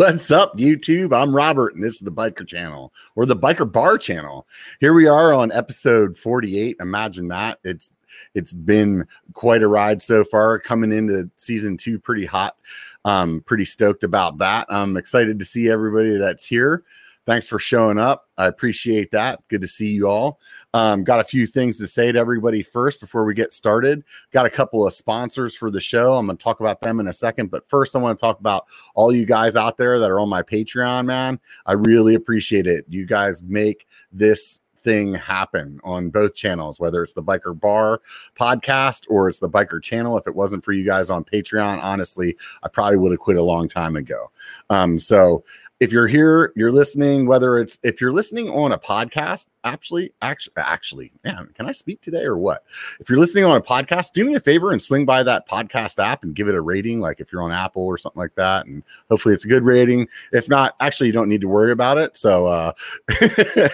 What's up, YouTube? I'm Robert, and this is the Biker Channel or the Biker Bar Channel. Here we are on episode 48. Imagine that. It's it's been quite a ride so far. Coming into season two, pretty hot. Um, pretty stoked about that. I'm excited to see everybody that's here. Thanks for showing up. I appreciate that. Good to see you all. Um, got a few things to say to everybody first before we get started. Got a couple of sponsors for the show. I'm going to talk about them in a second. But first, I want to talk about all you guys out there that are on my Patreon, man. I really appreciate it. You guys make this thing happen on both channels, whether it's the Biker Bar podcast or it's the Biker channel. If it wasn't for you guys on Patreon, honestly, I probably would have quit a long time ago. Um, so if you're here, you're listening, whether it's if you're listening on a podcast, actually, actually, actually, man, can I speak today or what? If you're listening on a podcast, do me a favor and swing by that podcast app and give it a rating, like if you're on Apple or something like that. And hopefully it's a good rating. If not, actually, you don't need to worry about it. So uh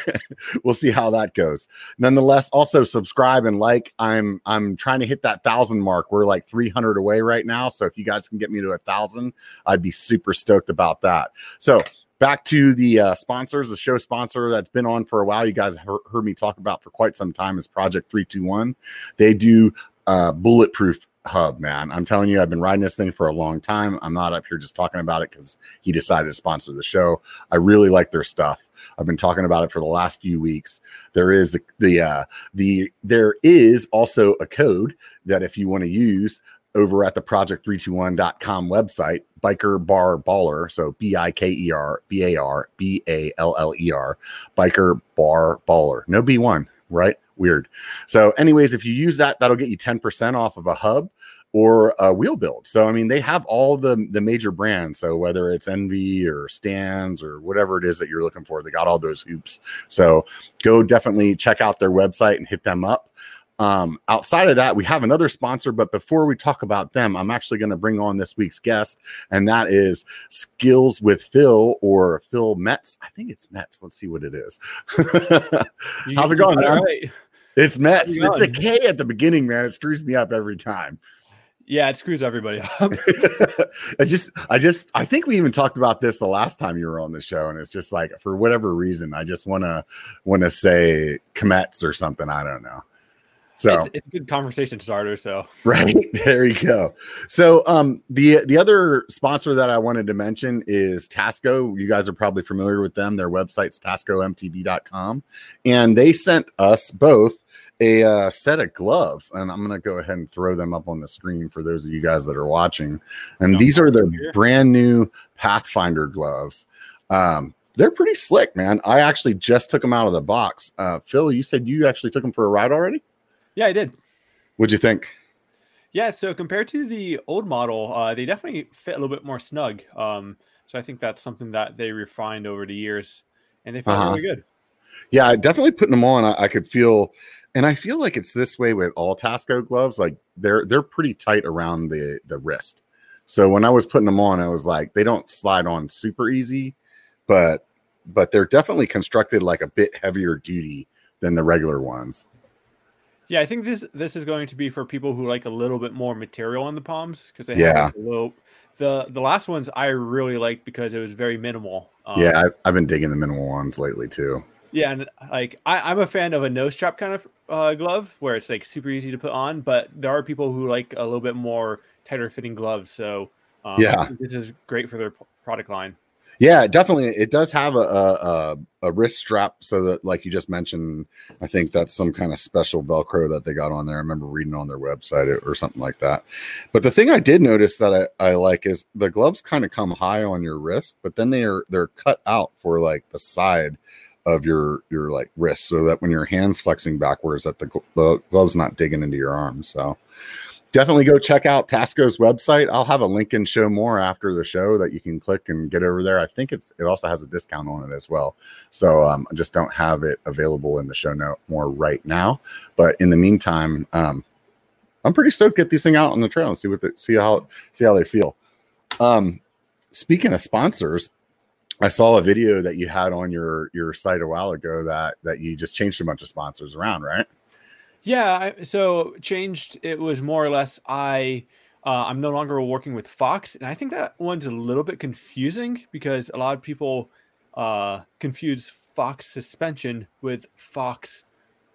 we'll see how that goes. Nonetheless, also subscribe and like. I'm I'm trying to hit that thousand mark. We're like 300 away right now. So if you guys can get me to a thousand, I'd be super stoked about that. So back to the uh, sponsors, the show sponsor that's been on for a while. You guys have heard me talk about for quite some time is Project 321. They do uh, bulletproof hub, man. I'm telling you, I've been riding this thing for a long time. I'm not up here just talking about it because he decided to sponsor the show. I really like their stuff. I've been talking about it for the last few weeks. There is the the uh, the there is also a code that if you want to use over at the project321.com website, biker bar baller. So B I K E R B A R B A L L E R, biker bar baller. No B1, right? Weird. So, anyways, if you use that, that'll get you 10% off of a hub or a wheel build. So, I mean, they have all the the major brands. So, whether it's ENVE or Stan's or whatever it is that you're looking for, they got all those hoops. So, go definitely check out their website and hit them up. Um, outside of that, we have another sponsor, but before we talk about them, I'm actually going to bring on this week's guest, and that is Skills with Phil or Phil Kmetz. I think it's Metz. Let's see what it is. How's it going? Man? Right. It's Kmetz. It's the K at the beginning, man. It screws me up every time. Yeah, it screws everybody up. I just, I just, I think we even talked about this the last time you were on the show, and it's just like for whatever reason, I just want to want to say Kometz or something. I don't know. So it's, it's, a good conversation starter. So right there you go. So um the the other sponsor that I wanted to mention is Tasco. You guys are probably familiar with them. Their website's tascomtb.com, and they sent us both a uh, set of gloves, and I'm going to go ahead and throw them up on the screen for those of you guys that are watching. And these are their brand new Pathfinder gloves. Um, they're pretty slick, man. I actually just took them out of the box. Uh, Phil, you said you actually took them for a ride already? Yeah, I did. What'd you think? Yeah, so compared to the old model, uh, they definitely fit a little bit more snug. Um, so I think that's something that they refined over the years, and they felt uh-huh. really good. Yeah, definitely putting them on, I, I, could feel, and I feel like it's this way with all Tasco gloves. Like they're they're pretty tight around the the wrist. So when I was putting them on, I was like, they don't slide on super easy, but but they're definitely constructed like a bit heavier duty than the regular ones. Yeah, I think this this is going to be for people who like a little bit more material on the palms because they yeah. have a little. The the last ones I really liked because it was very minimal. Um, yeah, I, I've been digging the minimal ones lately too. Yeah, and like I, I'm a fan of a nose trap kind of uh, glove where it's like super easy to put on, but there are people who like a little bit more tighter fitting gloves. So um, yeah, this is great for their product line. Yeah, definitely. It does have a, a, a wrist strap, so that, like you just mentioned, I think that's some kind of special Velcro that they got on there. I remember reading on their website or something like that. But the thing I did notice that I, I like is the gloves kind of come high on your wrist, but then they are they're cut out for like the side of your your like wrist, so that when your hands flexing backwards, that the, the glove's not digging into your arm. So definitely go check out Tasco's website. I'll have a link and show more after the show that you can click and get over there. I think it's it also has a discount on it as well. So um, I just don't have it available in the show note more right now. But in the meantime, um, I'm pretty stoked to get these thing out on the trail and see what the, see how see how they feel. Um, speaking of sponsors, I saw a video that you had on your your site a while ago that that you just changed a bunch of sponsors around, right? Yeah, I, so changed. It was more or less I uh, I'm no longer working with Fox, and I think that one's a little bit confusing because a lot of people uh, confuse Fox suspension with Fox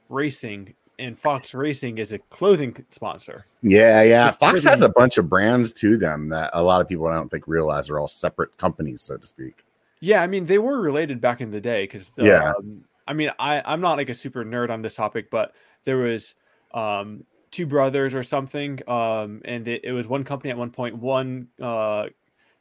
Racing, and Fox Racing is a clothing sponsor. Yeah, yeah. Fox has a bunch of brands to them that a lot of people I don't think realize are all separate companies, so to speak. Yeah, I mean they were related back in the day because yeah. Um, I mean I I'm not like a super nerd on this topic, but there was um two brothers or something, um, and it, it was one company at one point. One uh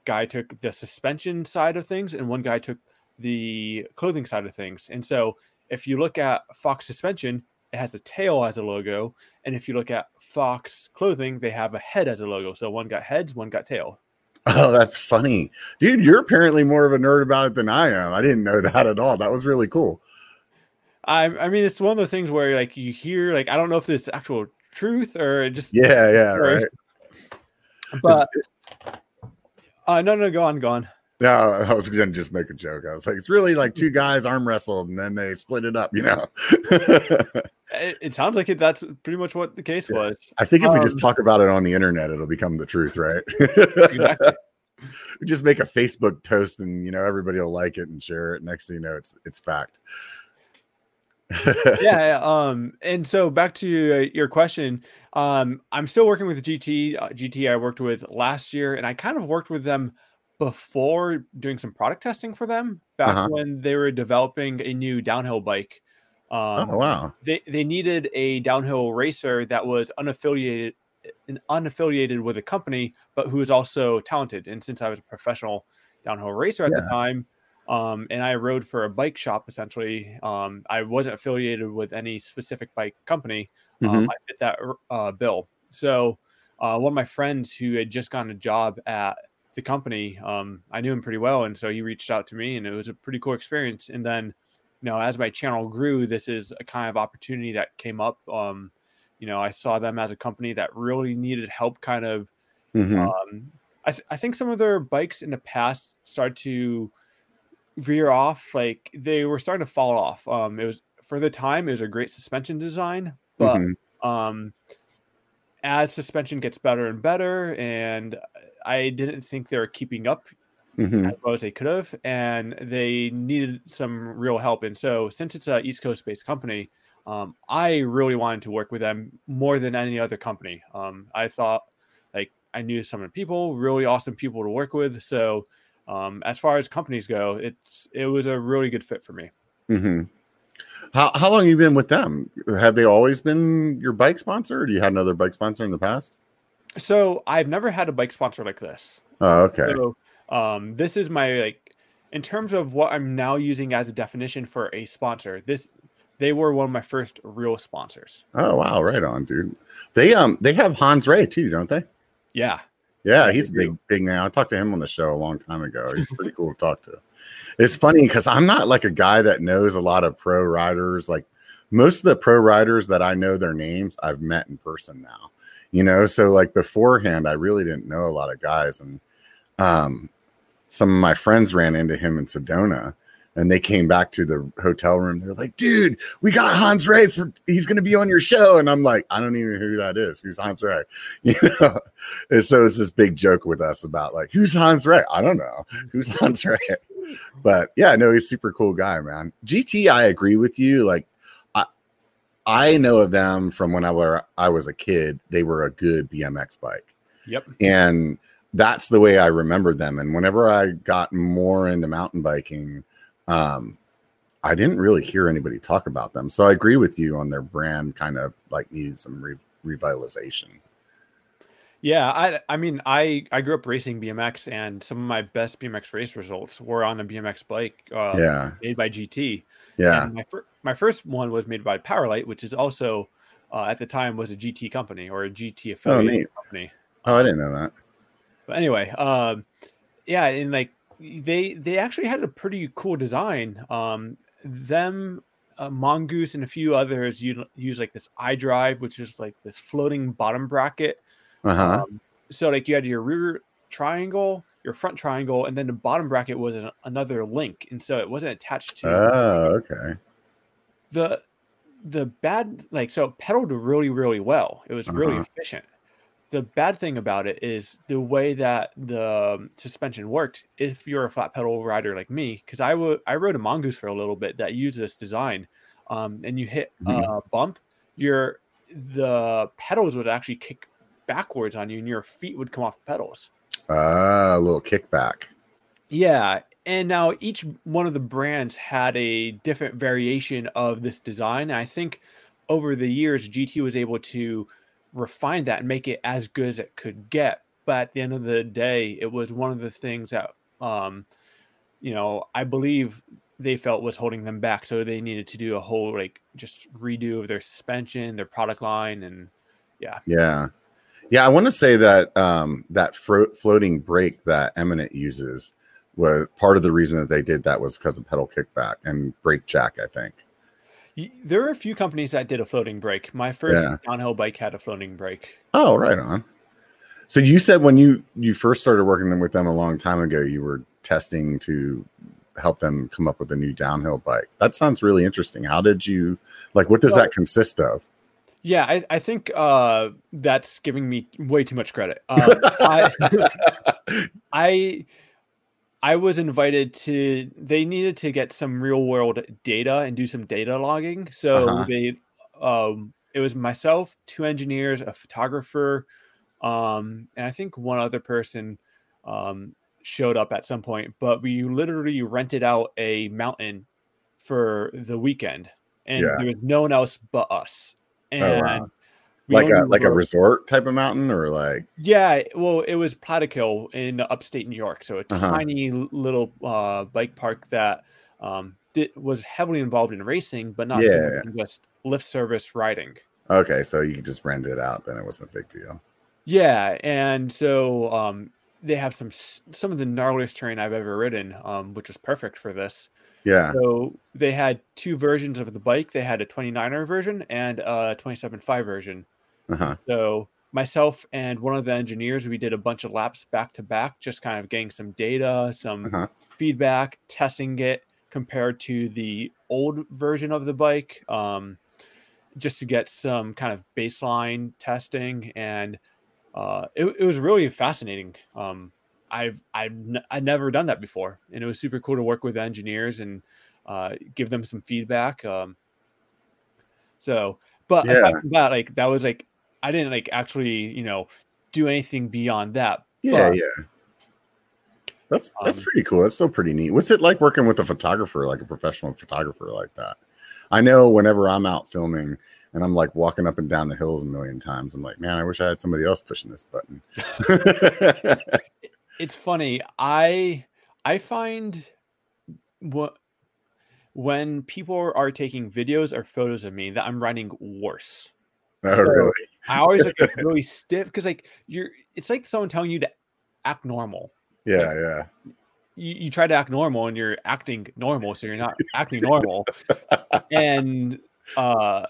guy took the suspension side of things, and one guy took the clothing side of things. And so if you look at Fox suspension, it has a tail as a logo, and if you look at Fox clothing, they have a head as a logo. So one got heads, one got tail. Oh, that's funny. Dude, you're apparently more of a nerd about it than I am. I didn't know that at all. That was really cool. I I mean it's one of those things where like you hear like I don't know if it's actual truth or just Yeah, yeah, right. But uh no no go on, go on. No, I was gonna just make a joke. I was like, it's really like two guys arm wrestled and then they split it up, you know. it, it, sounds like it. That's pretty much what the case yeah. was. I think if um, we just um, talk about it on the internet, it'll become the truth, right? exactly. we just make a Facebook post and you know everybody will like it and share it. Next thing you know, it's it's fact. yeah, um and so back to uh, your question um i'm still working with gt uh, gt i worked with last year and i kind of worked with them before doing some product testing for them back uh-huh. when they were developing a new downhill bike. Um, oh wow! They they needed a downhill racer that was unaffiliated unaffiliated with a company, but who was also talented. And since I was a professional downhill racer at yeah. the time, um, and I rode for a bike shop essentially, um, I wasn't affiliated with any specific bike company. Um, mm-hmm. I fit that uh, bill. So uh, one of my friends who had just gotten a job at the company, um, I knew him pretty well, and so he reached out to me, and it was a pretty cool experience. And then, you know, as my channel grew, this is a kind of opportunity that came up. Um, you know, I saw them as a company that really needed help, kind of. Mm-hmm. Um, I, th- I think some of their bikes in the past started to veer off, like they were starting to fall off. Um, it was for the time, it was a great suspension design, but mm-hmm. um, as suspension gets better and better, and I didn't think they were keeping up mm-hmm. as well as they could have, and they needed some real help. And so, since it's a East Coast based company, um, I really wanted to work with them more than any other company. Um, I thought like I knew some of the people, really awesome people to work with. So, um, as far as companies go, it's it was a really good fit for me. Mm-hmm. How how long have you been with them? Have they always been your bike sponsor, or do you had another bike sponsor in the past? So I've never had a bike sponsor like this. Oh, okay. So um, this is my like in terms of what I'm now using as a definition for a sponsor. This they were one of my first real sponsors. Oh wow, right on, dude. They um they have Hans Rey too, don't they? Yeah. Yeah, he's a big, big now. I talked to him on the show a long time ago. He's pretty cool to talk to. It's funny because I'm not like a guy that knows a lot of pro riders. Like most of the pro riders that I know their names, I've met in person now you know so like beforehand i really didn't know a lot of guys and um some of my friends ran into him in sedona and they came back to the hotel room. They're like dude we got Hans Rey for he's going to be on your show. And i'm like i don't even know who that is. Who's Hans Rey you know? And so it's this big joke with us about like who's Hans Rey i don't know. Who's Hans Rey but yeah no he's super cool guy man. Gt i agree with you. Like I know of them from when I were I was a kid. They were a good BMX bike. Yep. And that's the way I remembered them. And whenever I got more into mountain biking, um, I didn't really hear anybody talk about them. So I agree with you on their brand kind of like needed some re- revitalization. Yeah, I I mean I I grew up racing BMX and some of my best BMX race results were on a BMX bike uh, yeah. made by GT. Yeah. And my, fir- my first one was made by Powerlite, which is also uh, at the time was a GT company or a GT affiliate oh, company. Oh, I didn't know that. But anyway, um, yeah, and like they they actually had a pretty cool design. Um, them, uh, Mongoose, and a few others use, use like this iDrive, which is like this floating bottom bracket. Uh-huh. Um, so like you had your rear triangle, your front triangle, and then the bottom bracket was an, another link, and so it wasn't attached to. Oh, okay. The the bad like so it pedaled really really well. It was uh-huh. really efficient, the bad thing about it is the way that the um, suspension worked. If you're a flat pedal rider like me, because I would I rode a mongoose for a little bit that used this design, um, and you hit mm-hmm. a bump, your the pedals would actually kick backwards on you, and your feet would come off the pedals. Ah, uh, a little kickback. Yeah, and now each one of the brands had a different variation of this design. I think over the years, GT was able to refine that and make it as good as it could get. But at the end of the day, it was one of the things that, um, you know, I believe they felt was holding them back. So they needed to do a whole like just redo of their suspension, their product line, and yeah, yeah, yeah. I want to say that um, that fro- floating brake that Eminent uses was part of the reason that they did that was because of pedal kickback and brake jack. I think. There are a few companies that did a floating brake. My first yeah. downhill bike had a floating brake. Oh, right on. So you said when you you first started working with them a long time ago, you were testing to help them come up with a new downhill bike. That sounds really interesting. How did you like? What does well, that consist of? Yeah, I, I think uh, that's giving me way too much credit. Um, I, I I was invited to. They needed to get some real world data and do some data logging. So uh-huh. they, um, it was myself, two engineers, a photographer, um, and I think one other person um, showed up at some point. But we literally rented out a mountain for the weekend, and yeah. there was no one else but us. And oh, wow like a like a resort type of mountain or like yeah well it was Plattekill in upstate new york so a uh-huh. tiny little uh, bike park that um, did, was heavily involved in racing but not yeah. so just lift service riding okay so you just rent it out then it wasn't a big deal yeah and so um, they have some some of the gnarliest terrain i've ever ridden um, which was perfect for this yeah. So they had two versions of the bike. They had a 29er version and a 27.5 version. Uh-huh. So myself and one of the engineers, we did a bunch of laps back to back, just kind of getting some data, some uh-huh. feedback, testing it compared to the old version of the bike, um, just to get some kind of baseline testing. And uh, it, it, was really fascinating. Um, I've I've n- I've never done that before, and it was super cool to work with engineers and uh, give them some feedback. Um, so, but yeah. aside from that, like that was like I didn't like actually, you know, do anything beyond that. Yeah, but, yeah. That's that's um, pretty cool. That's still pretty neat. What's it like working with a photographer, like a professional photographer like that? I know whenever I'm out filming and I'm like walking up and down the hills a million times, I'm like, man, I wish I had somebody else pushing this button. it's funny. I I find what when people are taking videos or photos of me that I'm writing worse. Oh, so really? I always look really stiff because like you're it's like someone telling you to act normal. Yeah, like, yeah. You, you try to act normal and you're acting normal, so you're not acting normal. and uh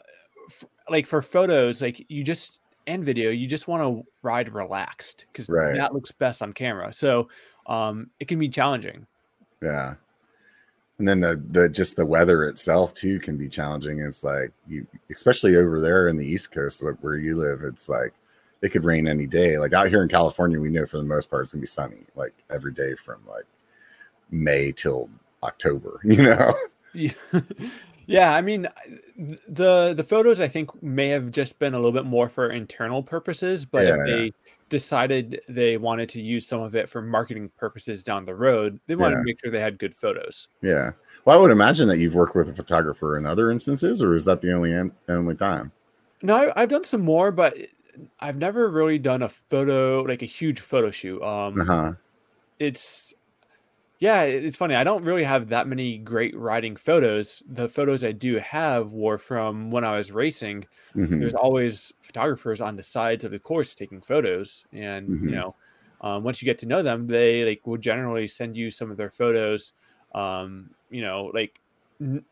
f- like for photos, like you just and video, you just want to ride relaxed because right. that looks best on camera. So um it can be challenging. Yeah and then the the just the weather itself too can be challenging. It's like you especially over there in the east coast like where you live it's like it could rain any day. Like out here in california we know for the most part it's gonna be sunny like every day from like may till october you know? Yeah. yeah i mean the the photos i think may have just been a little bit more for internal purposes but yeah, if they yeah decided they wanted to use some of it for marketing purposes down the road, they wanted yeah. to make sure they had good photos. Yeah. Well, I would imagine that you've worked with a photographer in other instances, or is that the only only time? No, I've done some more, but I've never really done a photo like a huge photo shoot. Um, uh-huh. It's yeah, it's funny. I don't really have that many great riding photos. The photos I do have were from when I was racing. Mm-hmm. There's always photographers on the sides of the course taking photos, and mm-hmm. you know, um, once you get to know them, they like will generally send you some of their photos. Um, you know, like n-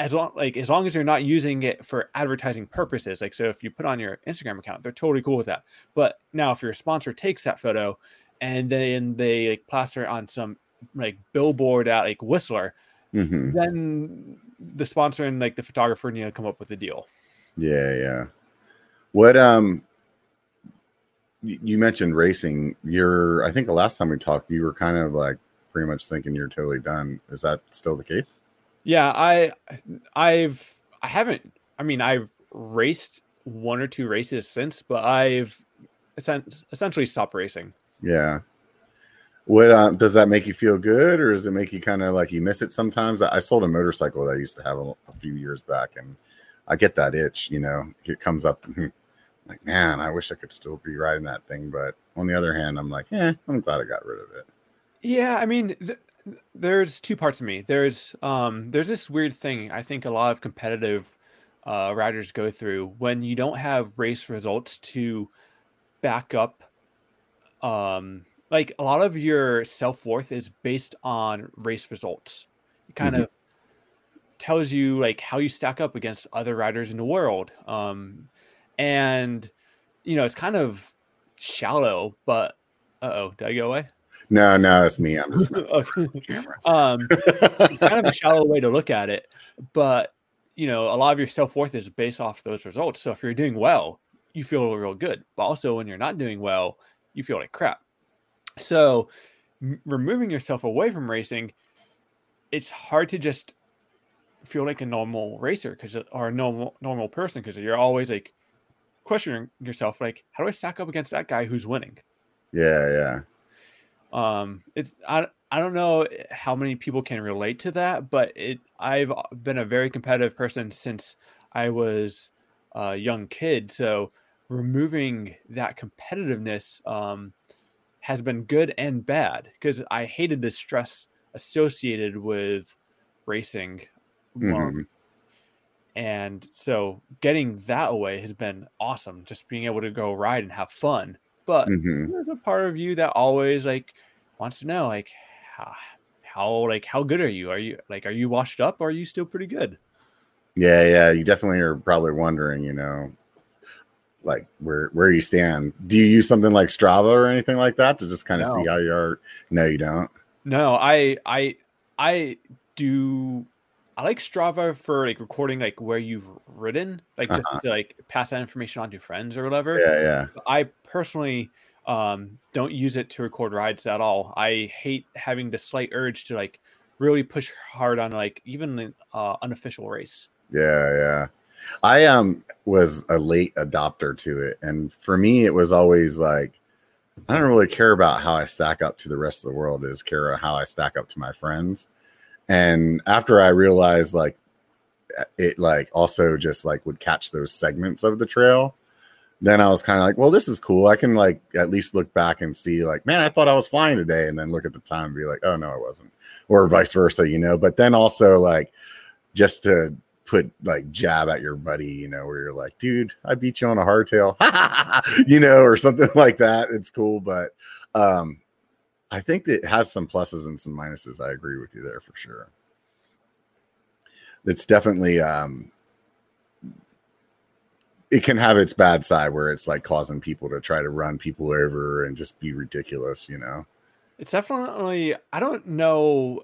as long like as long as you're not using it for advertising purposes. Like so, if you put on your Instagram account, they're totally cool with that. But now, if your sponsor takes that photo and then they like plaster it on some like billboard at like Whistler, mm-hmm. then the sponsor and like the photographer need to come up with a deal. Yeah, yeah. What um you mentioned racing. You're, I think the last time we talked, you were kind of like pretty much thinking you're totally done. Is that still the case? Yeah, I, I've, I haven't. I mean, I've raced one or two races since, but I've essentially stopped racing. Yeah. What uh, does that make you feel good, or does it make you kind of like you miss it sometimes? I, I sold a motorcycle that I used to have a, a, few years back, and I get that itch. You know, it comes up. like, man, I wish I could still be riding that thing. But on the other hand, I'm like, yeah, I'm glad I got rid of it. Yeah, I mean, th- there's two parts of me. There's um, there's this weird thing. I think a lot of competitive uh, riders go through when you don't have race results to back up um like a lot of your self-worth is based on race results it kind mm-hmm. of tells you like how you stack up against other riders in the world um and you know it's kind of shallow but uh-oh did i go away no no it's me i'm just um kind of a shallow way to look at it but you know, a lot of your self worth is based off those results. So if you're doing well, you feel real good. But also when you're not doing well, you feel like crap. So m- removing yourself away from racing, it's hard to just feel like a normal racer because or a normal normal person because you're always like questioning yourself like how do I stack up against that guy who's winning? Yeah, yeah. Um, it's I I don't know how many people can relate to that, but it I've been a very competitive person since I was a young kid. So removing that competitiveness um, has been good and bad because I hated the stress associated with racing. Mm-hmm. and so getting that away has been awesome. Just being able to go ride and have fun. But mm-hmm. there's a part of you that always like wants to know like how, how like how good are you? Are you like are you washed up? Or are you still pretty good? Yeah, yeah. You definitely are probably wondering, you know, like where where you stand. Do you use something like Strava or anything like that to just kind of no. see how you are? No, you don't. No, I I I do I like Strava for like recording like where you've ridden, like just uh-huh. to like pass that information on to friends or whatever. Yeah, yeah. I personally um, don't use it to record rides at all. I hate having the slight urge to like really push hard on like even an uh, unofficial race. Yeah, yeah. I um was a late adopter to it, and for me, it was always like I don't really care about how I stack up to the rest of the world. Is care how I stack up to my friends. And after I realized like it like also just like would catch those segments of the trail then I was kind of like, well, this is cool. I can like at least look back and see, like, man, I thought I was flying today, and then look at the time and be like, oh no, I wasn't, or vice versa, you know. But then also like just to put like jab at your buddy, you know, where you're like, dude, I beat you on a hardtail, you know, or something like that. It's cool, but um, I think it has some pluses and some minuses. I agree with you there for sure. It's definitely um it can have its bad side where it's like causing people to try to run people over and just be ridiculous, you know. It's definitely I don't know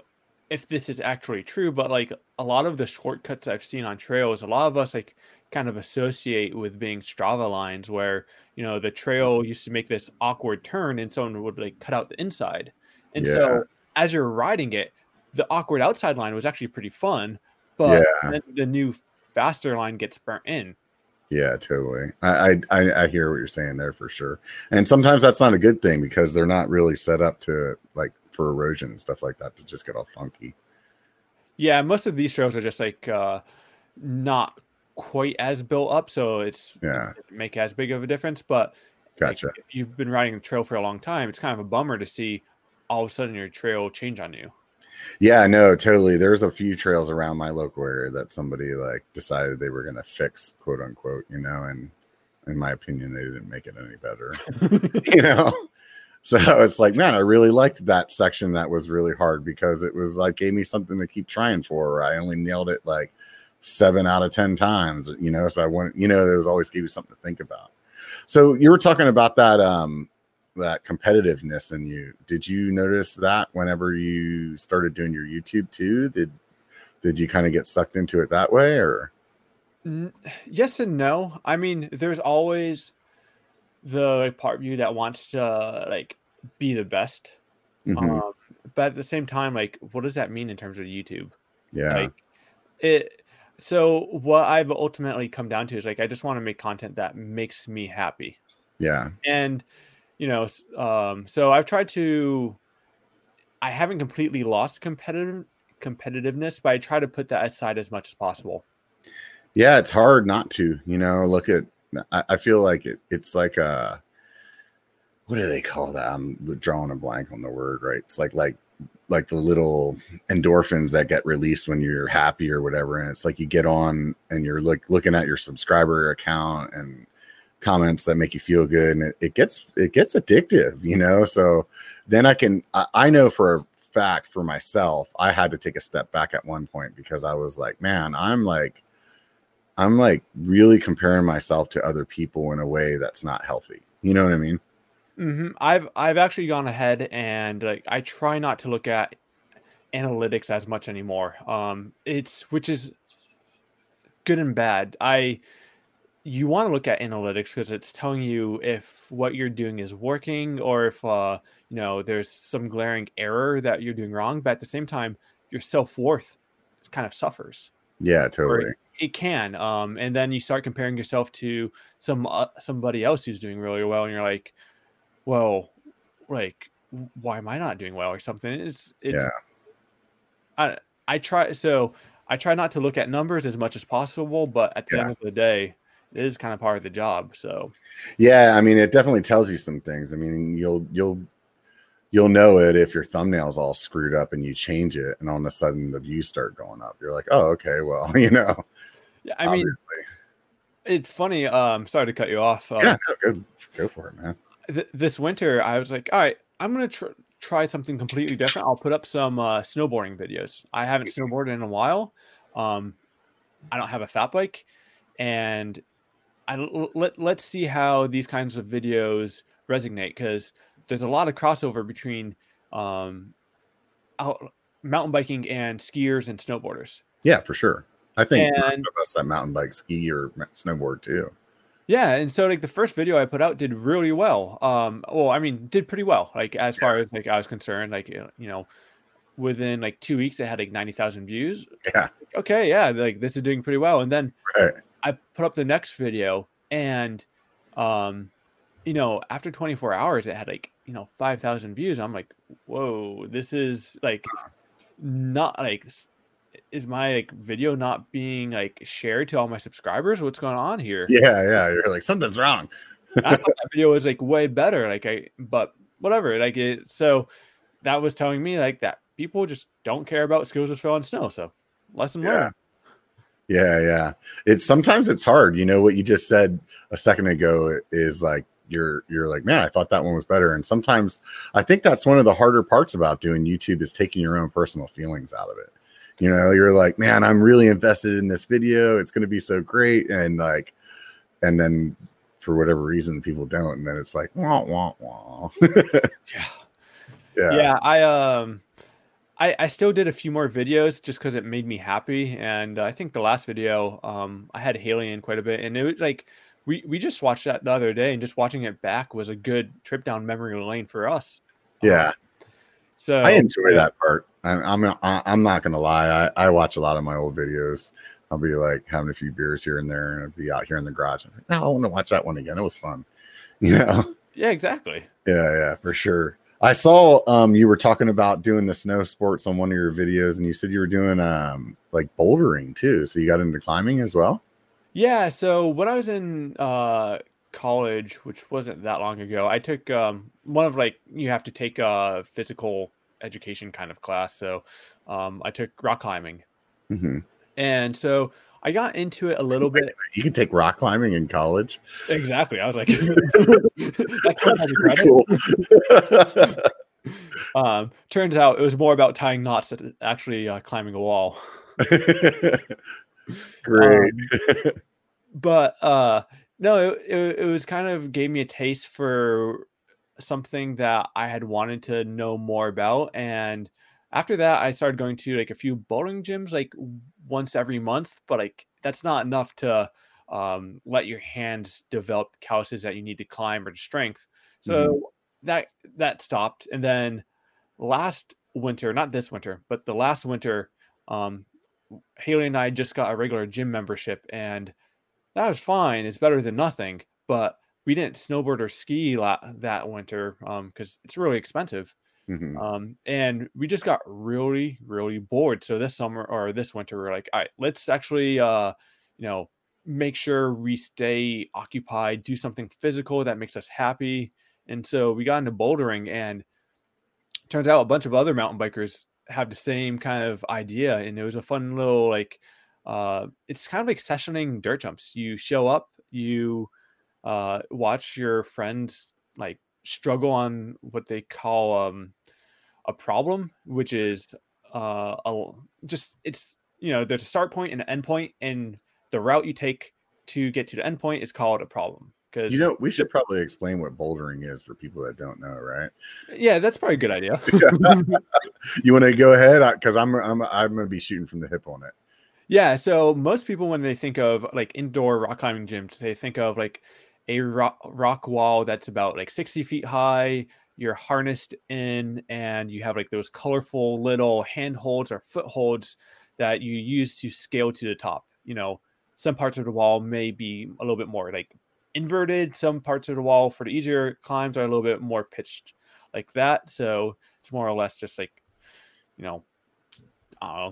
if this is actually true, but like a lot of the shortcuts I've seen on trails, a lot of us like kind of associate with being Strava lines where, you know, the trail mm-hmm. used to make this awkward turn and someone would like cut out the inside. And yeah. so as you're riding it, the awkward outside line was actually pretty fun, but yeah. the new faster line gets burnt in. Yeah, totally. I, I I hear what you're saying there for sure. And sometimes that's not a good thing because they're not really set up to like for erosion and stuff like that to just get all funky. Yeah, most of these trails are just like uh not quite as built up, so it's yeah it make as big of a difference. But gotcha. Like, if you've been riding the trail for a long time, it's kind of a bummer to see all of a sudden your trail change on you. Yeah, no, totally. There's a few trails around my local area that somebody like decided they were gonna fix, quote unquote, you know, and in my opinion, they didn't make it any better. you know. So it's like, man, I really liked that section that was really hard because it was like gave me something to keep trying for. I only nailed it like seven out of ten times, you know. So I want, you know, there was always gave you something to think about. So you were talking about that um that competitiveness in you. Did you notice that whenever you started doing your YouTube too? Did did you kind of get sucked into it that way or yes and no. I mean, there's always the like, part of you that wants to like be the best. Mm-hmm. Um, but at the same time, like, what does that mean in terms of YouTube? Yeah. Like, it. So what I've ultimately come down to is like I just want to make content that makes me happy. Yeah. And you know, um, so I've tried to. I haven't completely lost competitive competitiveness, but I try to put that aside as much as possible. Yeah, it's hard not to. You know, look at. I, I feel like it, it's like a. What do they call that? I'm drawing a blank on the word. Right? It's like like like the little endorphins that get released when you're happy or whatever and it's like you get on and you're like looking at your subscriber account and comments that make you feel good and it, it gets it gets addictive you know so then i can I, I know for a fact for myself i had to take a step back at one point because i was like man i'm like i'm like really comparing myself to other people in a way that's not healthy you know what i mean Mm-hmm. I've I've actually gone ahead and like I try not to look at analytics as much anymore. Um, it's which is good and bad. I you want to look at analytics because it's telling you if what you're doing is working or if uh, you know there's some glaring error that you're doing wrong. But at the same time, your self worth kind of suffers. Yeah, totally. It can. Um, and then you start comparing yourself to some uh, somebody else who's doing really well, and you're like, well, like why am I not doing well or something? It's it's yeah. I I try so I try not to look at numbers as much as possible, but at the yeah. end of the day, it is kind of part of the job. So yeah, I mean it definitely tells you some things. I mean, you'll you'll you'll know it if your thumbnail's all screwed up and you change it and all of a sudden the views start going up. You're like, oh, okay, well, you know. Yeah, I obviously. mean it's funny. Um, sorry to cut you off. Um, yeah, no, go, go for it, man th- this winter, I was like, all right, I'm gonna tr- try something completely different. I'll put up some uh, snowboarding videos. I haven't snowboarded in a while. Um, I don't have a fat bike, and I let let's see how these kinds of videos resonate because there's a lot of crossover between um, out, mountain biking and skiers and snowboarders. Yeah, for sure. I think and, most of us that mountain bike, ski, or snowboard too. Yeah, and so like the first video I put out did really well. Um, well, I mean, did pretty well. Like as far as like I was concerned, like you know, within like two weeks, it had like ninety thousand views. Yeah. Okay, yeah, like this is doing pretty well. And then right. I put up the next video, and um, you know, after twenty four hours, it had like you know five thousand views. I'm like, whoa, this is like not like is my like video not being like shared to all my subscribers? What's going on here? Yeah, yeah. You're like something's wrong. I thought that video was like way better. Like I, but whatever. Like it. So that was telling me like that people just don't care about skills with Phil on snow. So lesson yeah. learned. Yeah, yeah. It's sometimes it's hard. You know what you just said a second ago is like you're you're like, man, I thought that one was better. And sometimes I think that's one of the harder parts about doing YouTube is taking your own personal feelings out of it you know you're like man i'm really invested in this video. It's going to be so great. And like and then for whatever reason people don't. And then it's like wah wah wah. Yeah. Yeah. Yeah i um I, I still did a few more videos just because it made me happy. And i think the last video um i had haley in quite a bit. And it was like we we just watched that the other day and just watching it back was a good trip down memory lane for us. Yeah. Um, so I enjoy that part. I'm I'm, I'm not gonna lie. I, I watch a lot of my old videos. I'll be like having a few beers here and there, and I'll be out here in the garage. I'm like, no, I want to watch that one again. It was fun. You know? Yeah, exactly. Yeah, yeah, for sure. I saw um you were talking about doing the snow sports on one of your videos, and you said you were doing um like bouldering too. So you got into climbing as well. Yeah. So when I was in uh college, which wasn't that long ago, I took um, one of like you have to take a physical education kind of class. So um, I took rock climbing, mm-hmm. and so I got into it a little bit. You can take rock climbing in college. Exactly. I was like, that cool. um, turns out it was more about tying knots than actually uh, climbing a wall. Great. Um, but uh no, it, it, it was kind of gave me a taste for something that I had wanted to know more about. And after that, I started going to like a few bouldering gyms like once every month, but like that's not enough to um, let your hands develop calluses that you need to climb or to strength. So mm-hmm. that that stopped, and then last winter, not this winter, but the last winter, um, Haley and I just got a regular gym membership, and that was fine. It's better than nothing, but we didn't snowboard or ski la- that winter because um, it's really expensive. Mm-hmm. Um, and we just got really, really bored. So this summer or this winter, we're like, all right, let's actually, uh, you know, make sure we stay occupied, do something physical that makes us happy. And so we got into bouldering, and turns out a bunch of other mountain bikers have the same kind of idea. And it was a fun little like, uh, it's kind of like sessioning dirt jumps. You show up, you uh, watch your friends like struggle on what they call um, a problem, which is uh, a, just it's you know there's a start point and an end point, and the route you take to get to the end point is called a problem. Because you know, we should probably explain what bouldering is for people that don't know, right? Yeah, that's probably a good idea. you want to go ahead because I'm I'm I'm going to be shooting from the hip on it. Yeah, so most people when they think of like indoor rock climbing gyms, they think of like a rock, rock wall that's about like 60 feet high. You're harnessed in, and you have like those colorful little handholds or footholds that you use to scale to the top. You know, some parts of the wall may be a little bit more like inverted. Some parts of the wall for the easier climbs are a little bit more pitched like that. So it's more or less just like, you know, uh,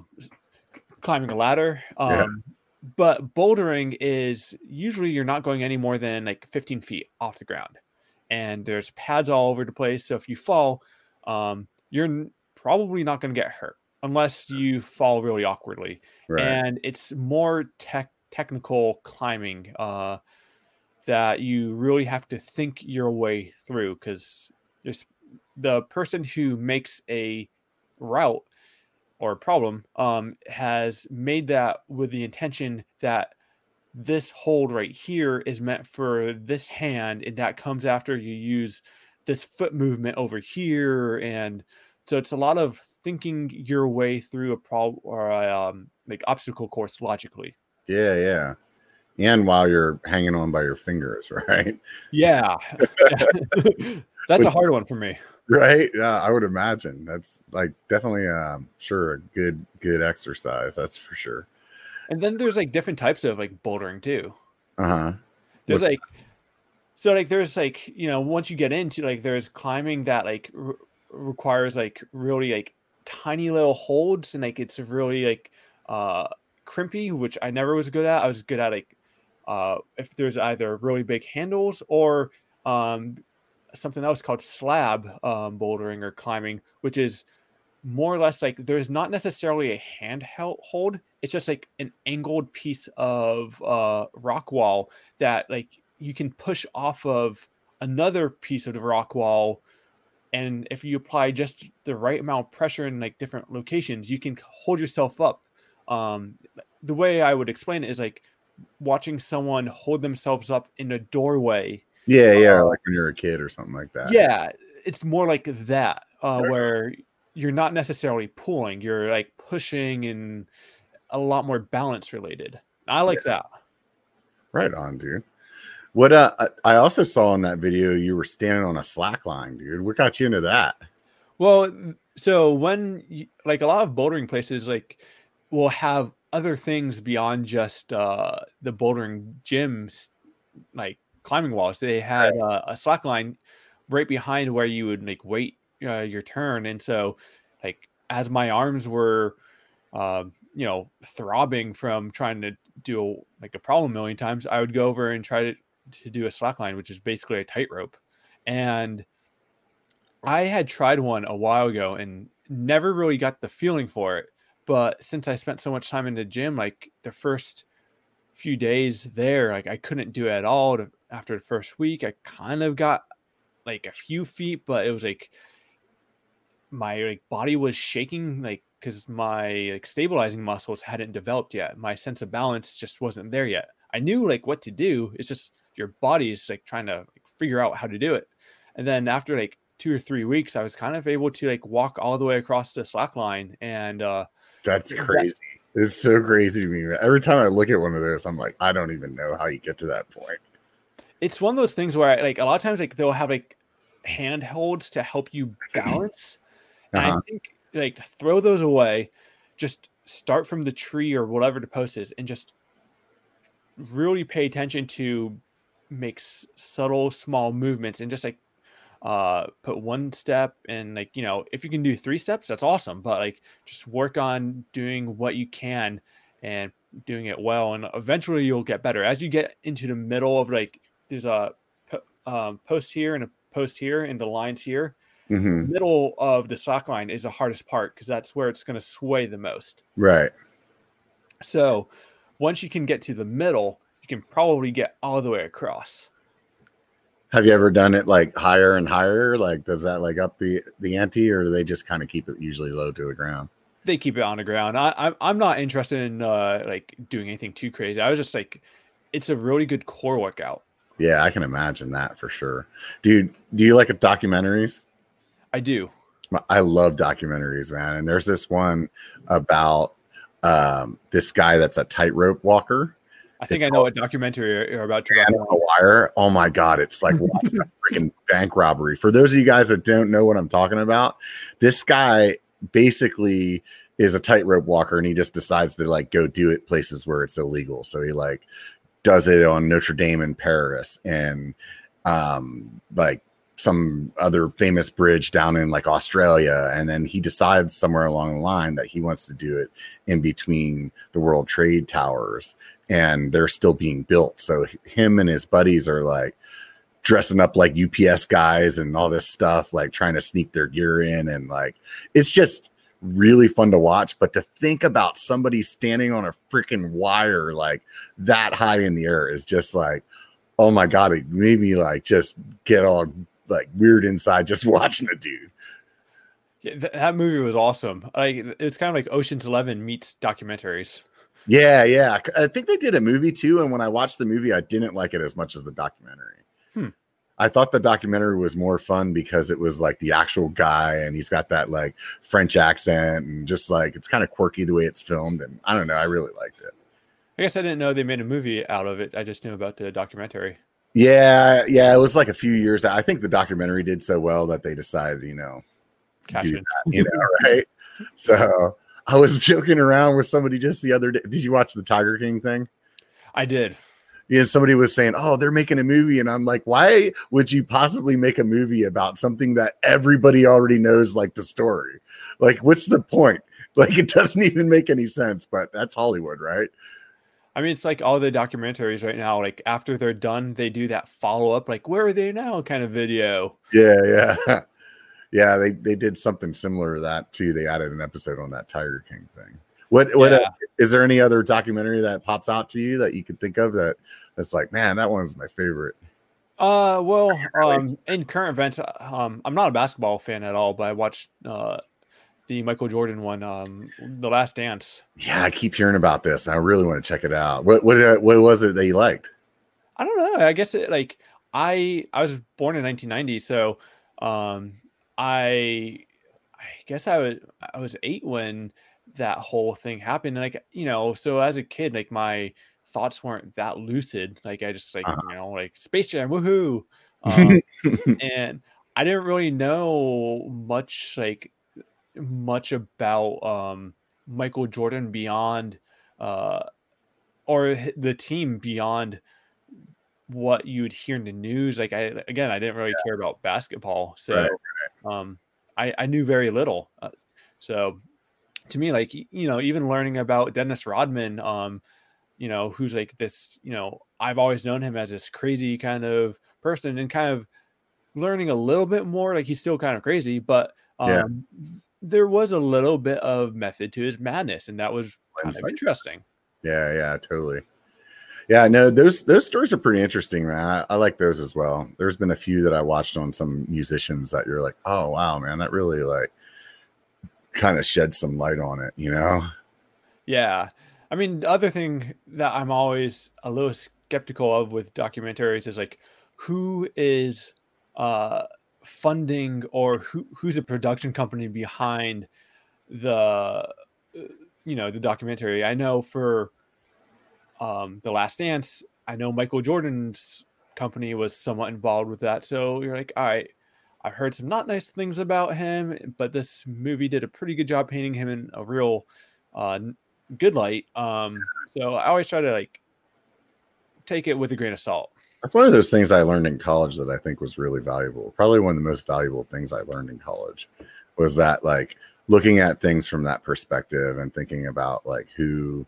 climbing a ladder. Um, yeah but bouldering is usually you're not going any more than like 15 feet off the ground and there's pads all over the place so if you fall um, you're probably not going to get hurt unless you fall really awkwardly right. and it's more tech technical climbing uh, that you really have to think your way through because there's the person who makes a route or problem um, has made that with the intention that this hold right here is meant for this hand and that comes after you use this foot movement over here and so it's a lot of thinking your way through a problem or a um, like obstacle course logically. Yeah yeah. And while you're hanging on by your fingers right? Yeah that's a hard one for me. Right? Yeah i would imagine. That's like definitely um sure a good good exercise that's for sure. And then there's like different types of like bouldering too. Uh-huh. There's What's... like so like there's like you know once you get into like there's climbing that like re- requires like really like tiny little holds and like it's really like uh crimpy which i never was good at. I was good at like uh if there's either really big handles or um something else called slab um, bouldering or climbing, which is more or less like there's not necessarily a handheld hold. It's just like an angled piece of uh, rock wall that like you can push off of another piece of the rock wall. And if you apply just the right amount of pressure in like different locations, you can hold yourself up. Um, the way I would explain it is like watching someone hold themselves up in a doorway yeah, yeah, uh, like when you're a kid or something like that. Yeah, it's more like that, uh, where you're not necessarily pulling, you're like pushing and a lot more balance related. I like yeah. that. Right on, dude. What uh, I also saw in that video, you were standing on a slack line, dude. What got you into that? Well, so when you, like a lot of bouldering places, like will have other things beyond just uh the bouldering gyms, like climbing walls. They had uh, a slack line right behind where you would make wait uh, your turn, and so like as my arms were, uh, you know, throbbing from trying to do a, like a problem a million times, I would go over and try to to do a slack line, which is basically a tightrope, and I had tried one a while ago and never really got the feeling for it. But since I spent so much time in the gym, like the first few days there, like I couldn't do it at all. To, after the first week, I kind of got like a few feet, but it was like my like body was shaking, like because my like stabilizing muscles hadn't developed yet. My sense of balance just wasn't there yet. I knew like what to do. It's just your body is like trying to like, figure out how to do it. And then after like two or three weeks, I was kind of able to like walk all the way across the slack line. And uh, that's crazy. That, it's so crazy to me. Every time I look at one of those, I'm like, I don't even know how you get to that point. It's one of those things where I, like a lot of times like they'll have like handholds to help you balance. And uh-huh. I think like throw those away, just start from the tree or whatever the post is, and just really pay attention to make s- subtle small movements and just like uh put one step and like you know if you can do three steps that's awesome but like just work on doing what you can and doing it well and eventually you'll get better as you get into the middle of like there's a um, post here and a post here and the lines here mm-hmm. middle of the slack line is the hardest part because that's where it's going to sway the most right so once you can get to the middle you can probably get all the way across have you ever done it like higher and higher? Like, does that like up the the ante, or do they just kind of keep it usually low to the ground? They keep it on the ground. I, I'm I'm not interested in uh, like doing anything too crazy. I was just like, it's a really good core workout. Yeah, I can imagine that for sure. Dude, do you like documentaries? I do. I love documentaries, man. And there's this one about um, this guy that's a tightrope walker I think it's I know what documentary you're about to. On a wire. Oh my god, it's like watching a freaking bank robbery. For those of you guys that don't know what I'm talking about, this guy basically is a tightrope walker, and he just decides to like go do it places where it's illegal. So he like does it on Notre Dame in Paris, and um like some other famous bridge down in like Australia. And then he decides somewhere along the line that he wants to do it in between the World Trade Towers and they're still being built. So him and his buddies are like dressing up like UPS guys and all this stuff, like trying to sneak their gear in. And like, it's just really fun to watch. But to think about somebody standing on a freaking wire like that high in the air is just like, oh my God, it made me like just get all like weird inside just watching the dude. Yeah, th- that movie was awesome. Like it's kind of like Ocean's Eleven meets documentaries. Yeah, yeah. I think they did a movie too. And when I watched the movie, I didn't like it as much as the documentary. I thought the documentary was more fun because it was like the actual guy and he's got that like French accent and just like it's kind of quirky the way it's filmed. And I don't know, I really liked it. I guess I didn't know they made a movie out of it. I just knew about the documentary. Yeah, yeah. It was like a few years. I think the documentary did so well that they decided, you know, do that, you know, right? So I was joking around with somebody just the other day. Did you watch the Tiger King thing? I did. Yeah, somebody was saying, "Oh, they're making a movie," and I'm like, "Why would you possibly make a movie about something that everybody already knows, like the story? Like, what's the point? Like, it doesn't even make any sense." But that's Hollywood, right? I mean, it's like all the documentaries right now. Like after they're done, they do that follow up, like "Where are they now?" kind of video. Yeah, yeah. yeah, they they did something similar to that too. They added an episode on that Tiger King thing. What what yeah. uh, is there any other documentary that pops out to you that you could think of that that's like, man, that one's my favorite? Uh, well, um, in current events, uh, um, I'm not a basketball fan at all, but I watched uh the Michael Jordan one, um, The Last Dance. Yeah, I keep hearing about this. and I really want to check it out. What what uh, what was it that you liked? I don't know. I guess it like I I was born in 1990, so um I I guess I was I was eight when that whole thing happened. And like, you know, so as a kid, like my thoughts weren't that lucid. Like I just like, uh-huh. you know, like Space Jam, woohoo. Um, and I didn't really know much like much about um Michael Jordan beyond uh or the team beyond what you would hear in the news. Like I again, I didn't really yeah. care about basketball, so right, right. um, I I knew very little. Uh, so to me, like you know, even learning about Dennis Rodman, um, you know, who's like this, you know, I've always known him as this crazy kind of person, and kind of learning a little bit more. Like he's still kind of crazy, but um, yeah. there was a little bit of method to his madness, and that was kind of interesting. Yeah, yeah, totally. Yeah, no, those those stories are pretty interesting, man. I, I, like those as well. There's been a few that I watched on some musicians that you're like, oh wow, man, that really like kind of shed some light on it, you know? Yeah. I mean, the other thing that I'm always a little skeptical of with documentaries is like who is uh funding or who who's a production company behind the uh, you know the documentary. I know for um, the Last Dance, I know Michael Jordan's company was somewhat involved with that. So you're like, all right, I've heard some not nice things about him, but this movie did a pretty good job painting him in a real uh, good light. Um, so I always try to like take it with a grain of salt. That's one of those things I learned in college that I think was really valuable. Probably one of the most valuable things I learned in college was that like looking at things from that perspective and thinking about like who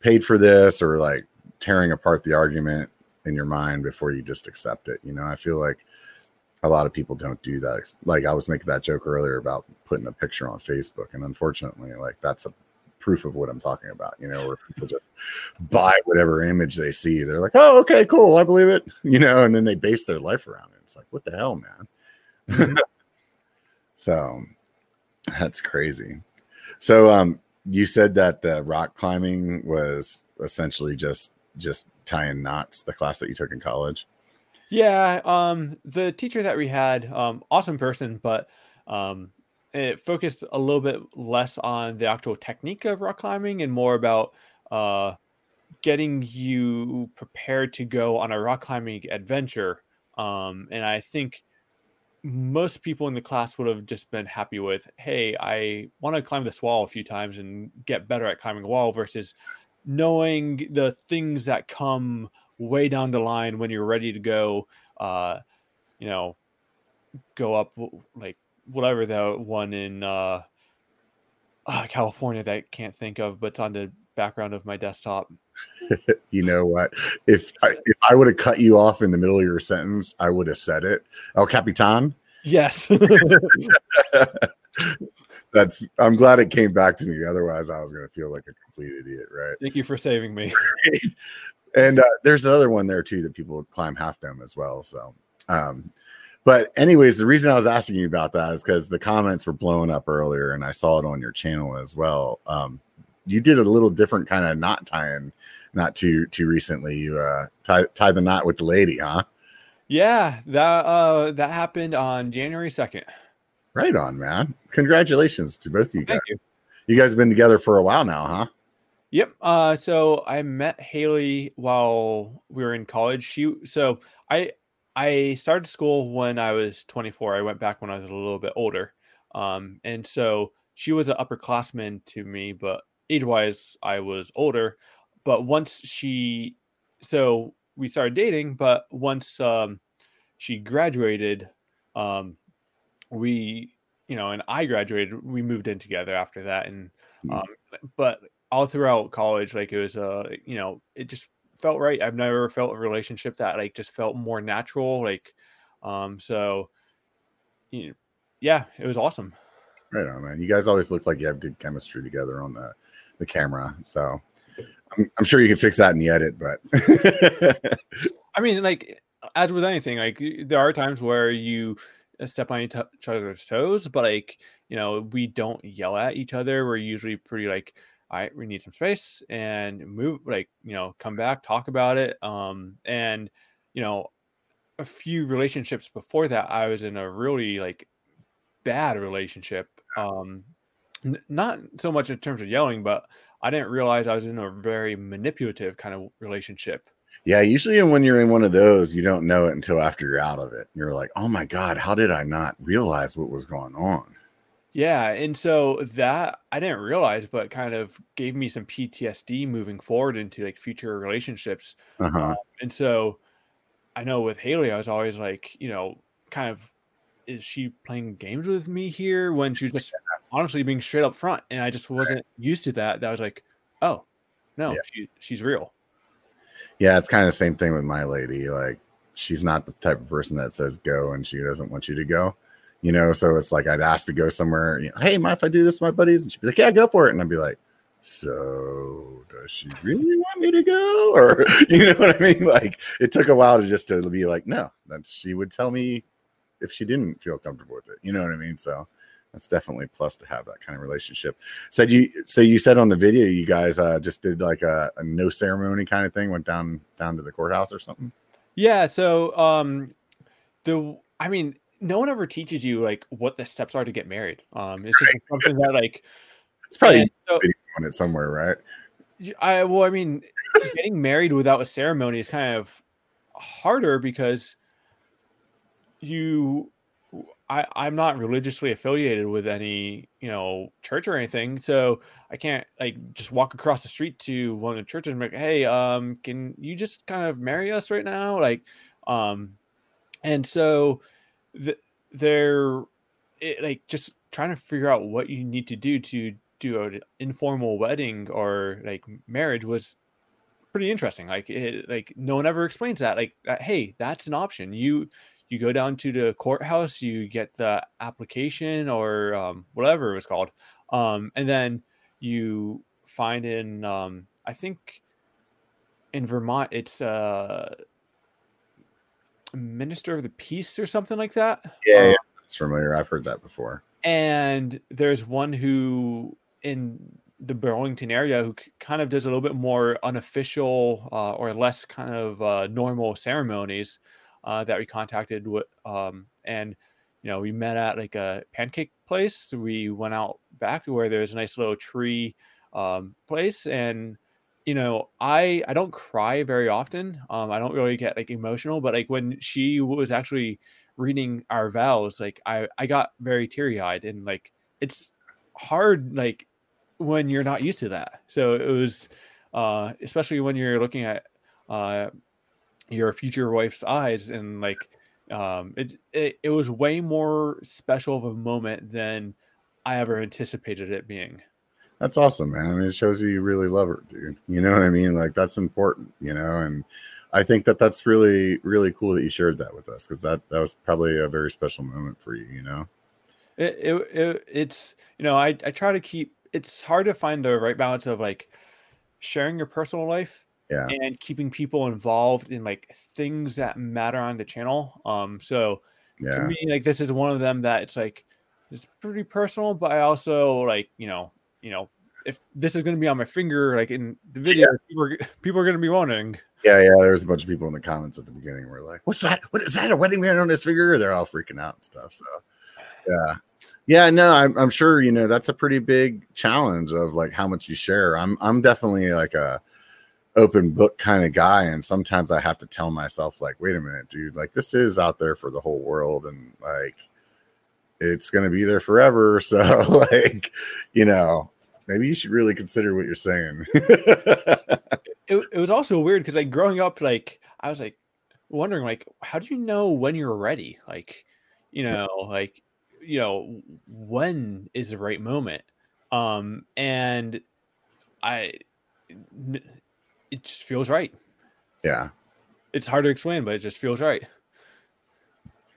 paid for this or like tearing apart the argument in your mind before you just accept it. You know, I feel like a lot of people don't do that. Like I was making that joke earlier about putting a picture on Facebook, and unfortunately, like that's a proof of what I'm talking about. You know, where people just buy whatever image they see. They're like, "Oh, okay, cool, I believe it." You know, and then they base their life around it. It's like, what the hell, man? Mm-hmm. so that's crazy. So, um, you said that the rock climbing was essentially just just tying knots. The class that you took in college. Yeah, um, the teacher that we had, um, awesome person, but um, it focused a little bit less on the actual technique of rock climbing and more about uh, getting you prepared to go on a rock climbing adventure. Um, and I think most people in the class would have just been happy with, hey, I want to climb this wall a few times and get better at climbing a wall versus knowing the things that come way down the line when you're ready to go uh you know go up like whatever the one in uh, uh california that i can't think of but it's on the background of my desktop. You know what? If I, if i would have cut you off in the middle of your sentence i would have said it. El capitan? Yes. That's i'm glad it came back to me otherwise i was going to feel like a complete idiot right? Thank you for saving me. And uh, there's another one there too that people climb half dome as well. So, um, but anyways, the reason I was asking you about that is because the comments were blowing up earlier, and I saw it on your channel as well. Um, you did a little different kind of knot tying, not too too recently. You uh, tie, tie the knot with the lady, huh? Yeah, that uh, that happened on January second. Right on, man! Congratulations to both of you guys. You. you guys have been together for a while now, huh? Yep. Uh, so I met Haley while we were in college. She so I I started school when I was 24. I went back when I was a little bit older. Um, and so she was an upperclassman to me, but age wise, I was older. But once she, so we started dating, but once um, she graduated, um, we, you know, and I graduated, we moved in together after that. And, hmm. um, but all throughout college, like it was uh, you know, it just felt right. I've never felt a relationship that like just felt more natural. Like, um, so you know, yeah, it was awesome. Right on, man. You guys always look like you have good chemistry together on the the camera. So I'm, I'm sure you can fix that in the edit, but I mean, like as with anything, like there are times where you step on each other's toes, but like you know, we don't yell at each other. We're usually pretty like I we need some space and move like you know come back talk about it um and you know a few relationships before that I was in a really like bad relationship um n- not so much in terms of yelling but I didn't realize I was in a very manipulative kind of relationship. Yeah usually when you're in one of those you don't know it until after you're out of it. You're like oh my god how did I not realize what was going on yeah, and so that I didn't realize, but kind of gave me some PTSD moving forward into like future relationships. Uh-huh. Um, and so I know with Haley, I was always like, you know, kind of, is she playing games with me here when she's just honestly being straight up front? And I just wasn't right. used to that. That was like, oh, no, yeah. she, she's real. Yeah, it's kind of the same thing with my lady. Like, she's not the type of person that says go and she doesn't want you to go you know. So it's like I'd ask to go somewhere. You know, hey, mind if I do this with my buddies? And she'd be like, yeah, go for it. And I'd be like, so does she really want me to go? Or you know what I mean? Like it took a while to just to be like, no, that she would tell me if she didn't feel comfortable with it. You know what I mean? So that's definitely plus to have that kind of relationship. Said you so you said on the video you guys uh, just did like a, a no ceremony kind of thing, went down down to the courthouse or something. Yeah. So um the I mean no one ever teaches you like what the steps are to get married. Um, it's just something that like it's probably so, on it somewhere, right? I well, I mean, getting married without a ceremony is kind of harder because you I, I'm not religiously affiliated with any, you know, church or anything. So I can't like just walk across the street to one of the churches and be like, hey, um, can you just kind of marry us right now? Like, um, and so the, they're it, like just trying to figure out what you need to do to do an informal wedding or like marriage was pretty interesting. Like, it, like no one ever explains that. Like, that, hey, that's an option. You you go down to the courthouse, you get the application or um, whatever it was called, um, and then you find in um, I think in Vermont it's uh, minister of the peace or something like that. Yeah, um, yeah, it's familiar. I've heard that before. And there's one who in the Burlington area who kind of does a little bit more unofficial uh, or less kind of uh, normal ceremonies uh, that we contacted. With, um, and you know, we met at like a pancake place. We went out back to where there's a nice little tree um, place, and you know, I I don't cry very often. Um, I don't really get like emotional, but like when she was actually reading our vows, like I I got very teary eyed, and like it's hard like when you're not used to that. So it was, uh, especially when you're looking at uh, your future wife's eyes and like um it, it it was way more special of a moment than i ever anticipated it being that's awesome man I mean, it shows you you really love her dude you know what i mean like that's important you know and i think that that's really really cool that you shared that with us because that that was probably a very special moment for you you know it, it, it it's you know i i try to keep it's hard to find the right balance of like sharing your personal life yeah. and keeping people involved in like things that matter on the channel. Um, so yeah. to me, like this is one of them that it's like it's pretty personal, but I also like you know you know if this is going to be on my finger like in the video, yeah. people, are, people are going to be wondering. Yeah, yeah. There's a bunch of people in the comments at the beginning were like, "What's that? What is that? A wedding band on this finger?" They're all freaking out and stuff. So, yeah, yeah. No, I'm, I'm sure you know that's a pretty big challenge of like how much you share. I'm I'm definitely like a open book kind of guy and sometimes i have to tell myself like wait a minute dude like this is out there for the whole world and like it's going to be there forever so like you know maybe you should really consider what you're saying it, it was also weird because like growing up like i was like wondering like how do you know when you're ready like you know like you know when is the right moment um and i it just feels right. Yeah. It's hard to explain, but it just feels right.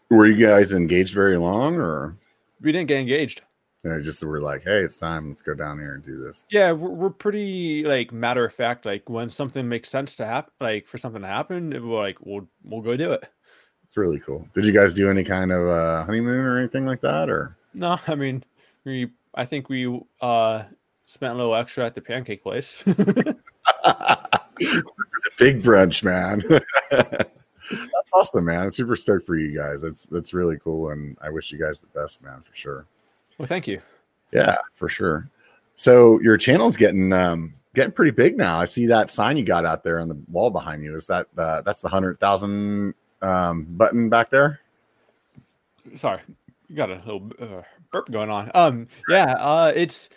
Were you guys engaged very long or? We didn't get engaged. Yeah, just we're like, hey, it's time. Let's go down here and do this. Yeah, we're, we're pretty like matter of fact. Like when something makes sense to happen, like for something to happen, we're like, we'll we'll go do it. It's really cool. Did you guys do any kind of uh, honeymoon or anything like that, or? No, I mean, we. I think we uh spent a little extra at the pancake place. the big brunch, man. that's awesome, man. I'm super stoked for you guys. That's that's really cool, and I wish you guys the best, man, for sure. Well, thank you. Yeah, for sure. So your channel's getting um getting pretty big now. I see that sign you got out there on the wall behind you. Is that uh, that's the hundred thousand um, button back there? Sorry, you got a little uh, burp going on. Um, yeah, uh, it's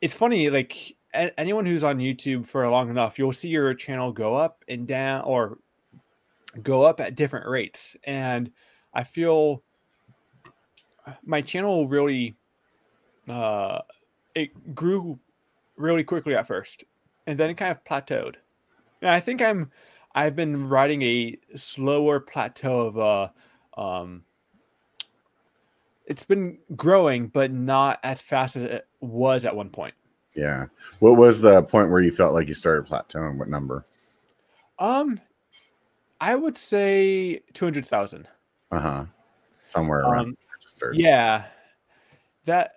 it's funny. Like anyone who's on YouTube for long enough, you'll see your channel go up and down or go up at different rates. And I feel my channel really uh it grew really quickly at first and then it kind of plateaued. And I think I'm I've been riding a slower plateau of uh um it's been growing but not as fast as it was at one point. Yeah. What was the point where you felt like you started plateauing? What number? Um, I would say two hundred thousand. Uh huh. Somewhere around. Um, yeah. That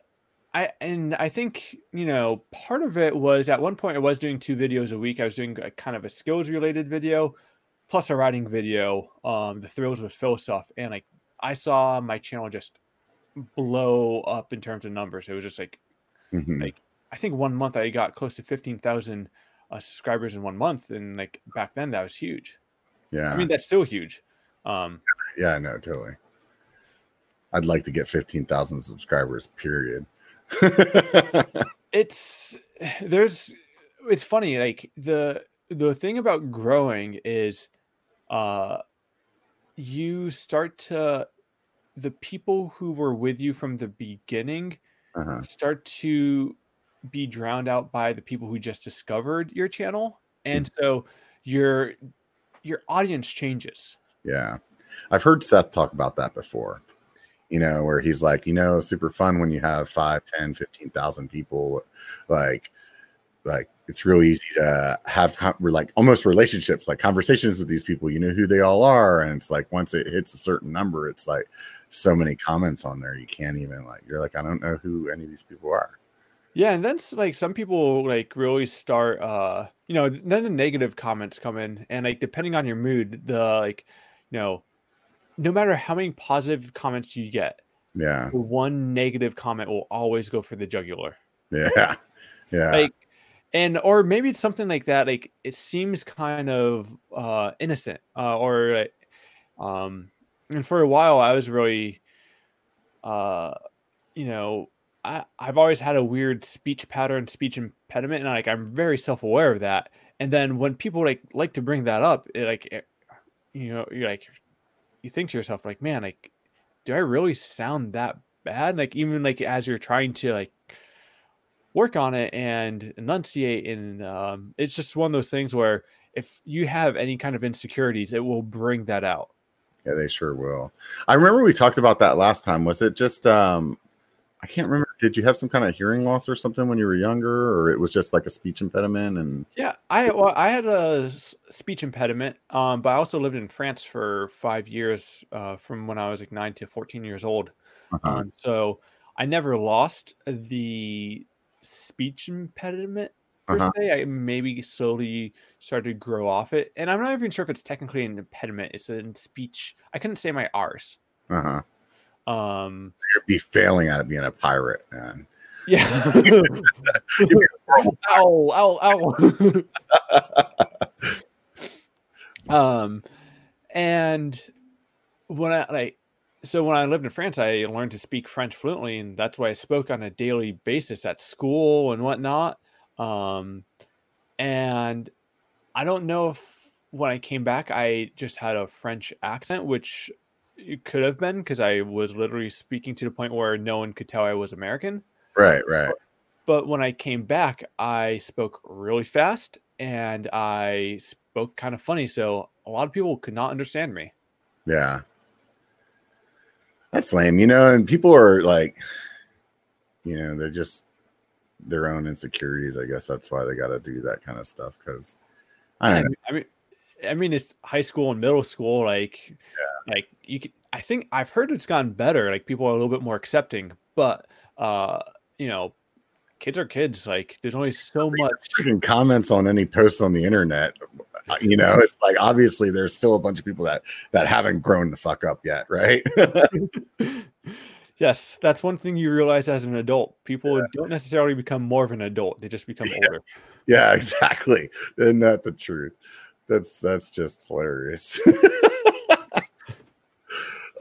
I and I think you know part of it was at one point I was doing two videos a week. I was doing a kind of a skills related video, plus a writing video. Um, the thrills with Phil stuff, and like I saw my channel just blow up in terms of numbers. It was just like, mm-hmm. like I think one month I got close to fifteen thousand uh, subscribers in one month, and like back then that was huge. Yeah, I mean that's still huge. Um, yeah, no, totally. I'd like to get fifteen thousand subscribers. Period. it's there's it's funny like the the thing about growing is uh you start to the people who were with you from the beginning uh-huh. start to be drowned out by the people who just discovered your channel and mm-hmm. so your your audience changes yeah i've heard seth talk about that before you know where he's like you know super fun when you have 5 10 15,000 people like like it's real easy to have like almost relationships like conversations with these people. You know who they all are and it's like once it hits a certain number it's like so many comments on there you can't even like you're like i don't know who any of these people are. Yeah and then like some people like really start uh you know then the negative comments come in and like depending on your mood the like you know no matter how many positive comments you get yeah. one negative comment will always go for the jugular. Yeah. Yeah. Like and or maybe it's something like that like it seems kind of uh innocent uh or um and for a while i was really uh you know i i've always had a weird speech pattern speech impediment and like i'm very self-aware of that. And then when people like like to bring that up it like it, you know you're like you think to yourself like man like do i really sound that bad? Like even like as you're trying to like work on it and enunciate and um, it's just one of those things where if you have any kind of insecurities it will bring that out. Yeah they sure will. I remember we talked about that last time. Was it just um i can't remember did you have some kind of hearing loss or something when you were younger or it was just like a speech impediment and yeah i well i had a speech impediment um but i also lived in france for five years uh, from when i was like 9 to 14 years old uh-huh. um, so i never lost the speech impediment per uh-huh. se. I maybe slowly started to grow off it, and I'm not even sure if it's technically an impediment. It's a speech. I couldn't say my R's. Uh huh. Um, you'd be failing at being a pirate, man. Yeah. ow! Ow! Ow! um, and when I like so when I lived in France, I learned to speak French fluently, and that's why I spoke on a daily basis at school and whatnot. Um, and I don't know if when I came back, I just had a French accent, which it could have been because I was literally speaking to the point where no one could tell I was American. Right, right. But when I came back, I spoke really fast and I spoke kind of funny, so a lot of people could not understand me. Yeah, that's lame, you know. And people are like, you know, they're just their own insecurities. I guess that's why they got to do that kind of stuff. Because I don't know. I mean, I mean, it's high school and middle school. Like, yeah. like you can. I think I've heard it's gotten better. Like people are a little bit more accepting, but uh, you know, kids are kids. Like there's only so much. Comments on any post on the internet you know it's like obviously there's still a bunch of people that that haven't grown the fuck up yet right yes that's one thing you realize as an adult people yeah. don't necessarily become more of an adult they just become yeah. older yeah exactly isn't that the truth that's that's just hilarious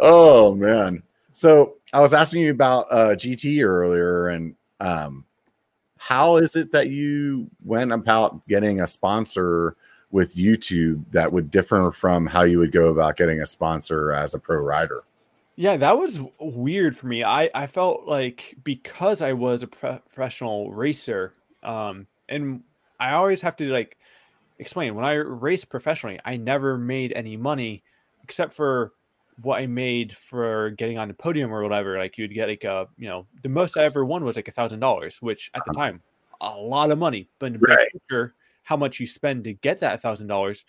oh man so i was asking you about uh gt earlier and um how is it that you went about getting a sponsor with YouTube that would differ from how you would go about getting a sponsor as a pro rider? Yeah, that was weird for me. I, I felt like because I was a professional racer, um, and I always have to like explain when I raced professionally, I never made any money except for what I made for getting on the podium or whatever. Like you'd get like a, you know, the most I ever won was like a thousand dollars, which at the uh-huh. time, a lot of money. But in the right. picture, how much you spend to get that thousand dollars,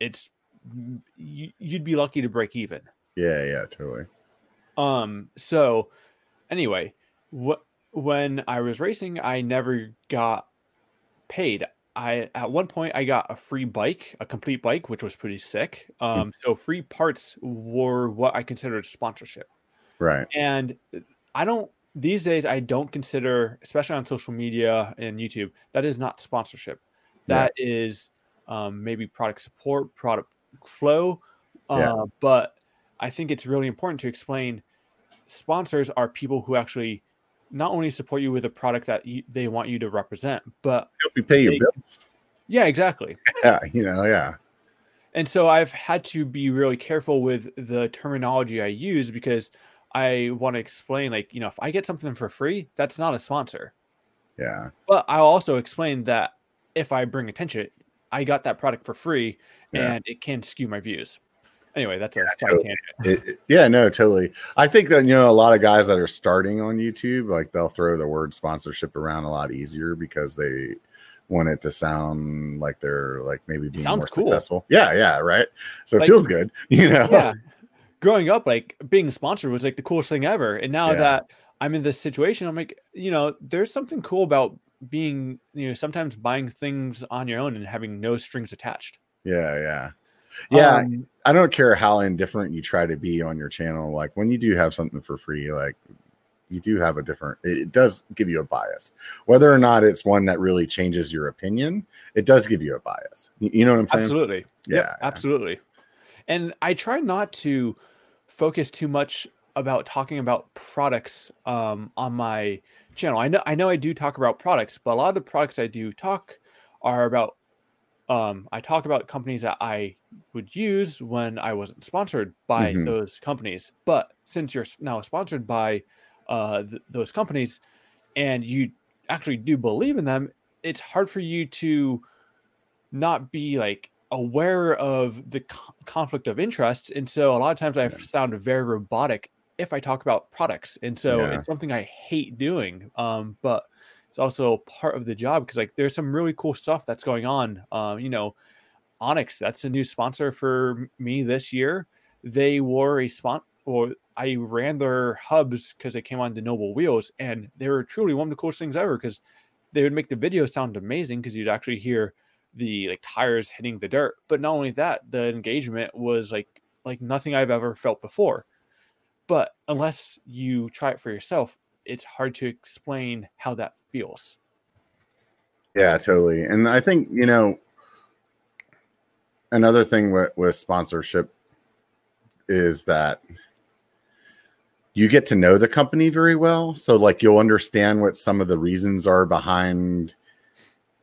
it's you'd be lucky to break even. Yeah, yeah, totally. Um. So, anyway, what when I was racing, I never got paid. I at one point I got a free bike, a complete bike, which was pretty sick. Hmm. Um, so free parts were what I considered sponsorship. Right. And I don't these days I don't consider, especially on social media and YouTube, that is not sponsorship. That is um, maybe product support, product flow. Uh, yeah. But I think it's really important to explain sponsors are people who actually not only support you with a product that you, they want you to represent, but help you pay they, your bills. Yeah, exactly. Yeah, you know, yeah. And so I've had to be really careful with the terminology I use because I want to explain, like, you know, if I get something for free, that's not a sponsor. Yeah. But I'll also explain that if I bring attention, I got that product for free yeah. and it can skew my views anyway, that's a yeah, totally. it, it, yeah, no, totally. I think that you know a lot of guys that are starting on YouTube, like they'll throw the word sponsorship around a lot easier because they want it to sound like they're like maybe being more cool. successful. Yeah, yeah, right. So like, it feels good, you know. Yeah. Growing up, like being sponsored was like the coolest thing ever, and now yeah. that I'm in this situation, I'm like, you know, there's something cool about being, you know, sometimes buying things on your own and having no strings attached. Yeah, yeah. Yeah, um, I don't care how indifferent you try to be on your channel. Like when you do have something for free, like you do have a different it does give you a bias. Whether or not it's one that really changes your opinion it does give you a bias. You know what i'm saying? Absolutely. Yeah. yep, absolutely. And i try not to focus too much about talking about products um, on my channel. I know i know i do talk about products but a lot of the products i do talk are about um, I talk about companies that I would use when I wasn't sponsored by mm-hmm. those companies. But since you're now sponsored by uh, th- those companies and you actually do believe in them, it's hard for you to not be like aware of the co- conflict of interest. And so a lot of times I sound very robotic if I talk about products. And so yeah. it's something I hate doing. Um, but it's also part of the job because like there's some really cool stuff that's going on. Um, you know, Onyx, that's a new sponsor for me this year. They were a spot or I ran their hubs because they came on the Nobl Wheels, and they were truly one of the coolest things ever because they would make the video sound amazing because you'd actually hear the like tires hitting the dirt. But not only that, the engagement was like like nothing I've ever felt before. But unless you try it for yourself, it's hard to explain how that feels. Yeah, totally. And I think, you know, another thing with, with sponsorship is that you get to know the company very well. So, like, you'll understand what some of the reasons are behind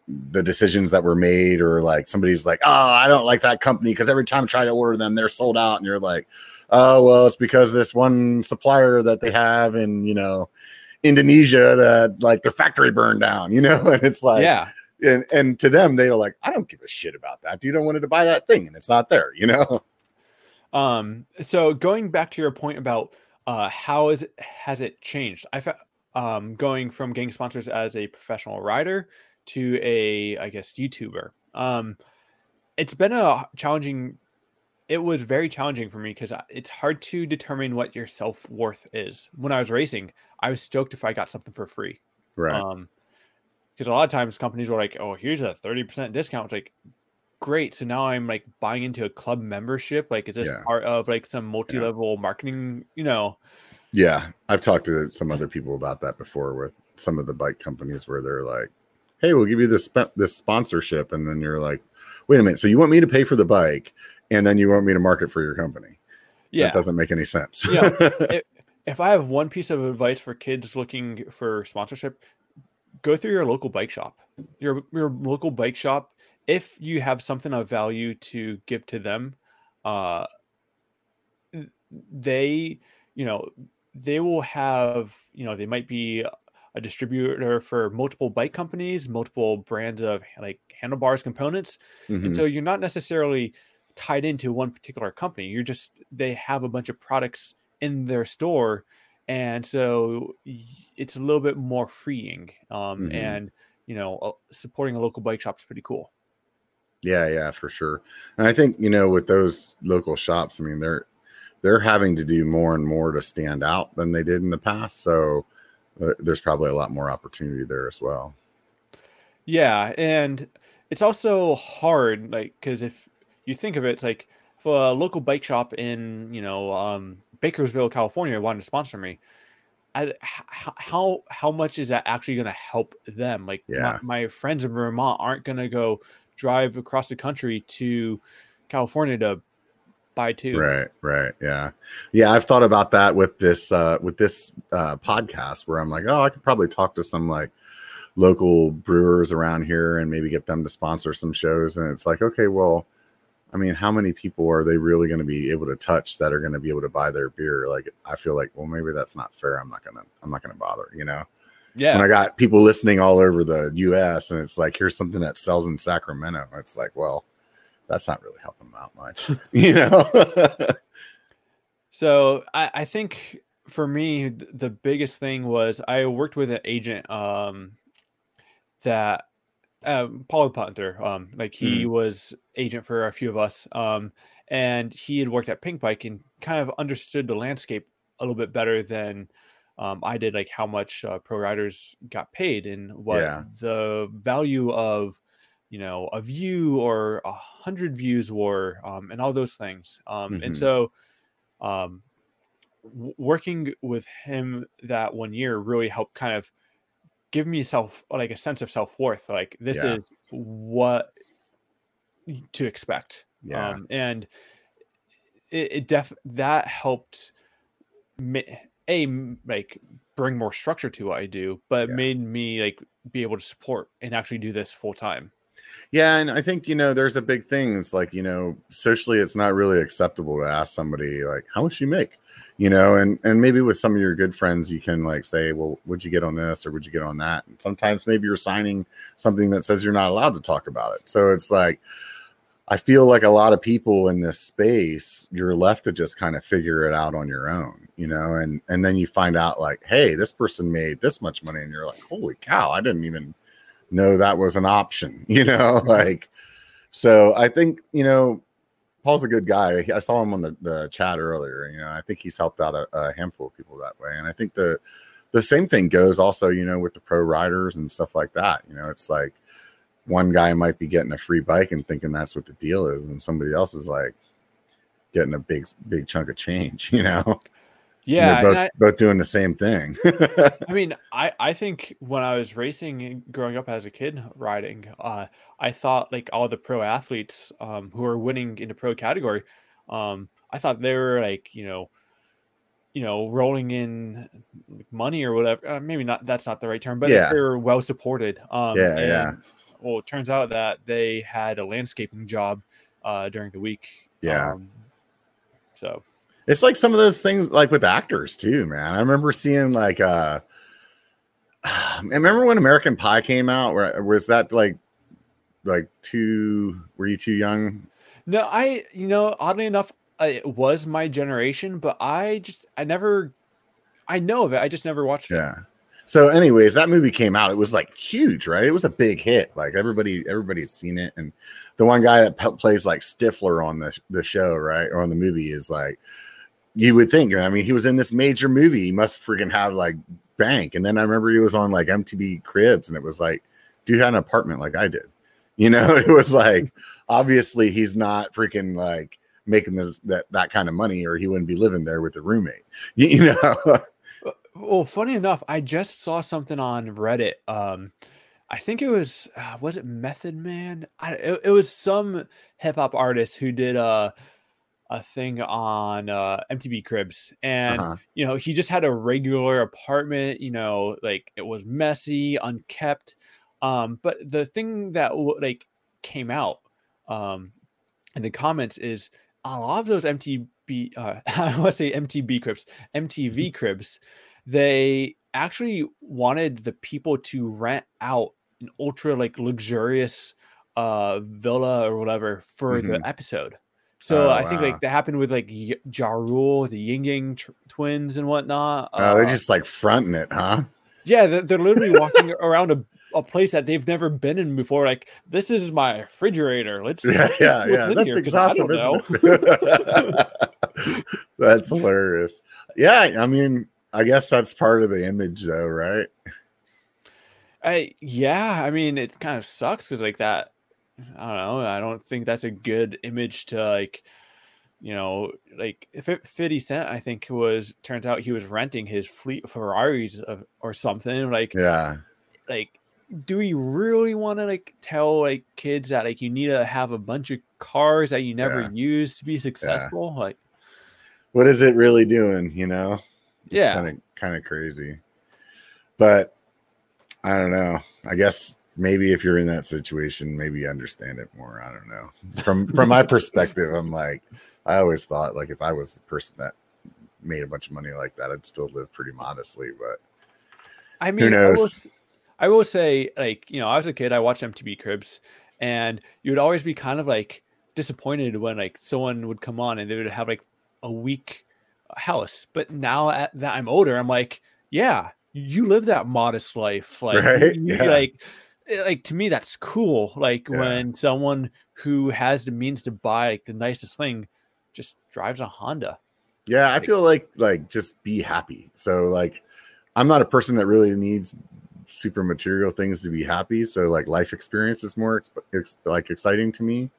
the decisions that were made, or like somebody's like, Oh, I don't like that company because every time I try to order them, they're sold out. And you're like, Oh, well, it's because this one supplier that they have, in you know, Indonesia that like their factory burned down, you know, and it's like, yeah. And, and to them, they're like, I don't give a shit about that. Do you don't want to buy that thing and it's not there, you know? Um, so going back to your point about uh, how is it, has it changed? I found um, going from getting sponsors as a professional rider to a, I guess, YouTuber. Um, it's been a challenging it was very challenging for me because it's hard to determine what your self worth is. When I was racing, I was stoked if I got something for free. Right. Um, because a lot of times companies were like, "Oh, here's a thirty percent discount." It's like, great. So now I'm like buying into a club membership. Like, is this yeah. part of like some multi-level yeah. marketing? You know. Yeah, I've talked to some other people about that before with some of the bike companies where they're like, "Hey, we'll give you this this sponsorship," and then you're like, "Wait a minute, so you want me to pay for the bike, and then you want me to market for your company. Yeah, that doesn't make any sense. yeah, if, if I have one piece of advice for kids looking for sponsorship, go through your local bike shop. Your your local bike shop. If you have something of value to give to them, uh, they you know they will have you know they might be a distributor for multiple bike companies, multiple brands of like handlebars components, mm-hmm. and so you're not necessarily tied into one particular company. You're just they have a bunch of products in their store, and so it's a little bit more freeing. Um, mm-hmm. And you know, uh, supporting a local bike shop is pretty cool. Yeah, yeah, for sure. And I think you know with those local shops, I mean they're they're having to do more and more to stand out than they did in the past. So uh, there's probably a lot more opportunity there as well. Yeah, and it's also hard, like because if you think of it, it's like if a local bike shop in you know um, Bakersville, California, wanted to sponsor me. I, how how much is that actually going to help them? Like yeah. my, my friends in Vermont aren't going to go drive across the country to California to buy two. Right, right, yeah, yeah. I've thought about that with this uh, with this uh, podcast where I'm like, oh, I could probably talk to some like local brewers around here and maybe get them to sponsor some shows. And it's like, okay, well, I mean, how many people are they really going to be able to touch that are going to be able to buy their beer? Like, I feel like, well, maybe that's not fair. I'm not gonna, I'm not gonna bother, you know. Yeah. And I got people listening all over the U.S. and it's like, here's something that sells in Sacramento. It's like, well, that's not really helping them out much, you know. so I, I think for me, the biggest thing was I worked with an agent um, that um, Paul Punter, um, like he mm. was agent for a few of us, um, and he had worked at Pinkbike and kind of understood the landscape a little bit better than um, I did, like how much uh, pro riders got paid and what yeah. the value of you know a view or a hundred views were, um, and all those things. Um, mm-hmm. And so, um, w- working with him that one year really helped kind of give me self like a sense of self-worth like this yeah. is what to expect yeah um, and it, it def that helped me a like bring more structure to what i do but yeah. made me like be able to support and actually do this full time yeah, and I think you know there's a big thing. It's like you know socially, it's not really acceptable to ask somebody like how much you make, you know, and and maybe with some of your good friends, you can like say, well, would you get on this or would you get on that? And sometimes maybe you're signing something that says you're not allowed to talk about it. So it's like I feel like a lot of people in this space, you're left to just kind of figure it out on your own, you know, and and then you find out like, hey, this person made this much money, and you're like, holy cow, I didn't even know that was an option, you know, mm-hmm. like so I think, you know, Paul's a good guy. I saw him on the, the chat earlier. You know, I think he's helped out a, a, handful of people that way. And I think the the same thing goes also, you know, with the pro riders and stuff like that. You know, it's like one guy might be getting a free bike and thinking that's what the deal is, and somebody else is like getting a big big chunk of change, you know. Yeah, both, I, both, doing the same thing. I mean, I I think when I was racing growing up as a kid riding, uh, I thought like all the pro athletes um, who are winning in the pro category, um, I thought they were like you know, you know, rolling in money or whatever. Uh, maybe not. That's not the right term, but yeah. they were well supported. Um, yeah, and, yeah. Well, it turns out that they had a landscaping job uh, during the week. Yeah. Um, so it's like some of those things, like with actors too, man. I remember seeing like, uh, I remember when American Pie came out. Where was that like, like too? Were you too young? No, I. You know, oddly enough, it was my generation, but I just, I never, I know of it. I just never watched it. Yeah. So, anyways, that movie came out. It was like huge, right? It was a big hit. Like everybody, everybody had seen it. And the one guy that p- plays like Stifler on the the show, right, or on the movie, is like, you would think. I mean, he was in this major movie. He must freaking have like bank. And then I remember he was on like MTV Cribs, and it was like, dude had an apartment like I did. You know, it was like obviously he's not freaking like making this, that that kind of money, or he wouldn't be living there with a roommate. You, you know. well, funny enough, I just saw something on Reddit. Um, I think it was uh, was it Method Man? I, it, it was some hip hop artist who did uh a thing on uh, MTV Cribs, and uh-huh. you know he just had a regular apartment. You know, like it was messy, unkept. Um, but the thing that like came out um, in the comments is a lot of those MTV. Uh, I want to say MTV Cribs, MTV mm-hmm. Cribs. They actually wanted the people to rent out an ultra like luxurious uh villa or whatever for mm-hmm. the episode so oh, I think wow. like that happened with like Ja Rule, the Ying Yang tr- twins and whatnot. Oh, uh, they're just like fronting it, huh? Yeah, they're, they're literally walking around a, a place that they've never been in before. Like, this is my refrigerator. Let's yeah, let's yeah, yeah. That's here, isn't that's hilarious. Yeah, I mean, I guess that's part of the image, though, right? I yeah, I mean, it kind of sucks because like that I don't know. I don't think that's a good image to like, you know, like if it 50 Cent, I think was turns out he was renting his fleet Ferraris of, or something. Like, yeah, like, do we really want to like tell like kids that like you need to have a bunch of cars that you never Yeah. use to be successful? Like, what is it really doing? You know? yeah, kind of kind of crazy. But I don't know. I guess maybe if you're in that situation, maybe you understand it more. I don't know. From from my perspective, I'm like, I always thought like if I was the person that made a bunch of money like that, I'd still live pretty modestly. But I mean, I knows? will, s- I will say, like, you know, I was a kid, I watched MTV Cribs, and you would always be kind of like disappointed when like someone would come on and they would have like a weak house. But now that I'm older, I'm like, yeah, you live that modest life. Like, Right? you- Yeah. like, Eh, like to me, that's cool. Like Yeah. when someone who has the means to buy like the nicest thing just drives a Honda. yeah, I feel like like just be happy. So like I'm not a person that really needs super material things to be happy. So like life experience is more ex- like exciting to me.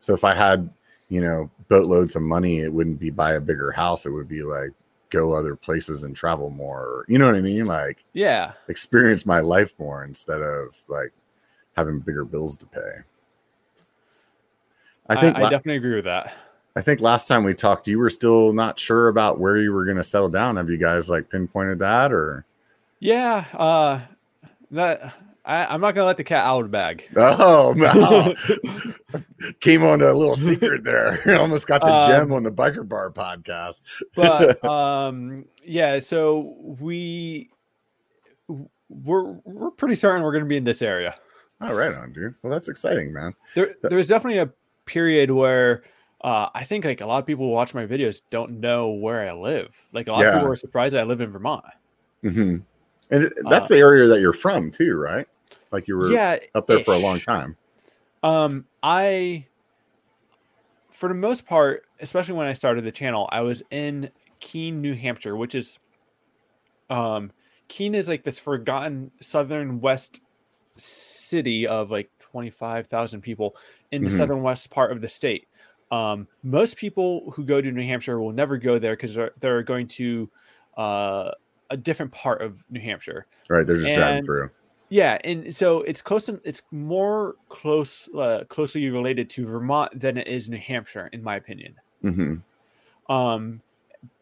So if I had, you know, boatloads of money, it wouldn't be buy a bigger house. It would be like go other places and travel more. You know what I mean? Like Yeah. experience my life more instead of like having bigger bills to pay. I I, think I la- definitely agree with that. I think last time we talked, you were still not sure about where you were going to settle down. Have you guys like pinpointed that or? Yeah, uh that I, I'm not gonna let the cat out of the bag. Oh no! Came on to a little secret there. Almost got the Um, gem on the Biker Bar podcast. but um yeah, so we we're we're pretty certain we're gonna be in this area. All right, right on, dude. Well, that's exciting, man. There there's definitely a period where uh, I think like a lot of people who watch my videos don't know where I live. Like a lot of people are surprised I live in Vermont. hmm And that's Uh, the area that you're from too, right? Like you were Yeah, up there for a long time. Um, I, for the most part, especially when I started the channel, I was in Keene, New Hampshire, which is, um, Keene is like this forgotten southern west city of like twenty five thousand people in the Mhm. southern west part of the state. Um, most people who go to New Hampshire will never go there because they're, they're going to uh, a different part of New Hampshire. Right. They're just driving through. Yeah, and so it's close. To, it's more close, uh, closely related to Vermont than it is New Hampshire, in my opinion. hmm Um,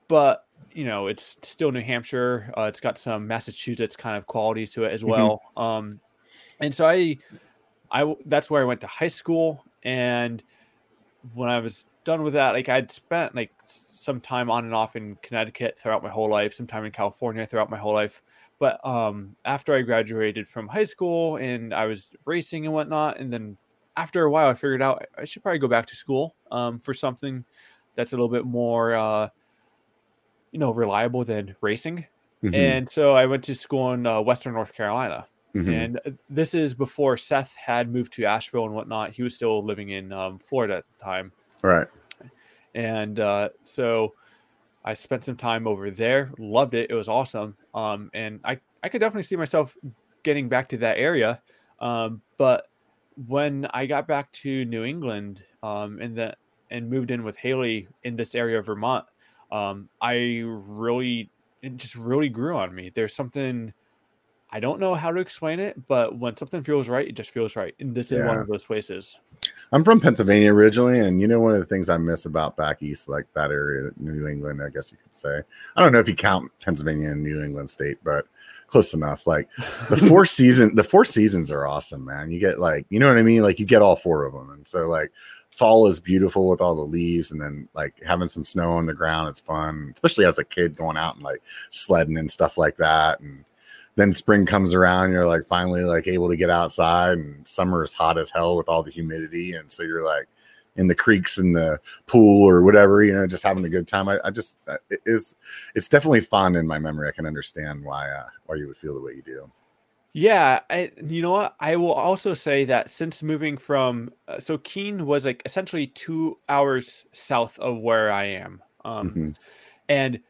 but you know, it's still New Hampshire. Uh, it's got some Massachusetts kind of qualities to it as Mhm. well. Um, and so I, I that's where I went to high school. And when I was done with that, like I'd spent like some time on and off in Connecticut throughout my whole life, some time in California throughout my whole life. But um, after I graduated from high school and I was racing and whatnot, and then after a while, I figured out I should probably go back to school um, for something that's a little bit more, uh, you know, reliable than racing. Mhm. And so I went to school in uh, Western North Carolina. Mhm. And uh, this is before Seth had moved to Asheville and whatnot. He was still living in um, Florida at the time. Right. And uh, so I spent some time over there, loved it. It was awesome. Um, and I, I could definitely see myself getting back to that area. Um, but when I got back to New England um, and, the, and moved in with Haley in this area of Vermont, um, I really, it just really grew on me. There's something. I don't know how to explain it, but when something feels right, it just feels right. And this is one of those places. I'm from Pennsylvania originally, and you know one of the things I miss about back east, like that area, New England, I guess you could say. I don't know if you count Pennsylvania and New England state, but close enough. Like the four season, the four seasons are awesome, man. You get like, you know what I mean? Like you get all four of them, and so like fall is beautiful with all the leaves, and then like having some snow on the ground, it's fun, especially as a kid going out and like sledding and stuff like that, and then spring comes around you're like finally like able to get outside and summer is hot as hell with all the humidity and so you're like in the creeks in the pool or whatever you know just having a good time i, I just uh, it is it's definitely fun in my memory i can understand why uh, why you would feel the way you do Yeah, I, you know what? I will also say that since moving from uh, so Keene was like essentially two hours south of where I am, um, Mhm. and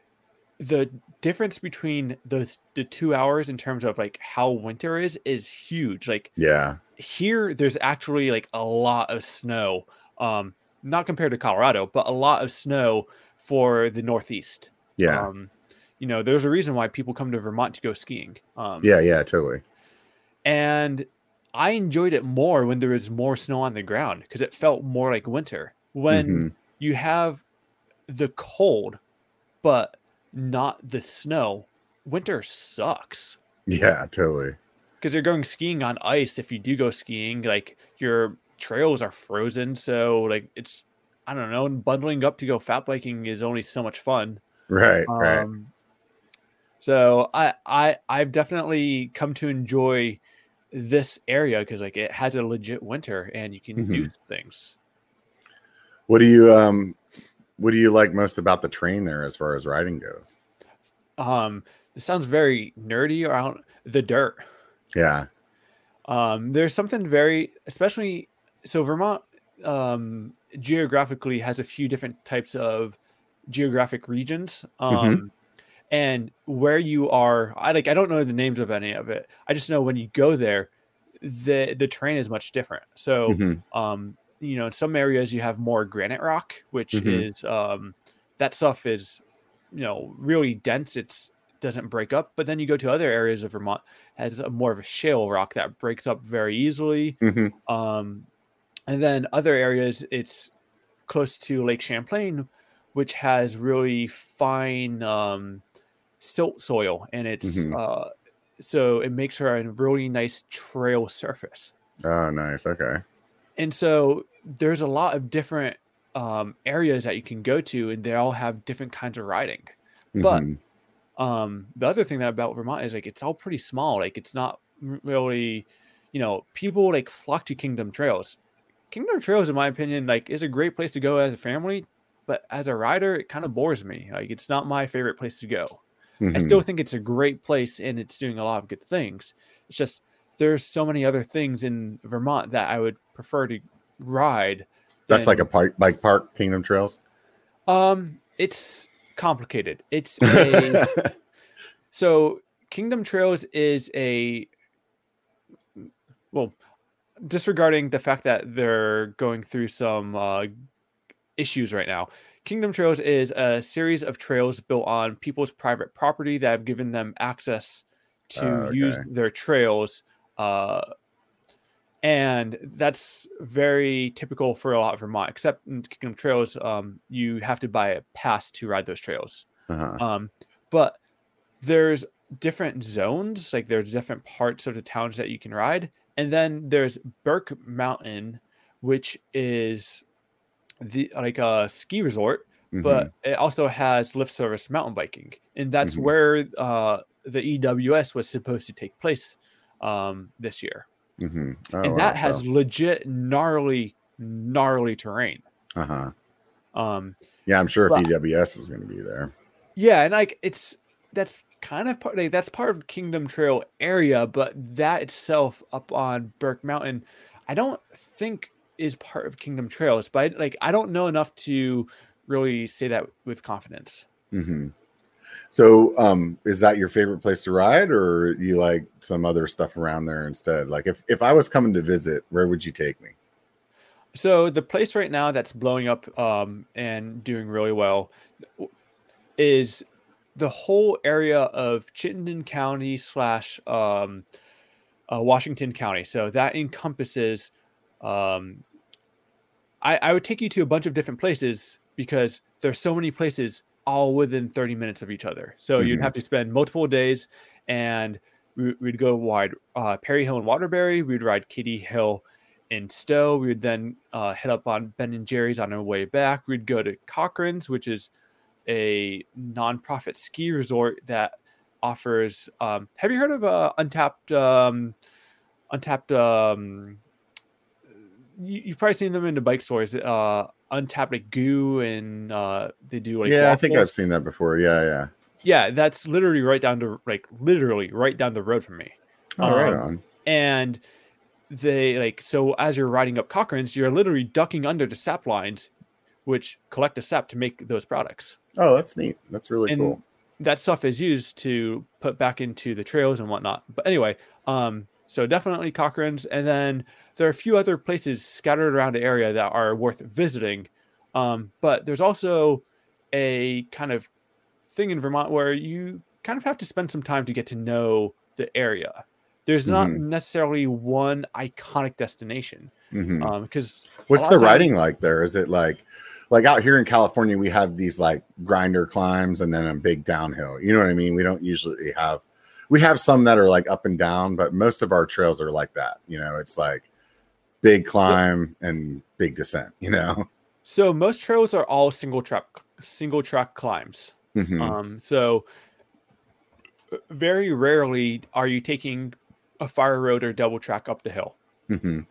the difference between those the two hours in terms of like how winter is is huge. Like yeah here there's actually like a lot of snow. Um, not compared to Colorado, but a lot of snow for the Northeast. Yeah. Um, you know, there's a reason why people come to Vermont to go skiing. Um, yeah, yeah, totally. And I enjoyed it more when there was more snow on the ground because it felt more like winter. When mm-hmm. you have the cold, but not the snow, winter sucks. Yeah, totally. Because you're going skiing on ice. If you do go skiing, like your trails are frozen, so like it's I don't know. Bundling up to go fat biking is only so much fun. Right. Um, right. So I I I've definitely come to enjoy this area because like it has a legit winter and you can mm-hmm. do things. What do you um what do you like most about the train there as far as riding goes? Um this sounds very nerdy around the dirt. Yeah. Um there's something very especially so Vermont um geographically has a few different types of geographic regions. Mm-hmm. Um mm-hmm and where you are i like i don't know the names of any of it i just know when you go there the the terrain is much different so mm-hmm. um you know in some areas you have more granite rock which mm-hmm. is um that stuff is you know really dense it's doesn't break up but then you go to other areas of vermont has a more of a shale rock that breaks up very easily mm-hmm. um and then other areas it's close to lake champlain which has really fine um silt soil and it's mm-hmm. uh so it makes for a really nice trail surface. Oh, nice. Okay. And so there's a lot of different um, areas that you can go to, and they all have different kinds of riding. Mm-hmm. But um, the other thing that about Vermont is like it's all pretty small. Like it's not really, you know, people like flock to Kingdom Trails. Kingdom Trails, in my opinion, like is a great place to go as a family, but as a rider, it kind of bores me. Like it's not my favorite place to go. Mm-hmm. I still think it's a great place and it's doing a lot of good things. It's just there's so many other things in Vermont that I would prefer to ride. That's like a park, bike park, Kingdom Trails. Um, it's complicated. It's a so Kingdom Trails is a well, disregarding the fact that they're going through some uh, issues right now. Kingdom Trails is a series of trails built on people's private property that have given them access to uh, okay. use their trails. Uh, and that's very typical for a lot of Vermont, except in Kingdom Trails, um, you have to buy a pass to ride those trails. Uh-huh. Um, but there's different zones, like there's different parts of the towns that you can ride. And then there's Burke Mountain, which is the like a ski resort, mm-hmm. but it also has lift service mountain biking, and that's mm-hmm. where uh, the EWS was supposed to take place um, this year. Mm-hmm. Oh, and that wow, has legit gnarly, gnarly terrain. Uh huh. Um, yeah, I'm sure if but, EWS was going to be there. Yeah, and like it's that's kind of part like, that's part of Kingdom Trail area, but that itself up on Burke Mountain, I don't think is part of Kingdom Trails, but I, like I don't know enough to really say that with confidence. Mm-hmm. So, um, is that your favorite place to ride, or you like some other stuff around there instead? Like, if if I was coming to visit, where would you take me? So the place right now that's blowing up um, and doing really well is the whole area of Chittenden County slash um, uh, Washington County. So that encompasses um, I, I would take you to a bunch of different places because there's so many places all within 30 minutes of each other. So mm-hmm. you'd have to spend multiple days and we, would go wide uh, Perry Hill and Waterbury. We'd ride Cady Hill in Stowe. We would then uh, head up on Ben and Jerry's on our way back. We'd go to Cochran's, which is a nonprofit ski resort that offers. Um, have you heard of uh, Untapped? Um, Untapped um, you, have probably seen them in the bike stores. Uh, untapped like goo, and uh, they do like yeah. I think I've seen that before. Yeah, yeah, yeah. That's literally right down to like literally right down the road from me. Oh, um, right on. And they like so as you're riding up Cochran's, you're literally ducking under the sap lines, which collect the sap to make those products. Oh, that's neat. That's really and cool. That stuff is used to put back into the trails and whatnot. But anyway, um, so definitely Cochran's, and then there are a few other places scattered around the area that are worth visiting. Um, but there's also a kind of thing in Vermont where you kind of have to spend some time to get to know the area. There's not mm-hmm. necessarily one iconic destination because mm-hmm. um, what's the riding like there? Is it like like out here in California we have these like grinder climbs and then a big downhill. You know what I mean? We don't usually have we have some that are like up and down, but most of our trails are like that. You know, it's like big climb and big descent. You know. So most trails are all single track single track climbs. Mm-hmm. Um, so very rarely are you taking a fire road or double track up the hill. Mm-hmm.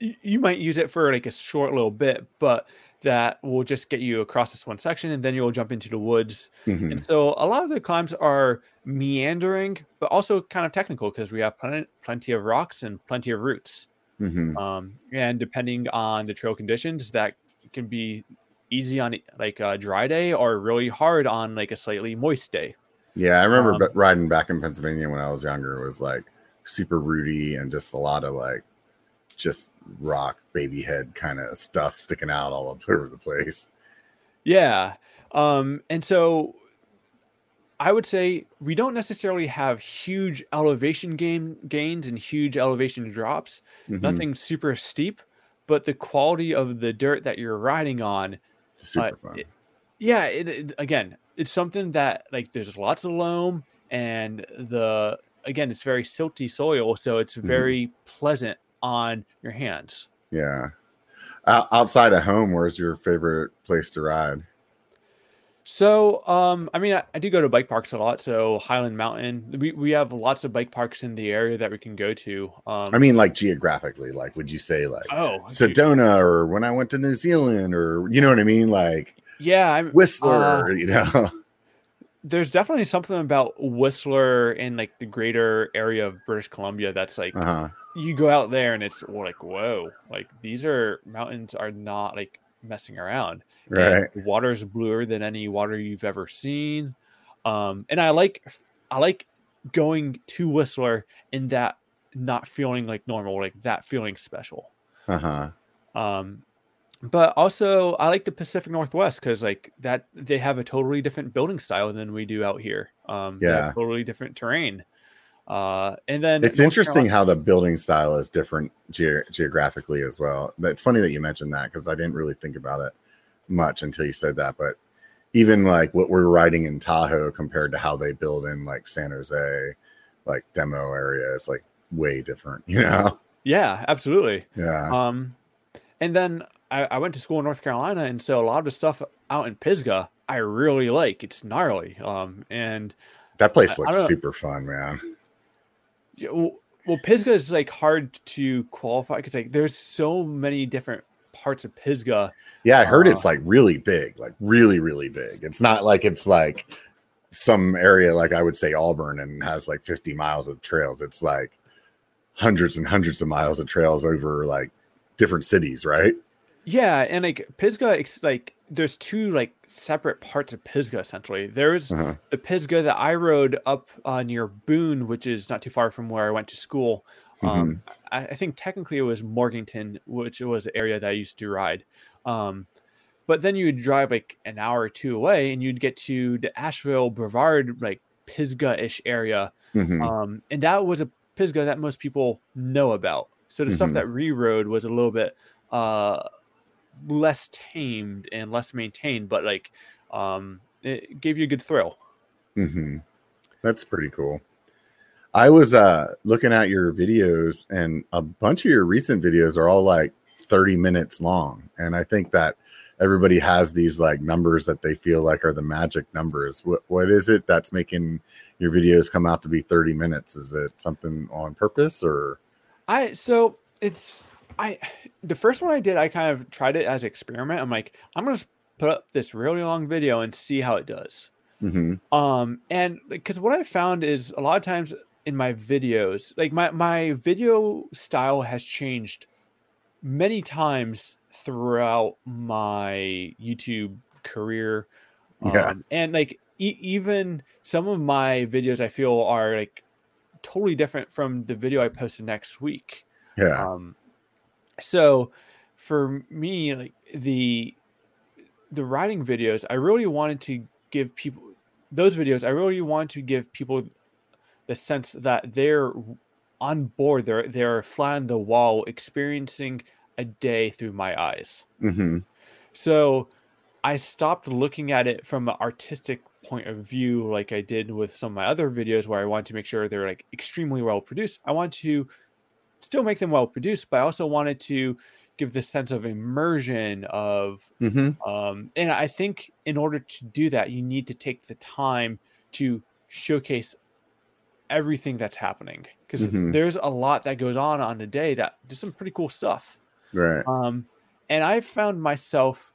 You might use it for like a short little bit, but that will just get you across this one section and then you'll jump into the woods. Mm-hmm. And so a lot of the climbs are meandering, but also kind of technical because we have plenty, plenty of rocks and plenty of roots. Mm-hmm. Um, and depending on the trail conditions, that can be easy on like a dry day or really hard on like a slightly moist day. Yeah, I remember um, riding back in Pennsylvania when I was younger. It was like super rooty and just a lot of like just rock baby head kind of stuff sticking out all over the place. Yeah. Um, and so I would say we don't necessarily have huge elevation gain gains and huge elevation drops, mm-hmm. nothing super steep, but the quality of the dirt that you're riding on, super uh, fun. It, yeah, it, it, again, it's something that like there's lots of loam and the again it's very silty soil, so it's mm-hmm. very mm-hmm. pleasant on your hands. Yeah. outside of home, where's your favorite place to ride? So, um, I mean, I, I, do go to bike parks a lot. So Highland Mountain, we, we have lots of bike parks in the area that we can go to. Um, I mean, like geographically, like, would you say like, oh, Sedona or when I went to New Zealand or, you know what I mean? Like, yeah, I'm Whistler, uh, you know, there's definitely something about Whistler and like the greater area of British Columbia that's like, uh-huh. You go out there and it's like, whoa, like these are mountains are not like messing around. Right. And water's bluer than any water you've ever seen. Um, and I like I like going to Whistler in that not feeling like normal, like that feeling special. Uh-huh. Um, but also I like the Pacific Northwest because like that they have a totally different building style than we do out here. Um, yeah, totally different terrain. Uh, and then it's North interesting Carolina- how the building style is different ge- geographically as well. It's funny that you mentioned that because I didn't really think about it much until you said that. But even like what we're riding in Tahoe compared to how they build in like San Jose, like demo area is like way different, you know? Yeah, absolutely. Yeah. Um, and then I, I went to school in North Carolina, and so a lot of the stuff out in Pisgah I really like. It's gnarly. Um, and that place looks super fun, man. Yeah, well, well, Pisgah is like hard to qualify because like there's so many different parts of Pisgah. Yeah, I heard uh, it's like really big, like really, really big. It's not like it's like some area like I would say Auburn and has like 50 miles of trails. It's like hundreds and hundreds of miles of trails over like different cities, right? Yeah, and like Pisgah, like there's two like separate parts of Pisgah essentially. There's uh-huh. the Pisgah that I rode up uh, near Boone, which is not too far from where I went to school. Um, mm-hmm. I, I, think technically it was Morganton, which was the area that I used to ride. Um, but then you would drive like an hour or two away, and you'd get to the Asheville Brevard like Pisgah-ish area, mm-hmm. um, and that was a Pisgah that most people know about. So the mm-hmm. stuff that we rode was a little bit uh, less tamed and less maintained, but like um, it gave you a good thrill. Mm-hmm. That's pretty cool. I was uh, looking at your videos, and a bunch of your recent videos are all like 30 minutes long. And I think that everybody has these like numbers that they feel like are the magic numbers. What, what is it that's making your videos come out to be 30 minutes? Is it something on purpose or? I, so it's, I the first one I did, I kind of tried it as an experiment. I'm like, I'm gonna put up this really long video and see how it does. Mm-hmm. Um, and because what I found is a lot of times in my videos, like my my video style has changed many times throughout my YouTube career. Yeah. Um, and like e- even some of my videos I feel are like totally different from the video I posted next week. Yeah. Um, so for me, like the the writing videos, I really wanted to give people those videos. I really wanted to give people the sense that they're on board. They're they're flat on the wall, experiencing a day through my eyes. Mm-hmm. So I stopped looking at it from an artistic point of view, like I did with some of my other videos, where I wanted to make sure they're like extremely well produced. I want to still make them well produced, but I also wanted to give this sense of immersion of Mm-hmm. um, and I think in order to do that, you need to take the time to showcase everything that's happening because Mhm. there's a lot that goes on on the day that there's some pretty cool stuff. Right. Um, and I found myself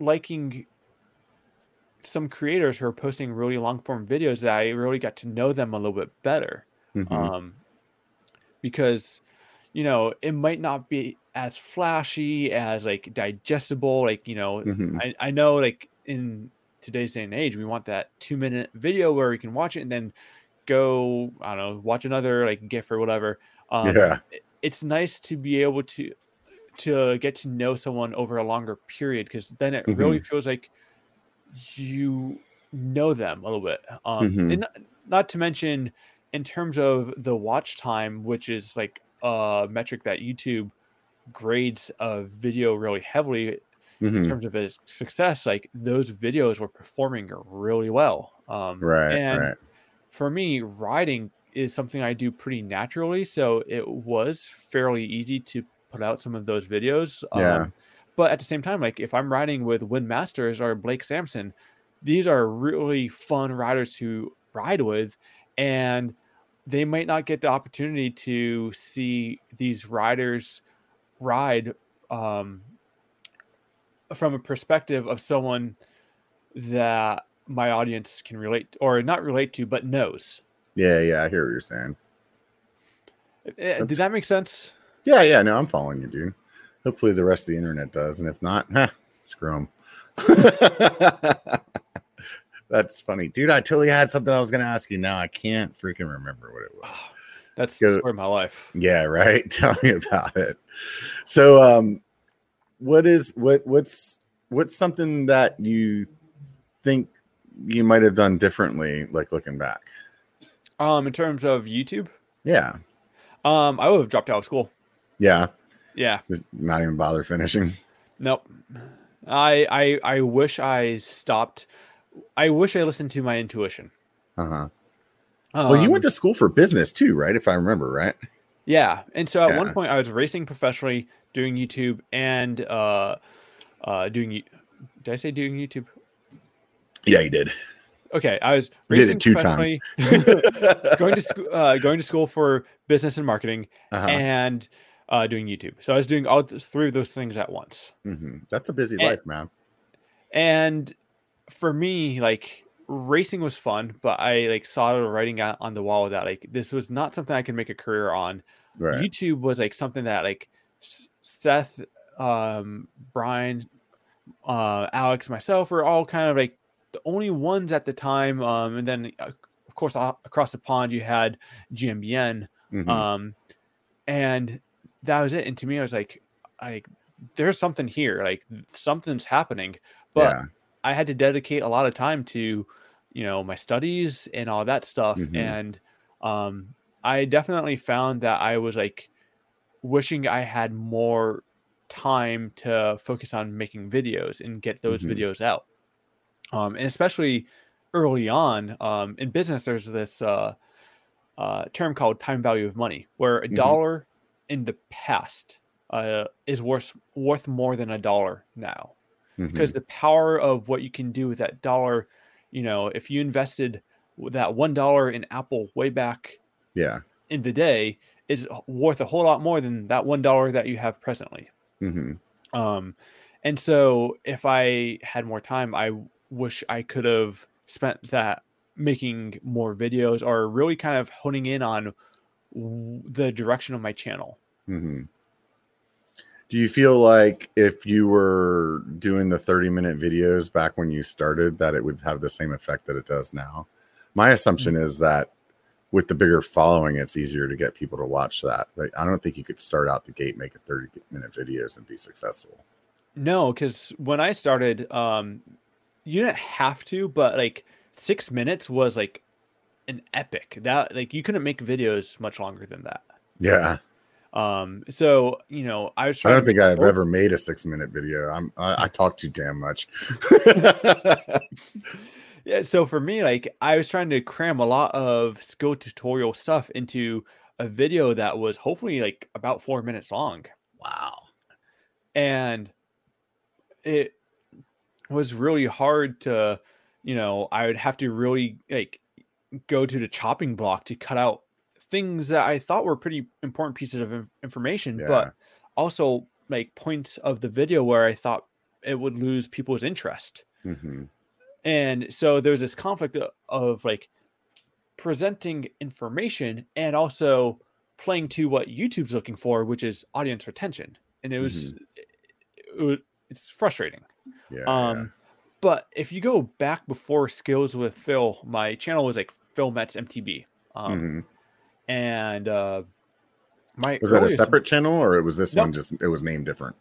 liking some creators who are posting really long form videos that I really got to know them a little bit better. Mhm. Um, because you know it might not be as flashy as like digestible like you know Mhm. I, I know like in today's day and age we want that two minute video where we can watch it and then go i don't know watch another like gif or whatever um yeah. it- it's nice to be able to to get to know someone over a longer period because then it really feels like you know them a little bit um Mhm. and not, not to mention in terms of the watch time which is like a metric that youtube grades a video really heavily in Mhm. terms of its success like those videos were performing really well um Right. and right. for me, riding is something I do pretty naturally. So it was fairly easy to put out some of those videos. Yeah. Um, but at the same time, like if I'm riding with Wyn Masters or Blake Samson, these are really fun riders to ride with. And they might not get the opportunity to see these riders ride um, from a perspective of someone that my audience can relate or not relate to, but knows. Yeah. Yeah. I hear what you're saying. Eh, That's- Did that make sense? Yeah. Yeah. No, I'm following you, dude. Hopefully the rest of the internet does, and if not, huh, screw them. That's funny, dude. I totally had something I was gonna ask you. Now I can't freaking remember what it was. That's the story of my life. Yeah, right. Tell me about it. So, um, what is what what's what's something that you think you might have done differently, like looking back? Um, in terms of YouTube, Yeah, um, I would have dropped out of school. yeah. Yeah, Just not even bother finishing. nope. I I I wish I stopped. I wish I listened to my intuition. Uh huh. well, you Um, went to school for business too, right? If I remember right. Yeah, and so at Yeah. one point I was racing professionally, doing YouTube and uh, uh, doing. Did I say doing YouTube? Yeah, you did. Okay, I was You did racing it two times. going to school, uh, going to school for business and marketing, Uh-huh. and uh, doing YouTube. So I was doing all th- three of those things at once. Mm-hmm. That's a busy And- life, man. And for me, like racing was fun, but I like saw the writing out on the wall that like this was not something I could make a career on. Right. YouTube was like something that like Seth, um, Brian, uh, Alex, myself were all kind of like the only ones at the time. Um, and then uh, of course a- across the pond you had GMBN. Mhm. Um, and that was it. And to me, I was like, like there's something here, like something's happening. But yeah. I had to dedicate a lot of time to, you know, my studies and all that stuff. Mhm. And um, I definitely found that I was like wishing I had more time to focus on making videos and get those Mhm. videos out. Um, and especially early on um, in business, there's this uh, uh, term called time value of money, where a Mhm. dollar in the past uh, is worth worth more than a dollar now Mhm. because the power of what you can do with that dollar you know if you invested that one dollar in apple way back yeah. in the day is worth a whole lot more than that one dollar that you have presently hmm um and so if i had more time i wish i could have spent that making more videos or really kind of honing in on the direction of my channel hmm Do you feel like if you were doing the 30 minute videos back when you started, that it would have the same effect that it does now? My assumption is that with the bigger following, it's easier to get people to watch that. But I don't think you could start out the gate making 30 minute videos and be successful. No, because when I started, um, you didn't have to, but like six minutes was like an epic. That like you couldn't make videos much longer than that. Yeah. Um. So you know, I was. I don't think I've ever made a six minute video. I'm. I, I talk too damn much. yeah. So for me, like I was trying to cram a lot of skill tutorial stuff into a video that was hopefully like about four minutes long. Wow. And it was really hard to, you know, I would have to really like go to the chopping block to cut out things that I thought were pretty important pieces of information, yeah. but also like points of the video where I thought it would lose people's interest. Mm-hmm. And so there's this conflict of, of like presenting information and also playing to what YouTube's looking for, which is audience retention. And it was, mm-hmm. it, it, it's frustrating. Yeah, um. But if you go back before Skills with Phil, my channel was like Phil Kmetz MTB. Um, mm-hmm and uh my was that a separate channel or it was this one just it was named different?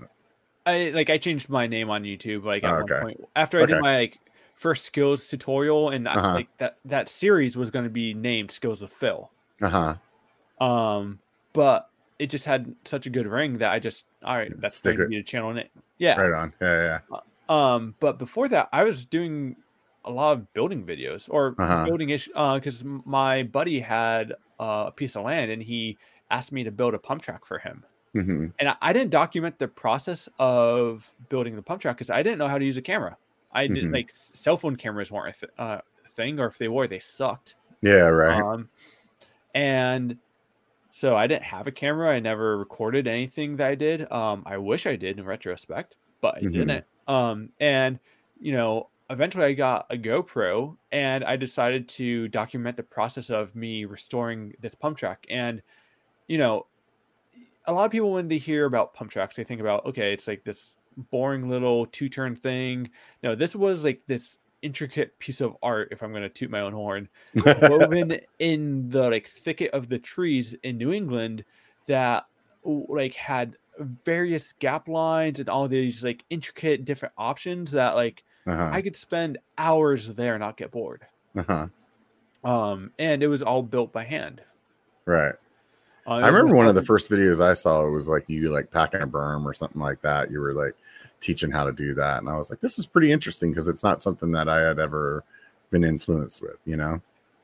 I like i changed my name on youtube like at oh, okay. one point after i okay. did my like first skills tutorial and uh-huh. I, like that that series was going to be named skills with phil. Uh-huh. Um but it just had such a good ring that i just all right that's going to channel name. Yeah. Right on. Yeah yeah. Uh, um but before that i was doing a lot of building videos or uh-huh. building ish because uh, my buddy had uh, a piece of land and he asked me to build a pump track for him. Mm-hmm. And I, I, didn't document the process of building the pump track because I didn't know how to use a camera. I didn't mm-hmm. like cell phone cameras weren't a th- uh, thing, or if they were, they sucked. Yeah, right. Um, and so I didn't have a camera. I never recorded anything that I did. Um, I wish I did in retrospect, but I mm-hmm. didn't. Um, and you know, eventually I got a GoPro and I decided to document the process of me restoring this pump track. And, you know, a lot of people, when they hear about pump tracks, they think about, okay, it's like this boring little two turn thing. No, this was like this intricate piece of art, if I'm going to toot my own horn, woven in the like thicket of the trees in New England that like had various gap lines and all these like intricate different options that like uh-huh. I could spend hours there and not get bored. Uh-huh. Um, and it was all built by hand. Right. Uh, I remember one of the first videos I saw was like you like packing a berm or something like that. You were like teaching how to do that, and I was like, this is pretty interesting because it's not something that I had ever been influenced with, you know.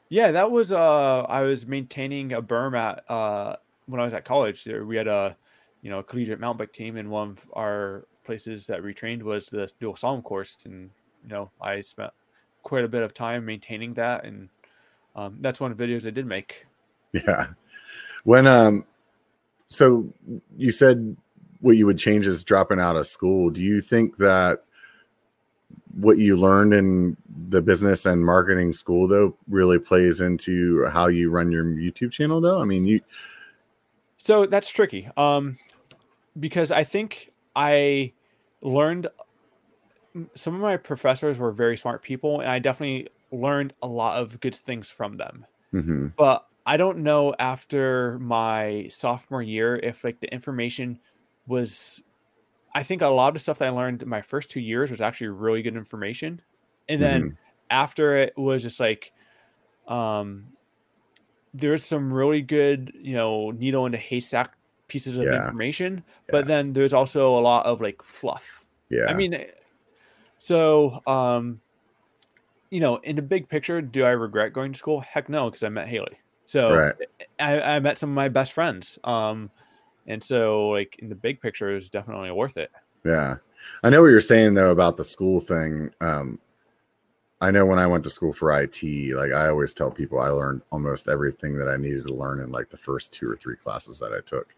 Yeah, that was uh I was maintaining a berm at uh when I was at college. There we had a you know a collegiate mountain bike team, and one of our places that retrained was the dual slalom course, and you know I spent quite a bit of time maintaining that, and um, that's one of the videos I did make. Yeah, when um, so you said what you would change is dropping out of school. Do you think that what you learned in the business and marketing school though really plays into how you run your YouTube channel though? I mean, you so that's tricky. Um because I think I learned some of my professors were very smart people, and I definitely learned a lot of good things from them. Mm-hmm. But I don't know after my sophomore year if like the information was. I think a lot of the stuff that I learned in my first two years was actually really good information, and then mm-hmm. after it was just like, um, there's some really good, you know, needle in a haystack pieces of yeah. information, yeah. but then there's also a lot of like fluff. Yeah. I mean, so um, you know, in the big picture, do I regret going to school? Heck no, because I met Haley. So right. I, I met some of my best friends. Um, and so like in the big picture is definitely worth it. Yeah. I know what you're saying though about the school thing. Um, I know when I went to school for IT, like I always tell people I learned almost everything that I needed to learn in like the first two or three classes that I took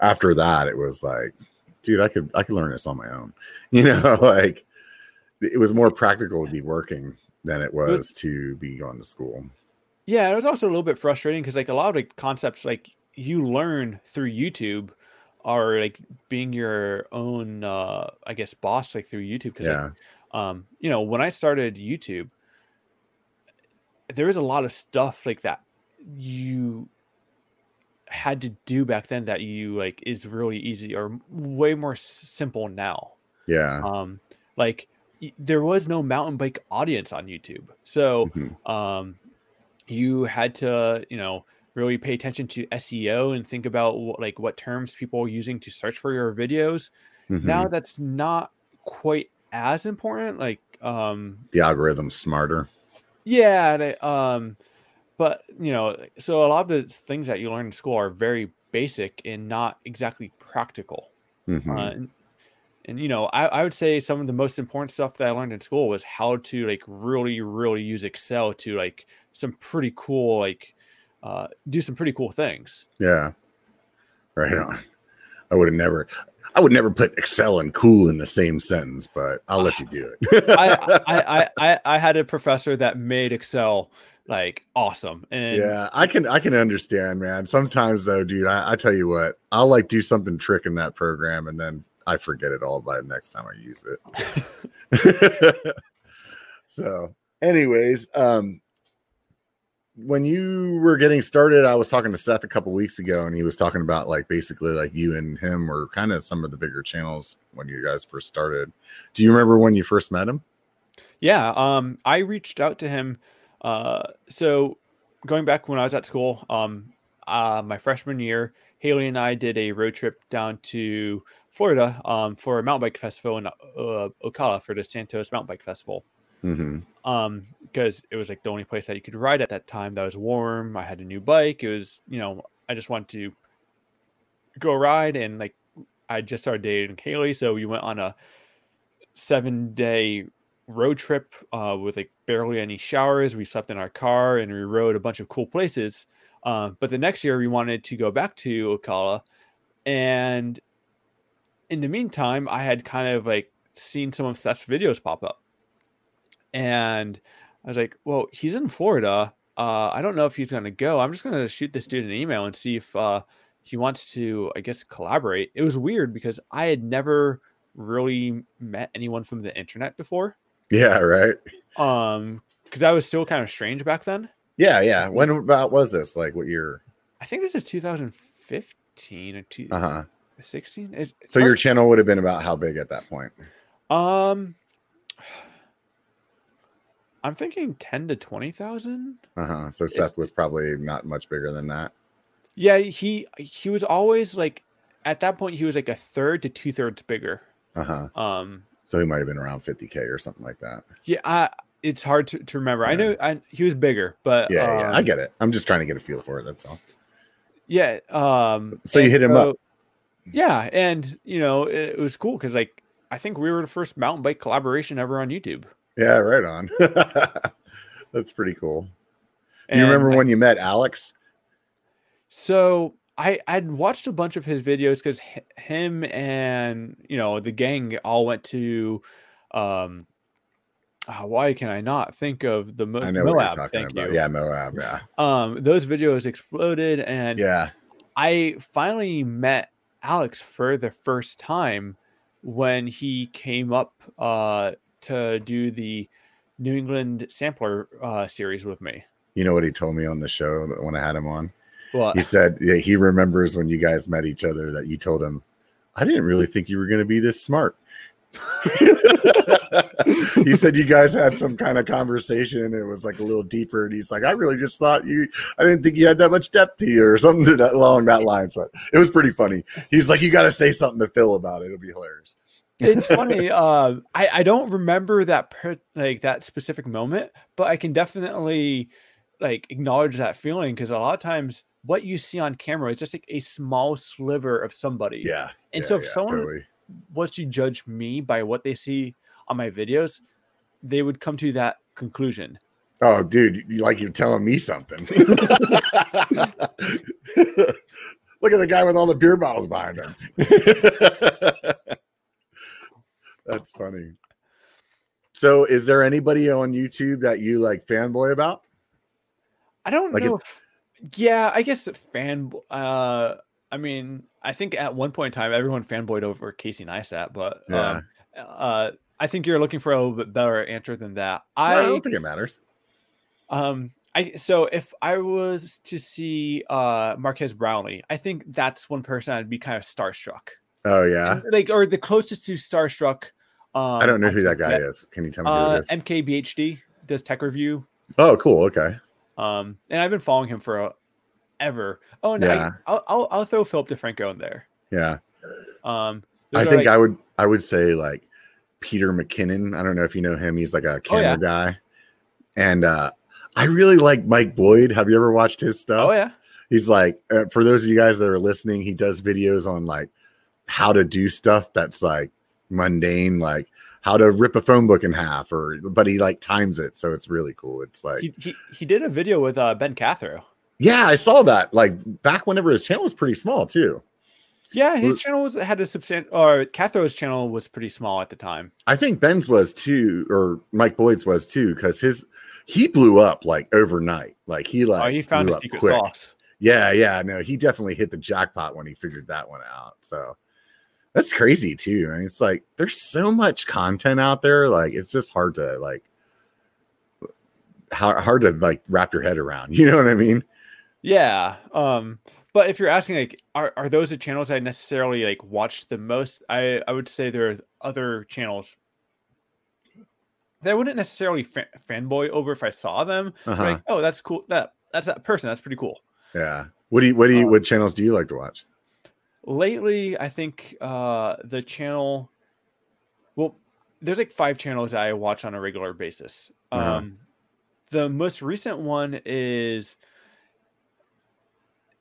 after that, it was like, dude, I could I could learn this on my own. You know, like it was more practical to be working than it was, it was to be going to school. Yeah, it was also a little bit frustrating because like a lot of the concepts like you learn through YouTube are like being your own uh I guess boss like through YouTube because yeah. like, um you know when I started YouTube there is a lot of stuff like that you had to do back then that you like is really easy or way more simple now. Yeah. Um, like there was no mountain bike audience on YouTube, so mm-hmm. um, you had to you know really pay attention to SEO and think about what, like what terms people are using to search for your videos. Mm-hmm. Now that's not quite as important. Like um, the algorithm's smarter. Yeah, they, um, but you know, so a lot of the things that you learn in school are very basic and not exactly practical. Mm-hmm. Uh, and, and, you know, I, I would say some of the most important stuff that I learned in school was how to like really, really use Excel to like some pretty cool, like uh, do some pretty cool things. Yeah, right on. I would have never, I would never put Excel and cool in the same sentence, but I'll let you do it. I, I, I, I had a professor that made Excel like awesome. And yeah, I can I can understand, man. Sometimes though, dude, I, I tell you what, I'll like do something trick in that program and then I forget it all by the next time I use it. so, anyways, um when you were getting started, I was talking to Seth a couple weeks ago, and he was talking about like basically like you and him were kind of some of the bigger channels when you guys first started. Do you remember when you first met him? Yeah, um, I reached out to him uh, so going back when I was at school, um, uh, my freshman year, Haley and I did a road trip down to Florida um, for a mountain bike festival in uh, Ocala for the Santos Mountain Bike Festival. Mm-hmm. Um, because it was like the only place that you could ride at that time that was warm. I had a new bike. It was, you know, I just wanted to go ride and like I just started dating Kaylee, so we went on a seven day road trip uh, with like barely any showers. We slept in our car and we rode a bunch of cool places. Uh, but the next year we wanted to go back to Ocala, and in the meantime, I had kind of like seen some of Seth's videos pop up, and I was like, "Well, he's in Florida. Uh, I don't know if he's gonna go. I'm just gonna shoot this dude an email and see if uh, he wants to, I guess, collaborate." It was weird because I had never really met anyone from the internet before. Yeah, right. Um, because I was still kind of strange back then. Yeah, yeah. When about was this? Like what year? I think this is 2015 or two, uh-huh. 16. so your channel would have been about how big at that point? Um, I'm thinking 10 to 20,000. Uh huh. So Seth was probably not much bigger than that. Yeah, he he was always like at that point he was like a third to two thirds bigger. Uh huh. Um, so he might have been around 50k or something like that. Yeah, I, it's hard to, to remember. Yeah. I know I, he was bigger, but yeah, um, yeah, I get it. I'm just trying to get a feel for it. That's all. Yeah. Um. So you hit him so, up. Yeah, and you know it, it was cool because like I think we were the first mountain bike collaboration ever on YouTube. Yeah, right on. That's pretty cool. Do and you remember I, when you met Alex? So I I'd watched a bunch of his videos because him and you know the gang all went to um uh, why can I not think of the Mo- I know Moab? Thank about. you. Yeah, Moab. Yeah. Um, those videos exploded, and yeah, I finally met Alex for the first time when he came up uh to do the New England Sampler uh, series with me. You know what he told me on the show when I had him on? Well, he said yeah, he remembers when you guys met each other that you told him, I didn't really think you were going to be this smart. he said you guys had some kind of conversation. It was like a little deeper, and he's like, "I really just thought you. I didn't think you had that much depth to you, or something that, along that line." So it was pretty funny. He's like, "You got to say something to Phil about it. It'll be hilarious." It's funny. Uh, I I don't remember that per, like that specific moment, but I can definitely like acknowledge that feeling because a lot of times what you see on camera is just like a small sliver of somebody. Yeah. And yeah, so if yeah, someone totally. was to judge me by what they see on my videos, they would come to that conclusion. Oh, dude, you like you're telling me something. Look at the guy with all the beer bottles behind him. That's funny. So, is there anybody on YouTube that you like fanboy about? I don't like know. If, yeah, I guess fan. Uh, I mean, I think at one point in time, everyone fanboyed over Casey Neistat, but yeah. Um, uh, I think you're looking for a little bit better answer than that. I, no, I don't think it matters. Um, I so if I was to see uh Marques Brownlee, I think that's one person I'd be kind of starstruck. Oh yeah, like or the closest to starstruck. Um, I don't know who that guy is. Can you tell me uh, who it is? MKBHD does tech review. Oh, cool. Okay. Um, and I've been following him for a, ever. Oh, and yeah. I, will I'll I'll throw Philip DeFranco in there. Yeah. Um, I think like, I would I would say like Peter McKinnon. I don't know if you know him. He's like a camera oh, yeah. guy, and uh, I really like Mike Boyd. Have you ever watched his stuff? Oh yeah. He's like, uh, for those of you guys that are listening, he does videos on like how to do stuff that's like mundane, like how to rip a phone book in half, or but he like times it, so it's really cool. It's like he he, he did a video with uh, Ben Cathro. Yeah, I saw that. Like back whenever his channel was pretty small too. Yeah, his was, channel was had a substantial, or Cathro's channel was pretty small at the time. I think Ben's was too, or Mike Boyd's was too, because his he blew up like overnight. Like he like oh, he found a secret quick. sauce. Yeah, yeah, no, he definitely hit the jackpot when he figured that one out. So that's crazy too. I mean, it's like there's so much content out there. Like it's just hard to like hard, hard to like wrap your head around. You know what I mean? Yeah. Um, but if you're asking like are, are those the channels I necessarily like watch the most? I I would say there are other channels that I wouldn't necessarily fa- fanboy over if I saw them. Uh-huh. Like, oh, that's cool. That that's that person. That's pretty cool. Yeah. What do you what do you um, what channels do you like to watch? Lately, I think uh the channel well, there's like five channels I watch on a regular basis. Uh-huh. Um the most recent one is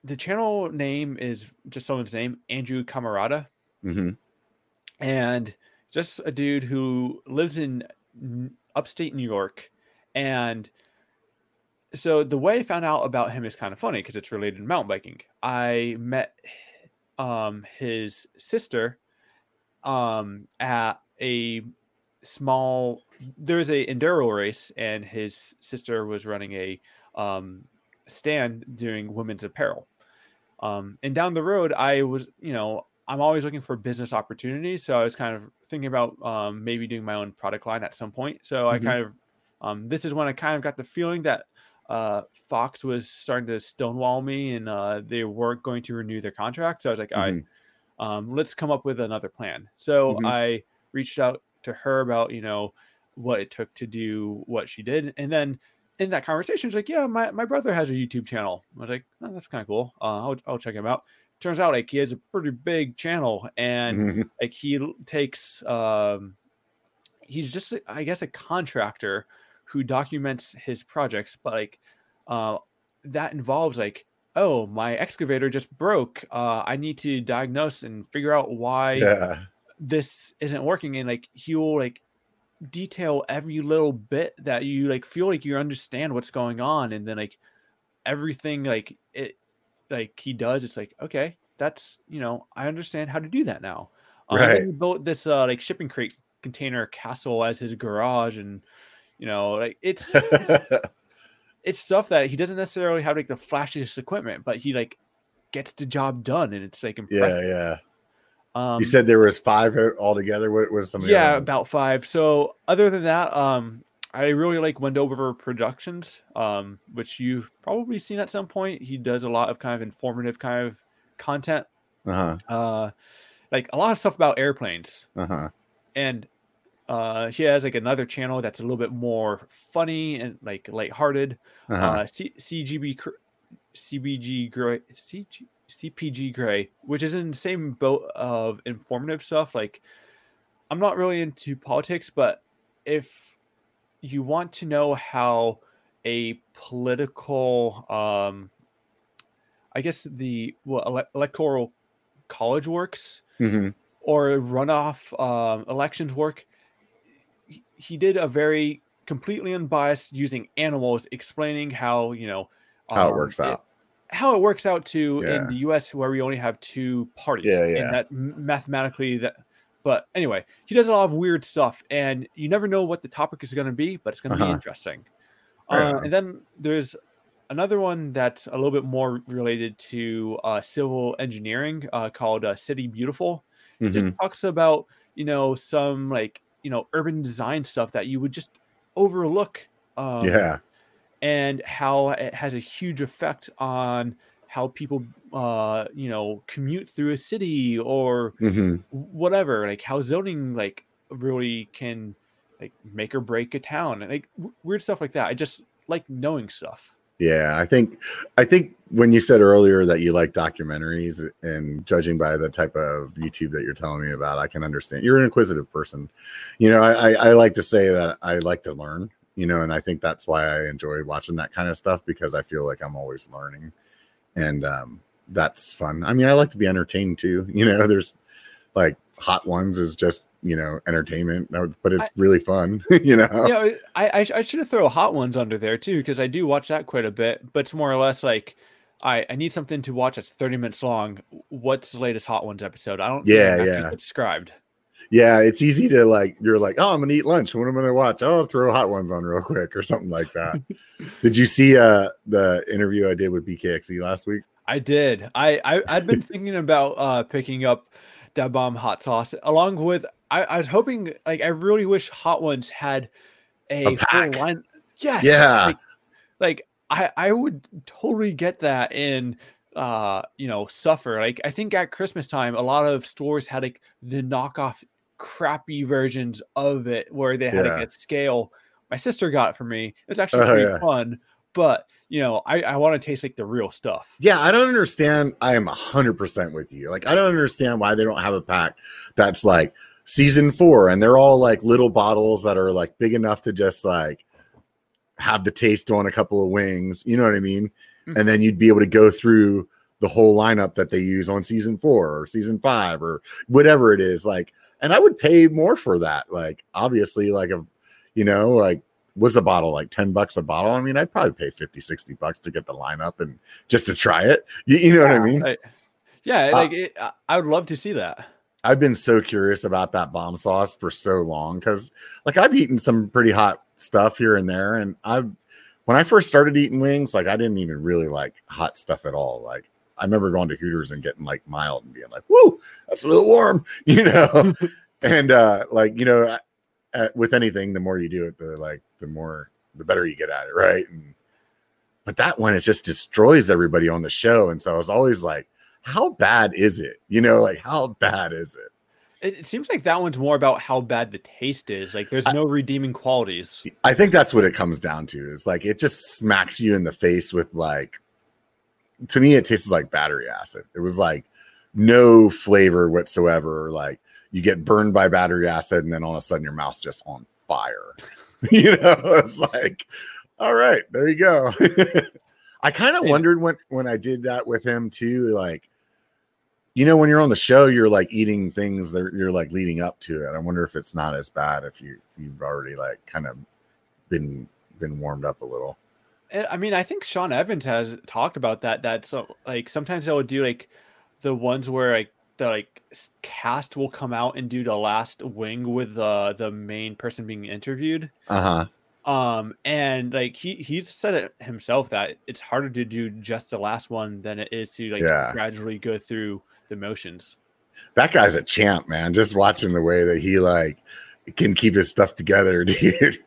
the channel name is just someone's name, Andrew Camarata. Mm-hmm. And just a dude who lives in upstate New York. And so the way I found out about him is kind of funny because it's related to mountain biking. I met um, his sister um, at a small there's a enduro race and his sister was running a um, stand doing women's apparel um, and down the road i was you know i'm always looking for business opportunities so i was kind of thinking about um, maybe doing my own product line at some point. So mm-hmm. I kind of um, this is when I kind of got the feeling that uh, Fox was starting to stonewall me and uh, they weren't going to renew their contract. So I was like, mm-hmm. all right, um, let's come up with another plan. So mm-hmm. I reached out to her about you know what it took to do what she did, and then in that conversation, she's like, "Yeah, my, my brother has a YouTube channel." I was like, oh, "That's kind of cool. Uh, I'll I'll check him out." turns out like he has a pretty big channel and mm-hmm. like he takes um he's just i guess a contractor who documents his projects but like uh that involves like oh my excavator just broke uh i need to diagnose and figure out why yeah. this isn't working and like he will like detail every little bit that you like feel like you understand what's going on and then like everything like it like he does, it's like okay, that's you know I understand how to do that now. Um, right. He built this uh, like shipping crate container castle as his garage, and you know like it's it's, it's stuff that he doesn't necessarily have like the flashiest equipment, but he like gets the job done, and it's like impressive. yeah, yeah. Um, you said there was five altogether. What was some? yeah, about five. So other than that, um, I really like Wendover Productions, um, which you've probably seen at some point. He does a lot of kind of informative kind of content. Uh-huh. Uh, like a lot of stuff about airplanes. Uh-huh. And uh, he has like another channel that's a little bit more funny and like lighthearted. Uh-huh. Uh, C- CGB, CBG Grey, CG, CPG Grey, which is in the same boat of informative stuff. Like, I'm not really into politics, but if you want to know how a political um i guess the well, ele- electoral college works mm-hmm. or runoff um, elections work he, he did a very completely unbiased using animals explaining how you know how um, it works out it, how it works out to yeah. in the us where we only have two parties yeah, yeah. and that mathematically that but anyway, he does a lot of weird stuff, and you never know what the topic is going to be, but it's going to uh-huh. be interesting. Uh, and then there's another one that's a little bit more related to uh, civil engineering uh, called uh, City Beautiful. It mm-hmm. just talks about you know some like you know urban design stuff that you would just overlook. Um, yeah. and how it has a huge effect on how people uh you know commute through a city or Mhm. whatever like how zoning like really can like make or break a town and like w- weird stuff like that i just like knowing stuff Yeah, I think I think when you said earlier that you like documentaries and judging by the type of YouTube that you're telling me about, I can understand. You're an inquisitive person. You know, I, I, I like to say that I like to learn, you know, and I think that's why I enjoy watching that kind of stuff because I feel like I'm always learning. And um that's fun. I mean, I like to be entertained too. You know, there's like hot ones is just, you know, entertainment, but it's I- really fun, you know. yeah i i, I should have throw hot ones under there too because i do watch that quite a bit but it's more or less like I, I need something to watch that's 30 minutes long. What's the latest Hot Ones episode? I don't Yeah, yeah. subscribed. Yeah, it's easy to like. You're like, oh, I'm gonna eat lunch. What am I gonna watch? Oh, I'll throw hot ones on real quick or something like that. did you see uh the interview I did with BKXC last week? I did. I, I I'd been thinking about uh picking up that bomb hot sauce along with I, I was hoping like I really wish Hot Ones had a, A full line. Yes. Yeah. Like, like I I would totally get that in uh you know suffer like i think at christmas time a lot of stores had like the knockoff crappy versions of it where they had Yeah. like a scale my sister got it for me it was actually Oh, pretty yeah. fun but you know i i want to taste like the real stuff Yeah, I don't understand. I am a hundred percent with you. Like, I don't understand why they don't have a pack that's like season four, and they're all like little bottles that are like big enough to just like have the taste on a couple of wings. You know what I mean? Mhm. And then you'd be able to go through the whole lineup that they use on season four or season five or whatever it is. Like, and I would pay more for that. Like, obviously, like a, you know, like was a bottle like 10 bucks a bottle? I mean, I'd probably pay 50, 60 bucks to get the lineup and just to try it. You, you know what I mean? I- yeah Uh, like it, I- i would love to see that I've been so curious about that bomb sauce for so long because, like, I've eaten some pretty hot stuff here and there, and I've when I first started eating wings, like, I didn't even really like hot stuff at all. Like, I remember going to Hooters and getting like mild and being like, "Whoa, that's a little warm," you know, and uh, like, you know, uh, with anything, the more you do it, the like, the more the better you get at it, right? And but that one, it just destroys everybody on the show, and so I was always like how bad is it? You know, like how bad is it? It, it seems like that one's more about how bad the taste is like there's I- no redeeming qualities I think that's what it comes down to is like it just smacks you in the face with like to me it tasted like battery acid. It was like no flavor whatsoever. Like you get burned by battery acid and then all of a sudden your mouth's just on fire. you know, it's like, all right, there you go. I kind of Yeah. wondered when when I did that with him too, like you know, when you're on the show, you're like eating things that you're like leading up to it. I wonder if it's not as bad if you you've already like kind of been been warmed up a little. Eh, I mean, I think Sean Evans has talked about that. That so like sometimes they'll do like the ones where like the like cast will come out and do the last wing with the the main person being interviewed. Uh huh. Um, and like he he's said it himself that it's harder to do just the last one than it is to like Yeah. gradually go through the motions. That guy's a champ, man. Just watching the way that he like can keep his stuff together, dude.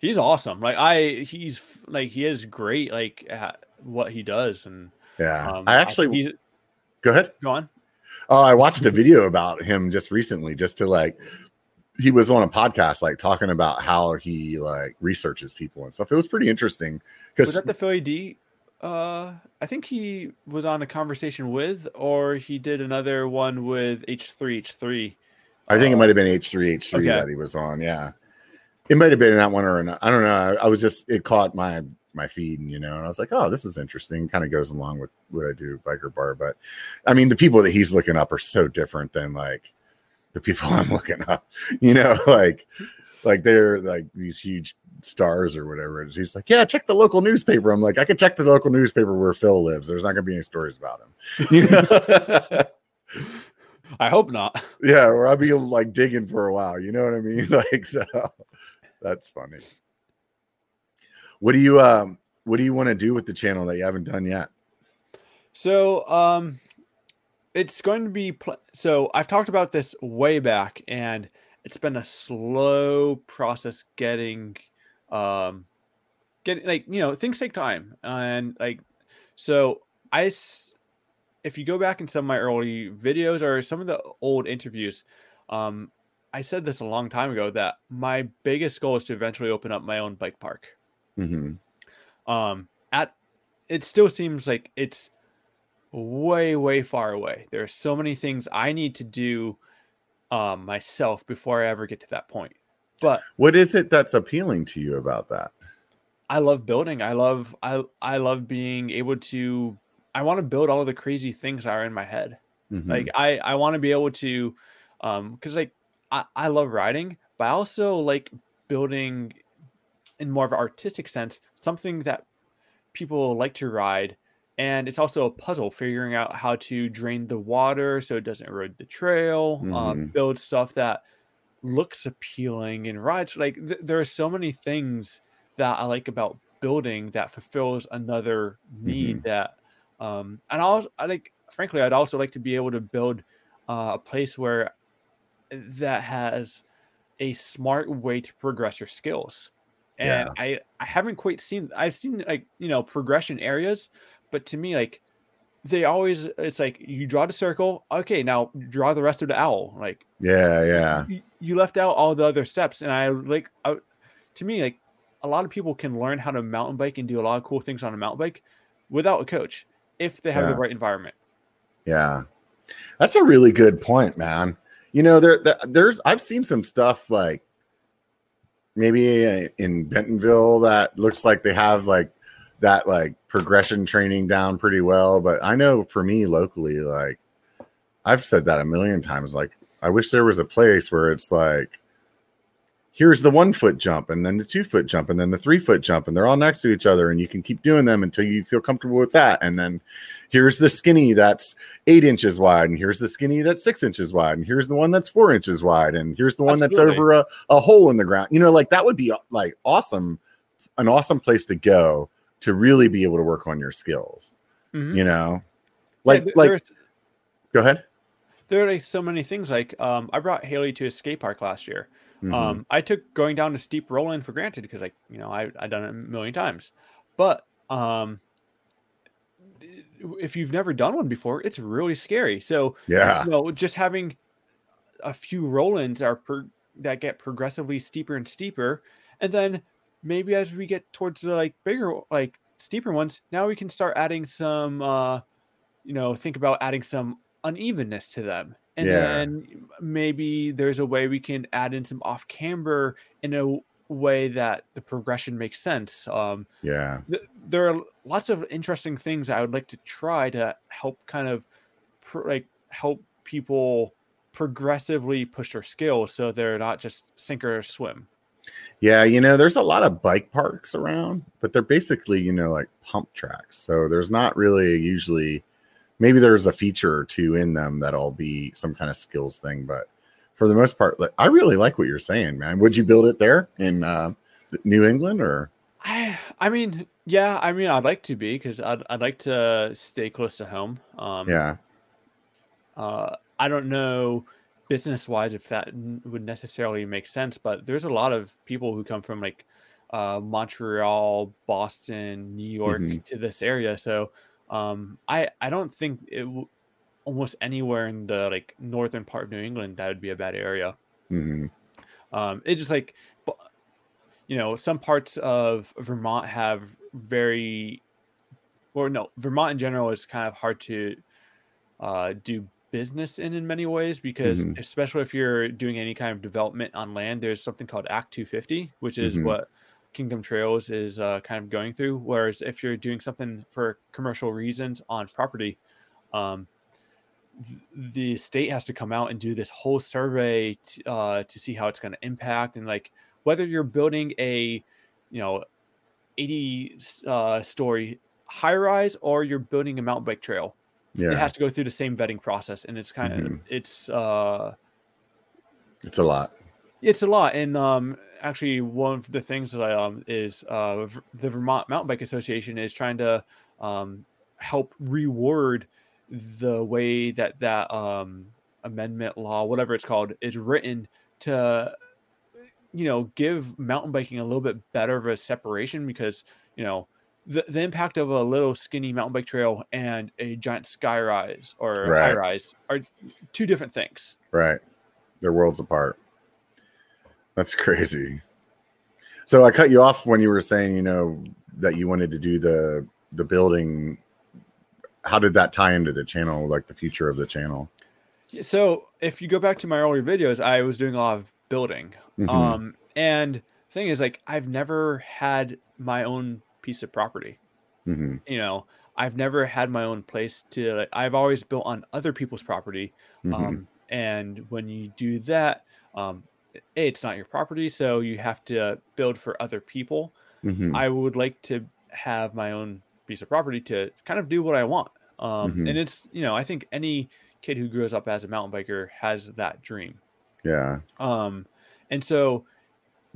He's awesome. Like I, he's like he is great. Like at what he does, and Yeah. um, I actually he's go ahead. go on. Oh, I watched a video about him just recently, just to like he was on a podcast like talking about how he like researches people and stuff. It was pretty interesting Was because that the Philly D? Uh, I think he was on a conversation with, or he did another one with H three H three. I think it might have been H three H three Okay. that he was on. Yeah, it might have been that one or not. I don't know. I, I was just it caught my my feed, and you know, and I was like, oh, this is interesting. Kind of goes along with what I do, biker bar. But I mean, the people that he's looking up are so different than like the people I'm looking up. You know, like like they're like these huge stars or whatever. it is. He's like, yeah, check the local newspaper. I'm like, I could check the local newspaper where Phil lives. There's not gonna be any stories about him. You know. I hope not. Yeah, or I'll be like digging for a while. You know what I mean? Like so that's funny. What do you um what do you want to do with the channel that you haven't done yet? So, um, it's going to be pl- so. I've talked about this way back, and it's been a slow process getting, um, getting like you know things take time and like so I if you go back in some of my early videos or some of the old interviews, um, I said this a long time ago that my biggest goal is to eventually open up my own bike park. Mm-hmm. Um, at it still seems like it's way way far away. There are so many things I need to do um, myself before I ever get to that point. But what is it that's appealing to you about that? I love building. I love I I love being able to I want to build all of the crazy things that are in my head. Mm-hmm. Like I I want to be able to um cuz like I I love riding, but I also like building in more of an artistic sense something that people like to ride and it's also a puzzle figuring out how to drain the water so it doesn't erode the trail um, Mhm. um, build stuff that looks appealing and rides like th- there are so many things that i like about building that fulfills another need that um and i'll i like frankly i'd also like to be able to build uh, a place where that has a smart way to progress your skills and i i haven't quite seen i've seen like you know progression areas but to me like they always it's like you draw the circle okay now draw the rest of the owl like Yeah, yeah. you, you left out all the other steps and i like I, to me like a lot of people can learn how to mountain bike and do a lot of cool things on a mountain bike without a coach if they have Yeah. the right environment Yeah. That's a really good point, man. You know, there, there there's I've seen some stuff like maybe uh, in Bentonville that looks like they have like that like progression training down pretty well, but I know for me locally like I've said that a million times like I wish there was a place where it's like here's the one foot jump and then the two foot jump and then the three foot jump and they're all next to each other and you can keep doing them until you feel comfortable with that and then here's the skinny that's eight inches wide and here's the skinny that's six inches wide and here's the one that's four inches wide and here's the one that's over a, a hole in the ground. You know like that would be uh, like awesome an awesome place to go to really be able to work on your skills Mhm. you know like th- like go ahead there are like so many things like um i brought haley to a skate park last year Mhm. Um, I took going down a steep roll in for granted because, like, you know, I I done it a million times. But um, if you've never done one before, it's really scary. So yeah you know, just having a few roll-ins are per, that get progressively steeper and steeper, and then maybe as we get towards the like bigger, like steeper ones, now we can start adding some, uh, you know, think about adding some unevenness to them, and Yeah. then maybe there's a way we can add in some off camber in a way that the progression makes sense. Um, yeah th- there are lots of interesting things I would like to try to help kind of pr- like help people progressively push their skills so they're not just sink or swim. Yeah, you know, there's a lot of bike parks around, but they're basically, you know, like pump tracks. So there's not really usually maybe there's a feature or two in them that'll be some kind of skills thing, but for the most part, like, I really like what you're saying, man. Would you build it there in uh, New England or I I mean, yeah, I mean I'd like to be because I'd I'd like to stay close to home. Um yeah, uh I don't know business wise if that n- would necessarily make sense, but there's a lot of people who come from like uh Montreal, Boston, New York Mhm. to this area. So um I I don't think it w- almost anywhere in the like northern part of New England that would be a bad area. mhm, Um, it's just like, you know, some parts of Vermont have very, or no, Vermont in general is kind of hard to uh, do business in in many ways because, Mhm. especially if you're doing any kind of development on land, there's something called Act 250, which is Mhm. what Kingdom Trails is uh, kind of going through. Whereas if you're doing something for commercial reasons on property, um, th- the state has to come out and do this whole survey t- uh, to see how it's going to impact and like whether you're building a you know 80 uh, story high rise or you're building a mountain bike trail it has to go through the same vetting process and it's kind of Mhm. it's uh it's a lot. it's a lot and um actually one of the things that I, um is uh the vermont mountain bike association is trying to um help reward the way that that um amendment law whatever it's called is written to you know give mountain biking a little bit better of a separation because you know the, the impact of a little skinny mountain bike trail and a giant sky rise or right. high rise are two different things. Right. They're worlds apart. That's crazy. So I cut you off when you were saying, you know, that you wanted to do the the building. How did that tie into the channel, like the future of the channel? So if you go back to my earlier videos, I was doing a lot of building. Mm-hmm. Um, and thing is, like, I've never had my own piece of property. Mm-hmm. You know, I've never had my own place to. Like, I've always built on other people's property. Mm-hmm. Um, and when you do that, um, it's not your property, so you have to build for other people. Mm-hmm. I would like to have my own piece of property to kind of do what I want. Um, mm-hmm. And it's you know, I think any kid who grows up as a mountain biker has that dream. Yeah. Um, and so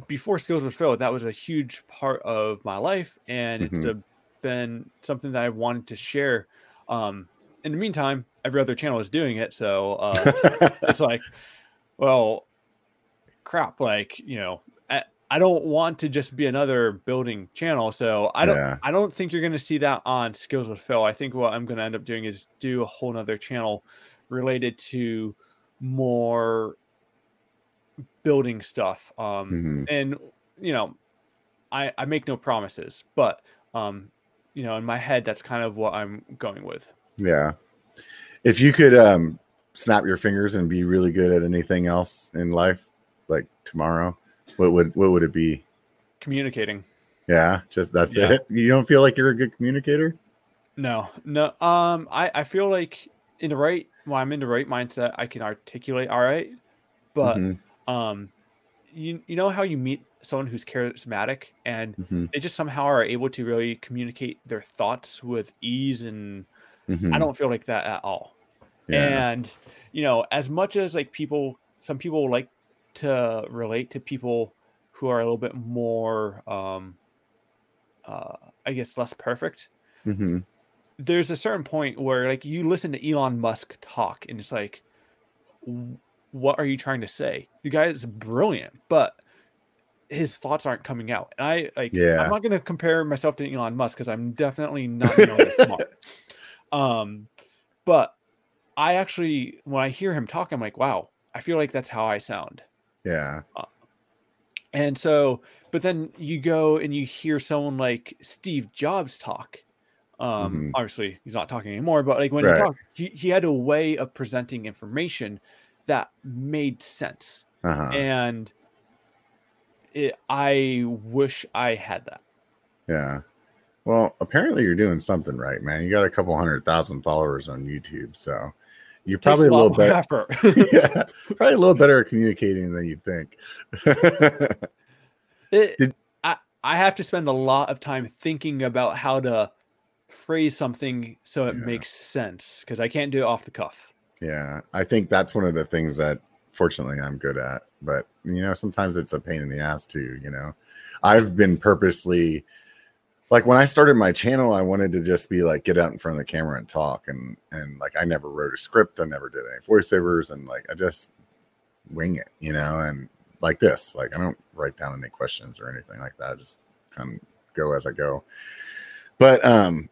before Skills with Phil, that was a huge part of my life, and mm-hmm. it's been something that I wanted to share. Um, in the meantime, every other channel is doing it, so uh, it's like, well, crap. Like you know, I, I don't want to just be another building channel, so I don't. Yeah. I don't think you're going to see that on Skills with Phil. I think what I'm going to end up doing is do a whole nother channel related to more building stuff. Um, mm-hmm. and you know, I I make no promises, but um, you know, in my head, that's kind of what I'm going with. Yeah. If you could um snap your fingers and be really good at anything else in life, like tomorrow, what would what would it be? Communicating. Yeah, just that's yeah. it. You don't feel like you're a good communicator? No, no. Um, I I feel like in the right when I'm in the right mindset, I can articulate all right, but mm-hmm um you you know how you meet someone who's charismatic and mm-hmm. they just somehow are able to really communicate their thoughts with ease and mm-hmm. I don't feel like that at all. Yeah. And you know, as much as like people some people like to relate to people who are a little bit more um uh I guess less perfect. Mm-hmm. There's a certain point where like you listen to Elon Musk talk and it's like what are you trying to say? The guy is brilliant, but his thoughts aren't coming out. And I like yeah. I'm not gonna compare myself to Elon Musk because I'm definitely not smart. Um but I actually when I hear him talk, I'm like, wow, I feel like that's how I sound. Yeah. Uh, and so, but then you go and you hear someone like Steve Jobs talk. Um, mm-hmm. obviously he's not talking anymore, but like when right. he talked, he, he had a way of presenting information that made sense. Uh-huh. And it, I wish I had that. Yeah. Well, apparently you're doing something right, man. You got a couple hundred thousand followers on YouTube, so you're probably a, a little better. yeah, probably a little better at communicating than you think. it, Did, I I have to spend a lot of time thinking about how to phrase something so it yeah. makes sense because I can't do it off the cuff. Yeah, I think that's one of the things that fortunately I'm good at. But you know, sometimes it's a pain in the ass too. You know, I've been purposely like when I started my channel, I wanted to just be like get out in front of the camera and talk, and and like I never wrote a script, I never did any voiceovers, and like I just wing it, you know, and like this, like I don't write down any questions or anything like that. I just kind of go as I go. But um,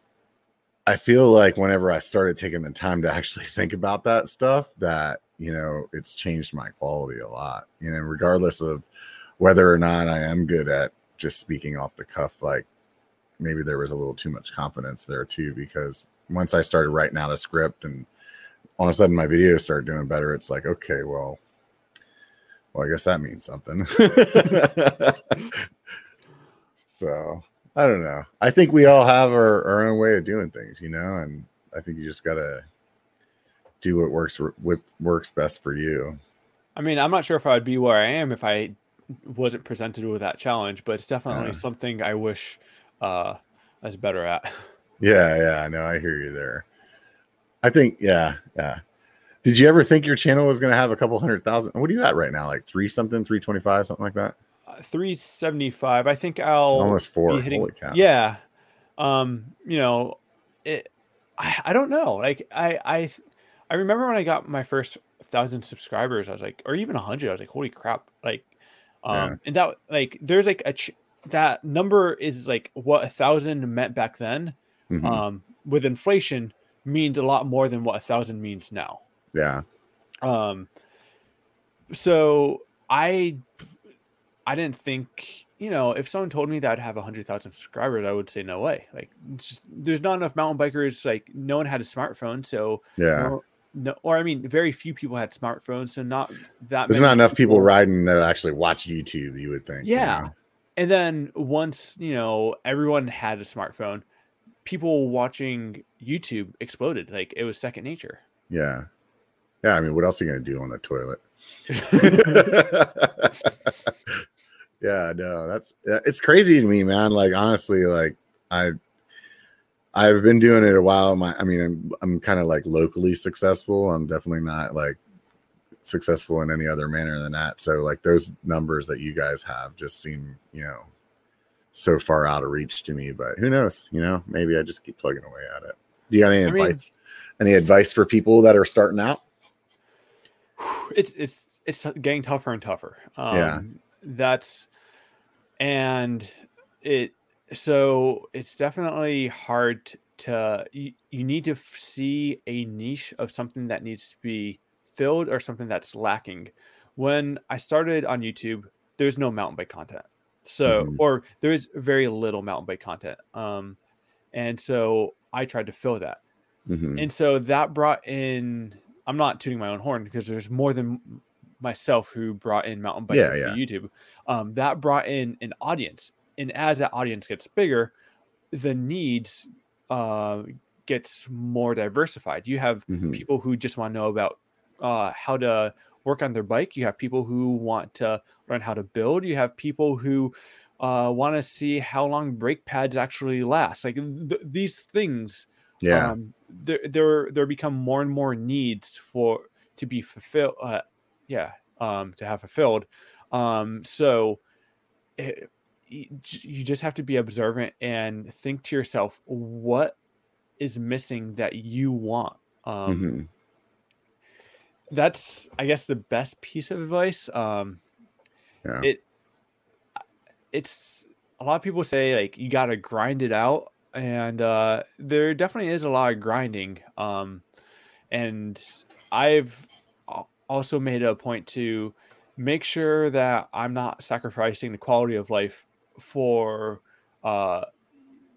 I feel like whenever I started taking the time to actually think about that stuff, that you know, it's changed my quality a lot. You know, regardless of whether or not I am good at just speaking off the cuff, like maybe there was a little too much confidence there too, because once I started writing out a script and all of a sudden my videos started doing better, it's like, okay, well, well, I guess that means something. so I don't know. I think we all have our, our own way of doing things, you know, and I think you just gotta do what works with works best for you. I mean, I'm not sure if I would be where I am if I wasn't presented with that challenge, but it's definitely uh, something I wish uh, I was better at. Yeah, yeah, I know. I hear you there. I think, yeah, yeah. Did you ever think your channel was going to have a couple hundred thousand? What are you at right now? Like three something, three twenty five, something like that. 375. I think I'll almost four. Hitting, yeah. Um, you know, it I, I don't know. Like I I I remember when I got my first thousand subscribers, I was like, or even a hundred, I was like, holy crap, like Um, yeah. and that like there's like a ch- that number is like what a thousand meant back then. Mm-hmm. Um, with inflation means a lot more than what a thousand means now. Yeah. Um. So I, I didn't think you know if someone told me that I'd have a hundred thousand subscribers, I would say no way. Like, just, there's not enough mountain bikers. Like, no one had a smartphone, so yeah. No, no, or I mean, very few people had smartphones, so not that. There's not enough people, people riding that actually watch YouTube. You would think. Yeah, you know? and then once you know everyone had a smartphone, people watching YouTube exploded. Like it was second nature. Yeah, yeah. I mean, what else are you gonna do on the toilet? yeah, no, that's it's crazy to me, man. Like honestly, like I I've been doing it a while. My, I mean, I'm, I'm kind of like locally successful. I'm definitely not like successful in any other manner than that. So like those numbers that you guys have just seem, you know, so far out of reach to me. But who knows? You know, maybe I just keep plugging away at it. Do you got any I advice? Mean, any advice for people that are starting out? It's it's it's getting tougher and tougher. Um, yeah, that's and it so it's definitely hard to you, you need to see a niche of something that needs to be filled or something that's lacking when i started on youtube there's no mountain bike content so mm-hmm. or there's very little mountain bike content um and so i tried to fill that mm-hmm. and so that brought in i'm not tuning my own horn because there's more than myself who brought in mountain bike yeah, yeah. youtube um that brought in an audience and as that audience gets bigger, the needs uh, gets more diversified. You have mm-hmm. people who just want to know about uh, how to work on their bike. You have people who want to learn how to build. You have people who uh, want to see how long brake pads actually last. Like th- these things, yeah, um, there there there become more and more needs for to be fulfilled. Uh, yeah, um, to have fulfilled. Um, so. It, you just have to be observant and think to yourself what is missing that you want um, mm-hmm. that's i guess the best piece of advice um, yeah. it it's a lot of people say like you got to grind it out and uh, there definitely is a lot of grinding um, and i've also made a point to make sure that i'm not sacrificing the quality of life for uh,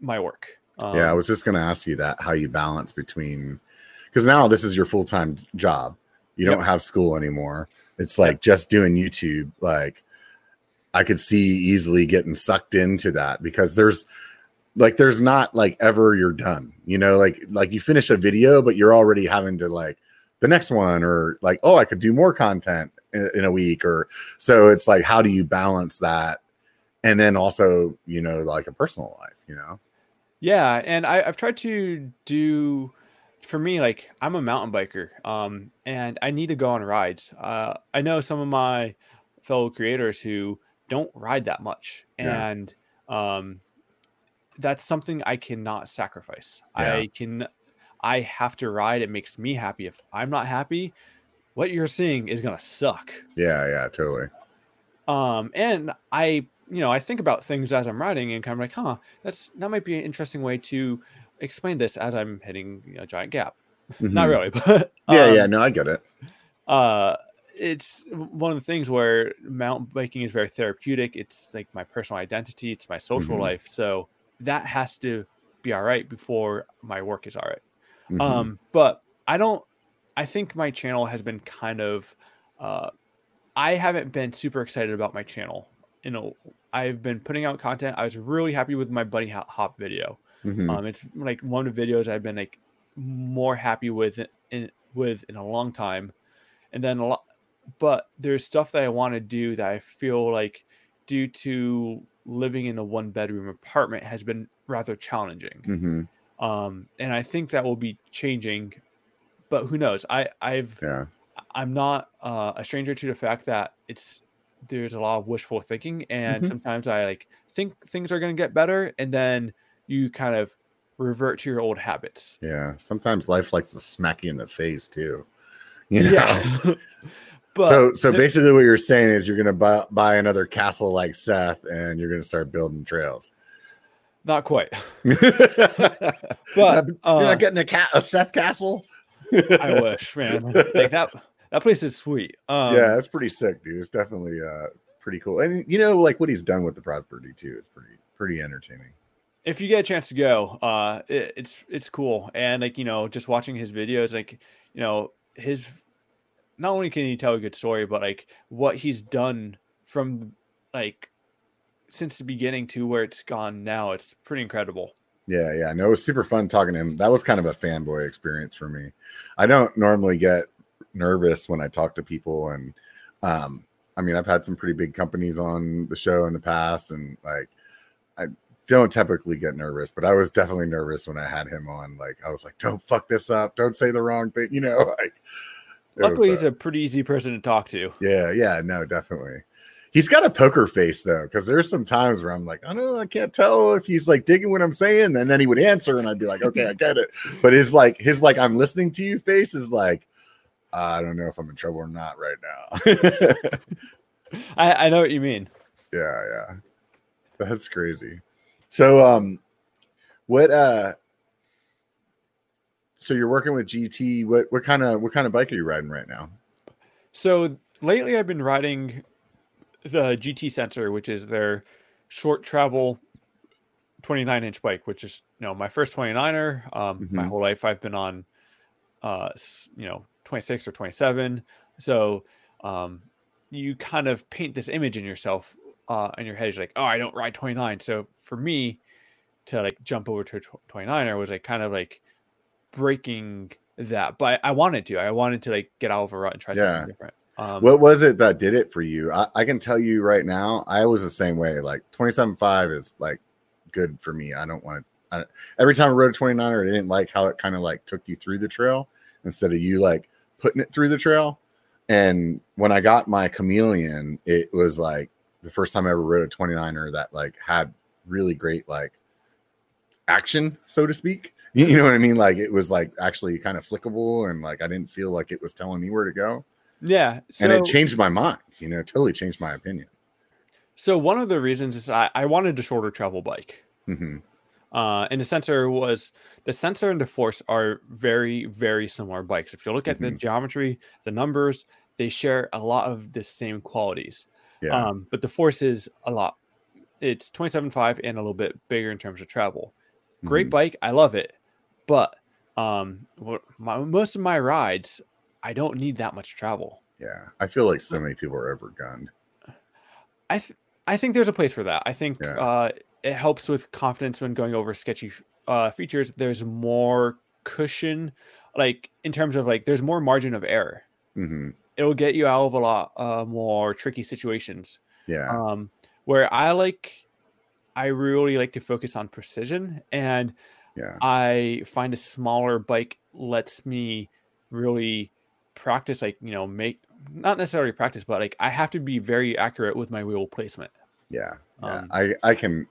my work. Um, yeah, I um, was just going to ask you that how you balance between because now this is your full time job. You yep. don't have school anymore. It's like yep. just doing YouTube. Like I could see easily getting sucked into that because there's like there's not like ever you're done. You know, like like you finish a video, but you're already having to like the next one or like oh I could do more content in, in a week or so. It's like how do you balance that and then also you know like a personal life you know yeah and I, i've tried to do for me like i'm a mountain biker um and i need to go on rides uh i know some of my fellow creators who don't ride that much yeah. and um that's something i cannot sacrifice yeah. i can i have to ride it makes me happy if i'm not happy what you're seeing is gonna suck yeah yeah totally um and i you know, I think about things as I'm riding and kind of like, huh, that's that might be an interesting way to explain this as I'm hitting you know, a giant gap. Mm-hmm. Not really, but yeah, um, yeah, no, I get it. Uh, it's one of the things where mountain biking is very therapeutic. It's like my personal identity. It's my social mm-hmm. life. So that has to be all right before my work is all right. Mm-hmm. Um, but I don't. I think my channel has been kind of. Uh, I haven't been super excited about my channel you know, I've been putting out content. I was really happy with my bunny hop video. Mm-hmm. Um, it's like one of the videos I've been like more happy with in with in a long time. And then a lot, but there's stuff that I want to do that I feel like due to living in a one bedroom apartment has been rather challenging. Mm-hmm. Um, and I think that will be changing, but who knows? I I've yeah. I'm not uh, a stranger to the fact that it's there's a lot of wishful thinking and mm-hmm. sometimes i like think things are going to get better and then you kind of revert to your old habits yeah sometimes life likes to smack you in the face too you know? yeah But so so basically what you're saying is you're gonna buy buy another castle like Seth and you're gonna start building trails. Not quite. but you're uh, not getting a cat a Seth castle. I wish, man. Like that that place is sweet. Um, yeah, that's pretty sick, dude. It's definitely uh pretty cool. And you know, like what he's done with the property too is pretty pretty entertaining. If you get a chance to go, uh it, it's it's cool. And like, you know, just watching his videos, like, you know, his not only can he tell a good story, but like what he's done from like since the beginning to where it's gone now, it's pretty incredible. Yeah, yeah. No, it was super fun talking to him. That was kind of a fanboy experience for me. I don't normally get nervous when I talk to people and um I mean I've had some pretty big companies on the show in the past and like I don't typically get nervous, but I was definitely nervous when I had him on. Like I was like, don't fuck this up, don't say the wrong thing, you know, like Luckily, he's a pretty easy person to talk to. Yeah, yeah, no, definitely. He's got a poker face though, because there's some times where I'm like, I don't know, I can't tell if he's like digging what I'm saying, and then he would answer, and I'd be like, okay, I get it. But his like his like I'm listening to you face is like, I don't know if I'm in trouble or not right now. I, I know what you mean. Yeah, yeah. That's crazy. So um what uh so you're working with GT. What what kind of what kind of bike are you riding right now? So lately, I've been riding the GT Sensor, which is their short travel 29 inch bike, which is you know my first 29er. Um, mm-hmm. My whole life I've been on, uh, you know, 26 or 27. So um, you kind of paint this image in yourself uh, in your head. You're like, oh, I don't ride 29. So for me to like jump over to 29er was like kind of like breaking that, but I wanted to. I wanted to like get out of a rut and try yeah. something different. Um, what was it that did it for you? I, I, can tell you right now, I was the same way. Like 27.5 is like good for me. I don't want to. Every time I rode a 29er, I didn't like how it kind of like took you through the trail instead of you like putting it through the trail. And when I got my chameleon, it was like the first time I ever rode a 29er that like had really great like action, so to speak. You know what I mean? Like it was like actually kind of flickable and like I didn't feel like it was telling me where to go. Yeah. So, and it changed my mind, you know, totally changed my opinion. So one of the reasons is I, I wanted a shorter travel bike. Mm-hmm. Uh, and the sensor was the sensor and the force are very, very similar bikes. If you look at mm-hmm. the geometry, the numbers, they share a lot of the same qualities. Yeah. Um, but the force is a lot. It's 27.5 and a little bit bigger in terms of travel. Great mm-hmm. bike. I love it. But um, my, most of my rides, I don't need that much travel. Yeah, I feel like so many people are overgunned. I th- I think there's a place for that. I think yeah. uh, it helps with confidence when going over sketchy uh, features. There's more cushion, like in terms of like there's more margin of error. Mm-hmm. It'll get you out of a lot uh, more tricky situations. Yeah. Um, where I like, I really like to focus on precision and yeah. I find a smaller bike lets me really practice, like, you know, make not necessarily practice, but like I have to be very accurate with my wheel placement. Yeah. yeah. Um, I, I can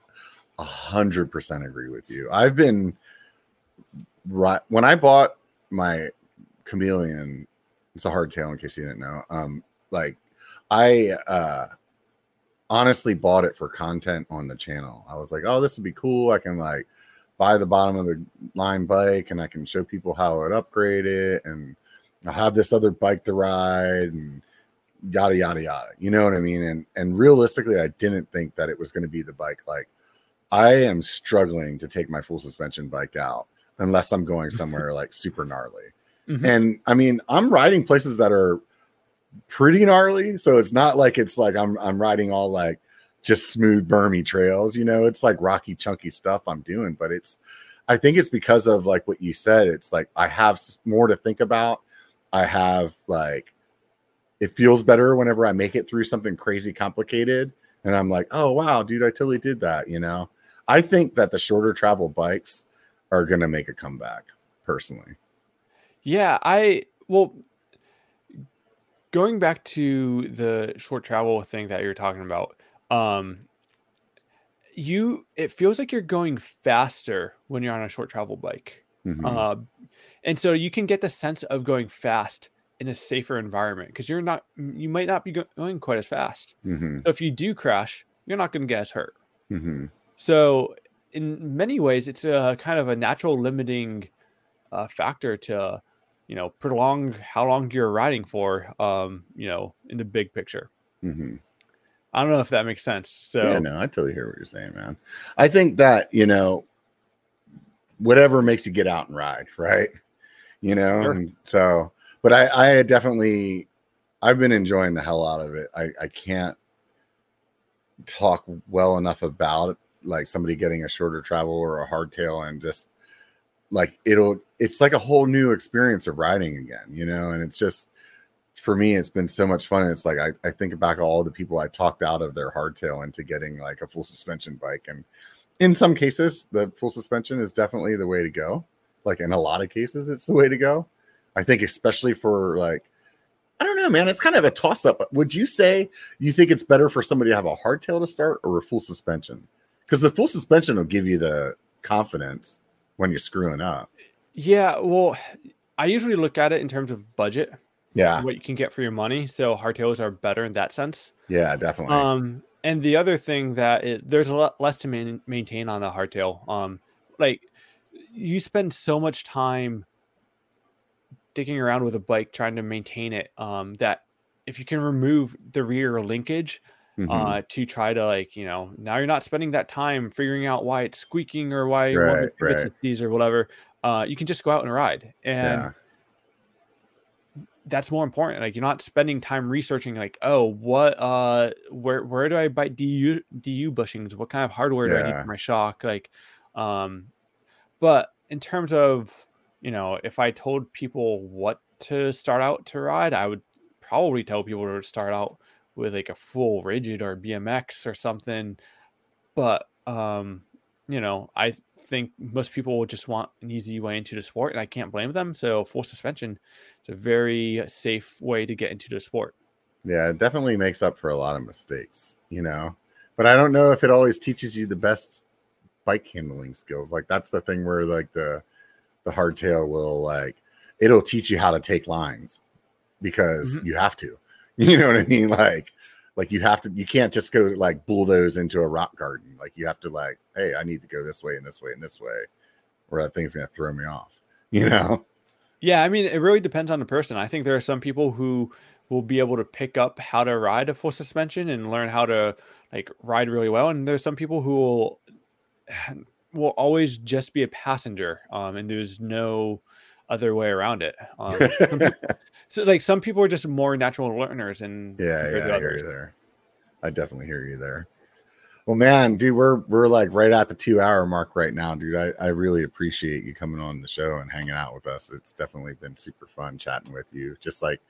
a hundred percent agree with you. I've been right when I bought my chameleon, it's a hardtail in case you didn't know. Um, like I uh honestly bought it for content on the channel. I was like, oh, this would be cool. I can like buy the bottom of the line bike and I can show people how it upgrade it and I have this other bike to ride and yada yada yada. You know what I mean? And and realistically, I didn't think that it was going to be the bike. Like I am struggling to take my full suspension bike out unless I'm going somewhere like super gnarly. Mm-hmm. And I mean, I'm riding places that are pretty gnarly, so it's not like it's like I'm I'm riding all like just smooth bermy trails you know it's like rocky chunky stuff i'm doing but it's i think it's because of like what you said it's like i have more to think about i have like it feels better whenever i make it through something crazy complicated and i'm like oh wow dude i totally did that you know? I think that the shorter travel bikes are going to make a comeback personally. Yeah i well going back to the short travel thing that you're talking about um you it feels like you're going faster when you're on a short travel bike. Mm-hmm. uh, and so you can get the sense of going fast in a safer environment because you're not you might not be going quite as fast. Mm-hmm. So if you do crash, you're not going to get as hurt. Mm-hmm. So in many ways, it's a kind of a natural limiting uh, factor to you know prolong how long you're riding for. Um, you know, in the big picture. Mm-hmm. I don't know if that makes sense. So yeah, no, I totally hear what you're saying, man. I think that you know, whatever makes you get out and ride, right? You know, Sure. and so, but I, I definitely, I've been enjoying the hell out of it. I, I can't talk well enough about it, like somebody getting a shorter travel or a hardtail, and just like it'll, it's like a whole new experience of riding again, you know, and it's just for me, it's been so much fun. It's like I, I think back all the people I talked out of their hardtail into getting like a full suspension bike. And in some cases, the full suspension is definitely the way to go. Like in a lot of cases, it's the way to go. I think, especially for like, I don't know, man, it's kind of a toss up. Would you say you think it's better for somebody to have a hardtail to start or a full suspension? Because the full suspension will give you the confidence when you're screwing up. yeah, well, I usually look at it in terms of budget, Yeah. what you can get for your money. So hardtails are better in that sense. Yeah, definitely. Um, and the other thing that it, there's a lot less to main, maintain on a hardtail. Um, like you spend so much time digging around with a bike trying to maintain it. Um, that if you can remove the rear linkage, Mhm. uh, to try to like you know now you're not spending that time figuring out why it's squeaking or why Right, right. is seized or whatever. Uh, you can just go out and ride, and yeah. that's more important. Like you're not spending time researching like, oh, what uh where where do I buy DU DU bushings? What kind of hardware do I need for my shock? Like um but in terms of, you know, if I told people what to start out to ride, I would probably tell people to start out with like a full rigid or BMX or something. But um, you know, I think most people just want an easy way into the sport, and I can't blame them. So full suspension is a very safe way to get into the sport. Yeah, it definitely makes up for a lot of mistakes, you know. But I don't know if it always teaches you the best bike handling skills. Like that's the thing where like the the hardtail will like it'll teach you how to take lines because Mhm. you have to. You know what I mean? Like like you have to you can't just go like bulldoze into a rock garden. Like you have to like, hey, I need to go this way and this way and this way, or that thing's gonna throw me off. You know? Yeah, I mean, it really depends on the person. I think there are some people who will be able to pick up how to ride a full suspension and learn how to like ride really well, and there's some people who will will always just be a passenger, um, and there's no other way around it. Um, so, like some people are just more natural learners, and Yeah, yeah, I hear you there. I definitely hear you there. Well, man, dude, we're we're like right at the two hour mark right now, dude. I, I really appreciate you coming on the show and hanging out with us. It's definitely been super fun chatting with you. Just like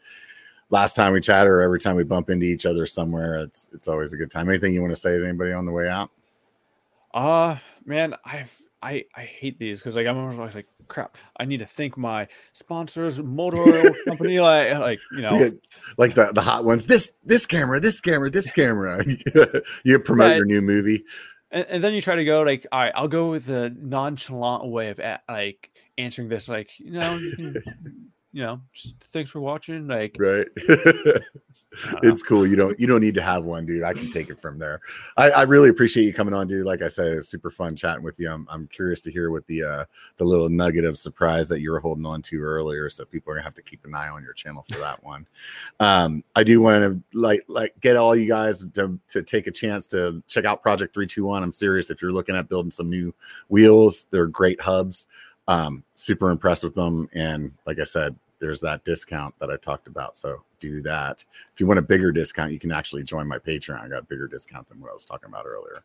last time we chat or every time we bump into each other somewhere, it's it's always a good time. Anything you want to say to anybody on the way out? Uh man, I've I I hate these because like I'm always like crap. I need to thank my sponsors, motor oil company, like like you know. Yeah, like the, the hot ones. This this camera, this camera, this camera. you promote Right. your new movie. and, and then you try to go like all right i'll go with the nonchalant way of a- like answering this like you know you, can, you know just thanks for watching like right I don't know. It's cool you don't you don't need to have one dude i can take it from there I, I really appreciate you coming on dude like i said it's super fun chatting with you i'm, I'm curious to hear what the uh the little nugget of surprise that you were holding on to earlier so people are gonna have to keep an eye on your channel for that one um i do want to like like get all you guys to, to take a chance to check out project 321 i'm serious if you're looking at building some new wheels they're great hubs um super impressed with them and like i said there's that discount that I talked about. So do that. If you want a bigger discount, you can actually join my Patreon. I got a bigger discount than what I was talking about earlier.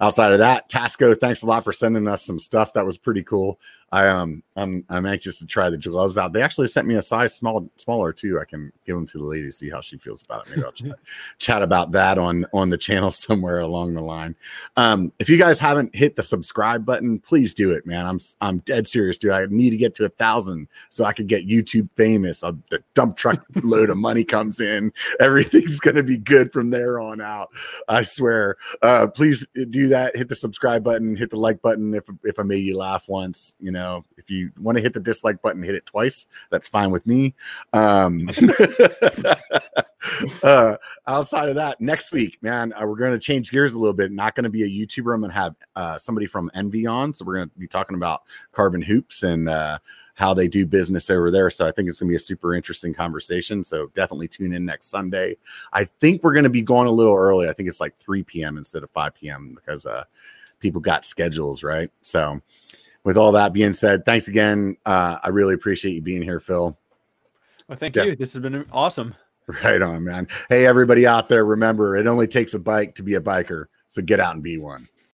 Outside of that, Tasco, thanks a lot for sending us some stuff. That was pretty cool. I um I'm I'm anxious to try the gloves out. They actually sent me a size small smaller too. I can give them to the lady, see how she feels about it. Maybe I'll chat, chat about that on on the channel somewhere along the line. Um, if you guys haven't hit the subscribe button, please do it, man. I'm I'm dead serious, dude. I need to get to a thousand so I could get YouTube famous. Uh, the dump truck load of money comes in. Everything's gonna be good from there on out. I swear. Uh, please do that. Hit the subscribe button. Hit the like button if if I made you laugh once. You know, if you you want to hit the dislike button, hit it twice. That's fine with me. Um, uh, outside of that, next week, man, uh, we're going to change gears a little bit. Not going to be a YouTuber. I'm going to have uh, somebody from ENVE on. So we're going to be talking about carbon hoops and uh, how they do business over there. So I think it's going to be a super interesting conversation. So definitely tune in next Sunday. I think we're going to be going a little early. I think it's like 3 p.m. instead of 5 p.m. because uh, people got schedules, right? So with all that being said, thanks again. Uh, I really appreciate you being here, Phil. Well, thank you. This has been awesome. Right on, man. Hey, everybody out there, remember it only takes a bike to be a biker. So get out and be one.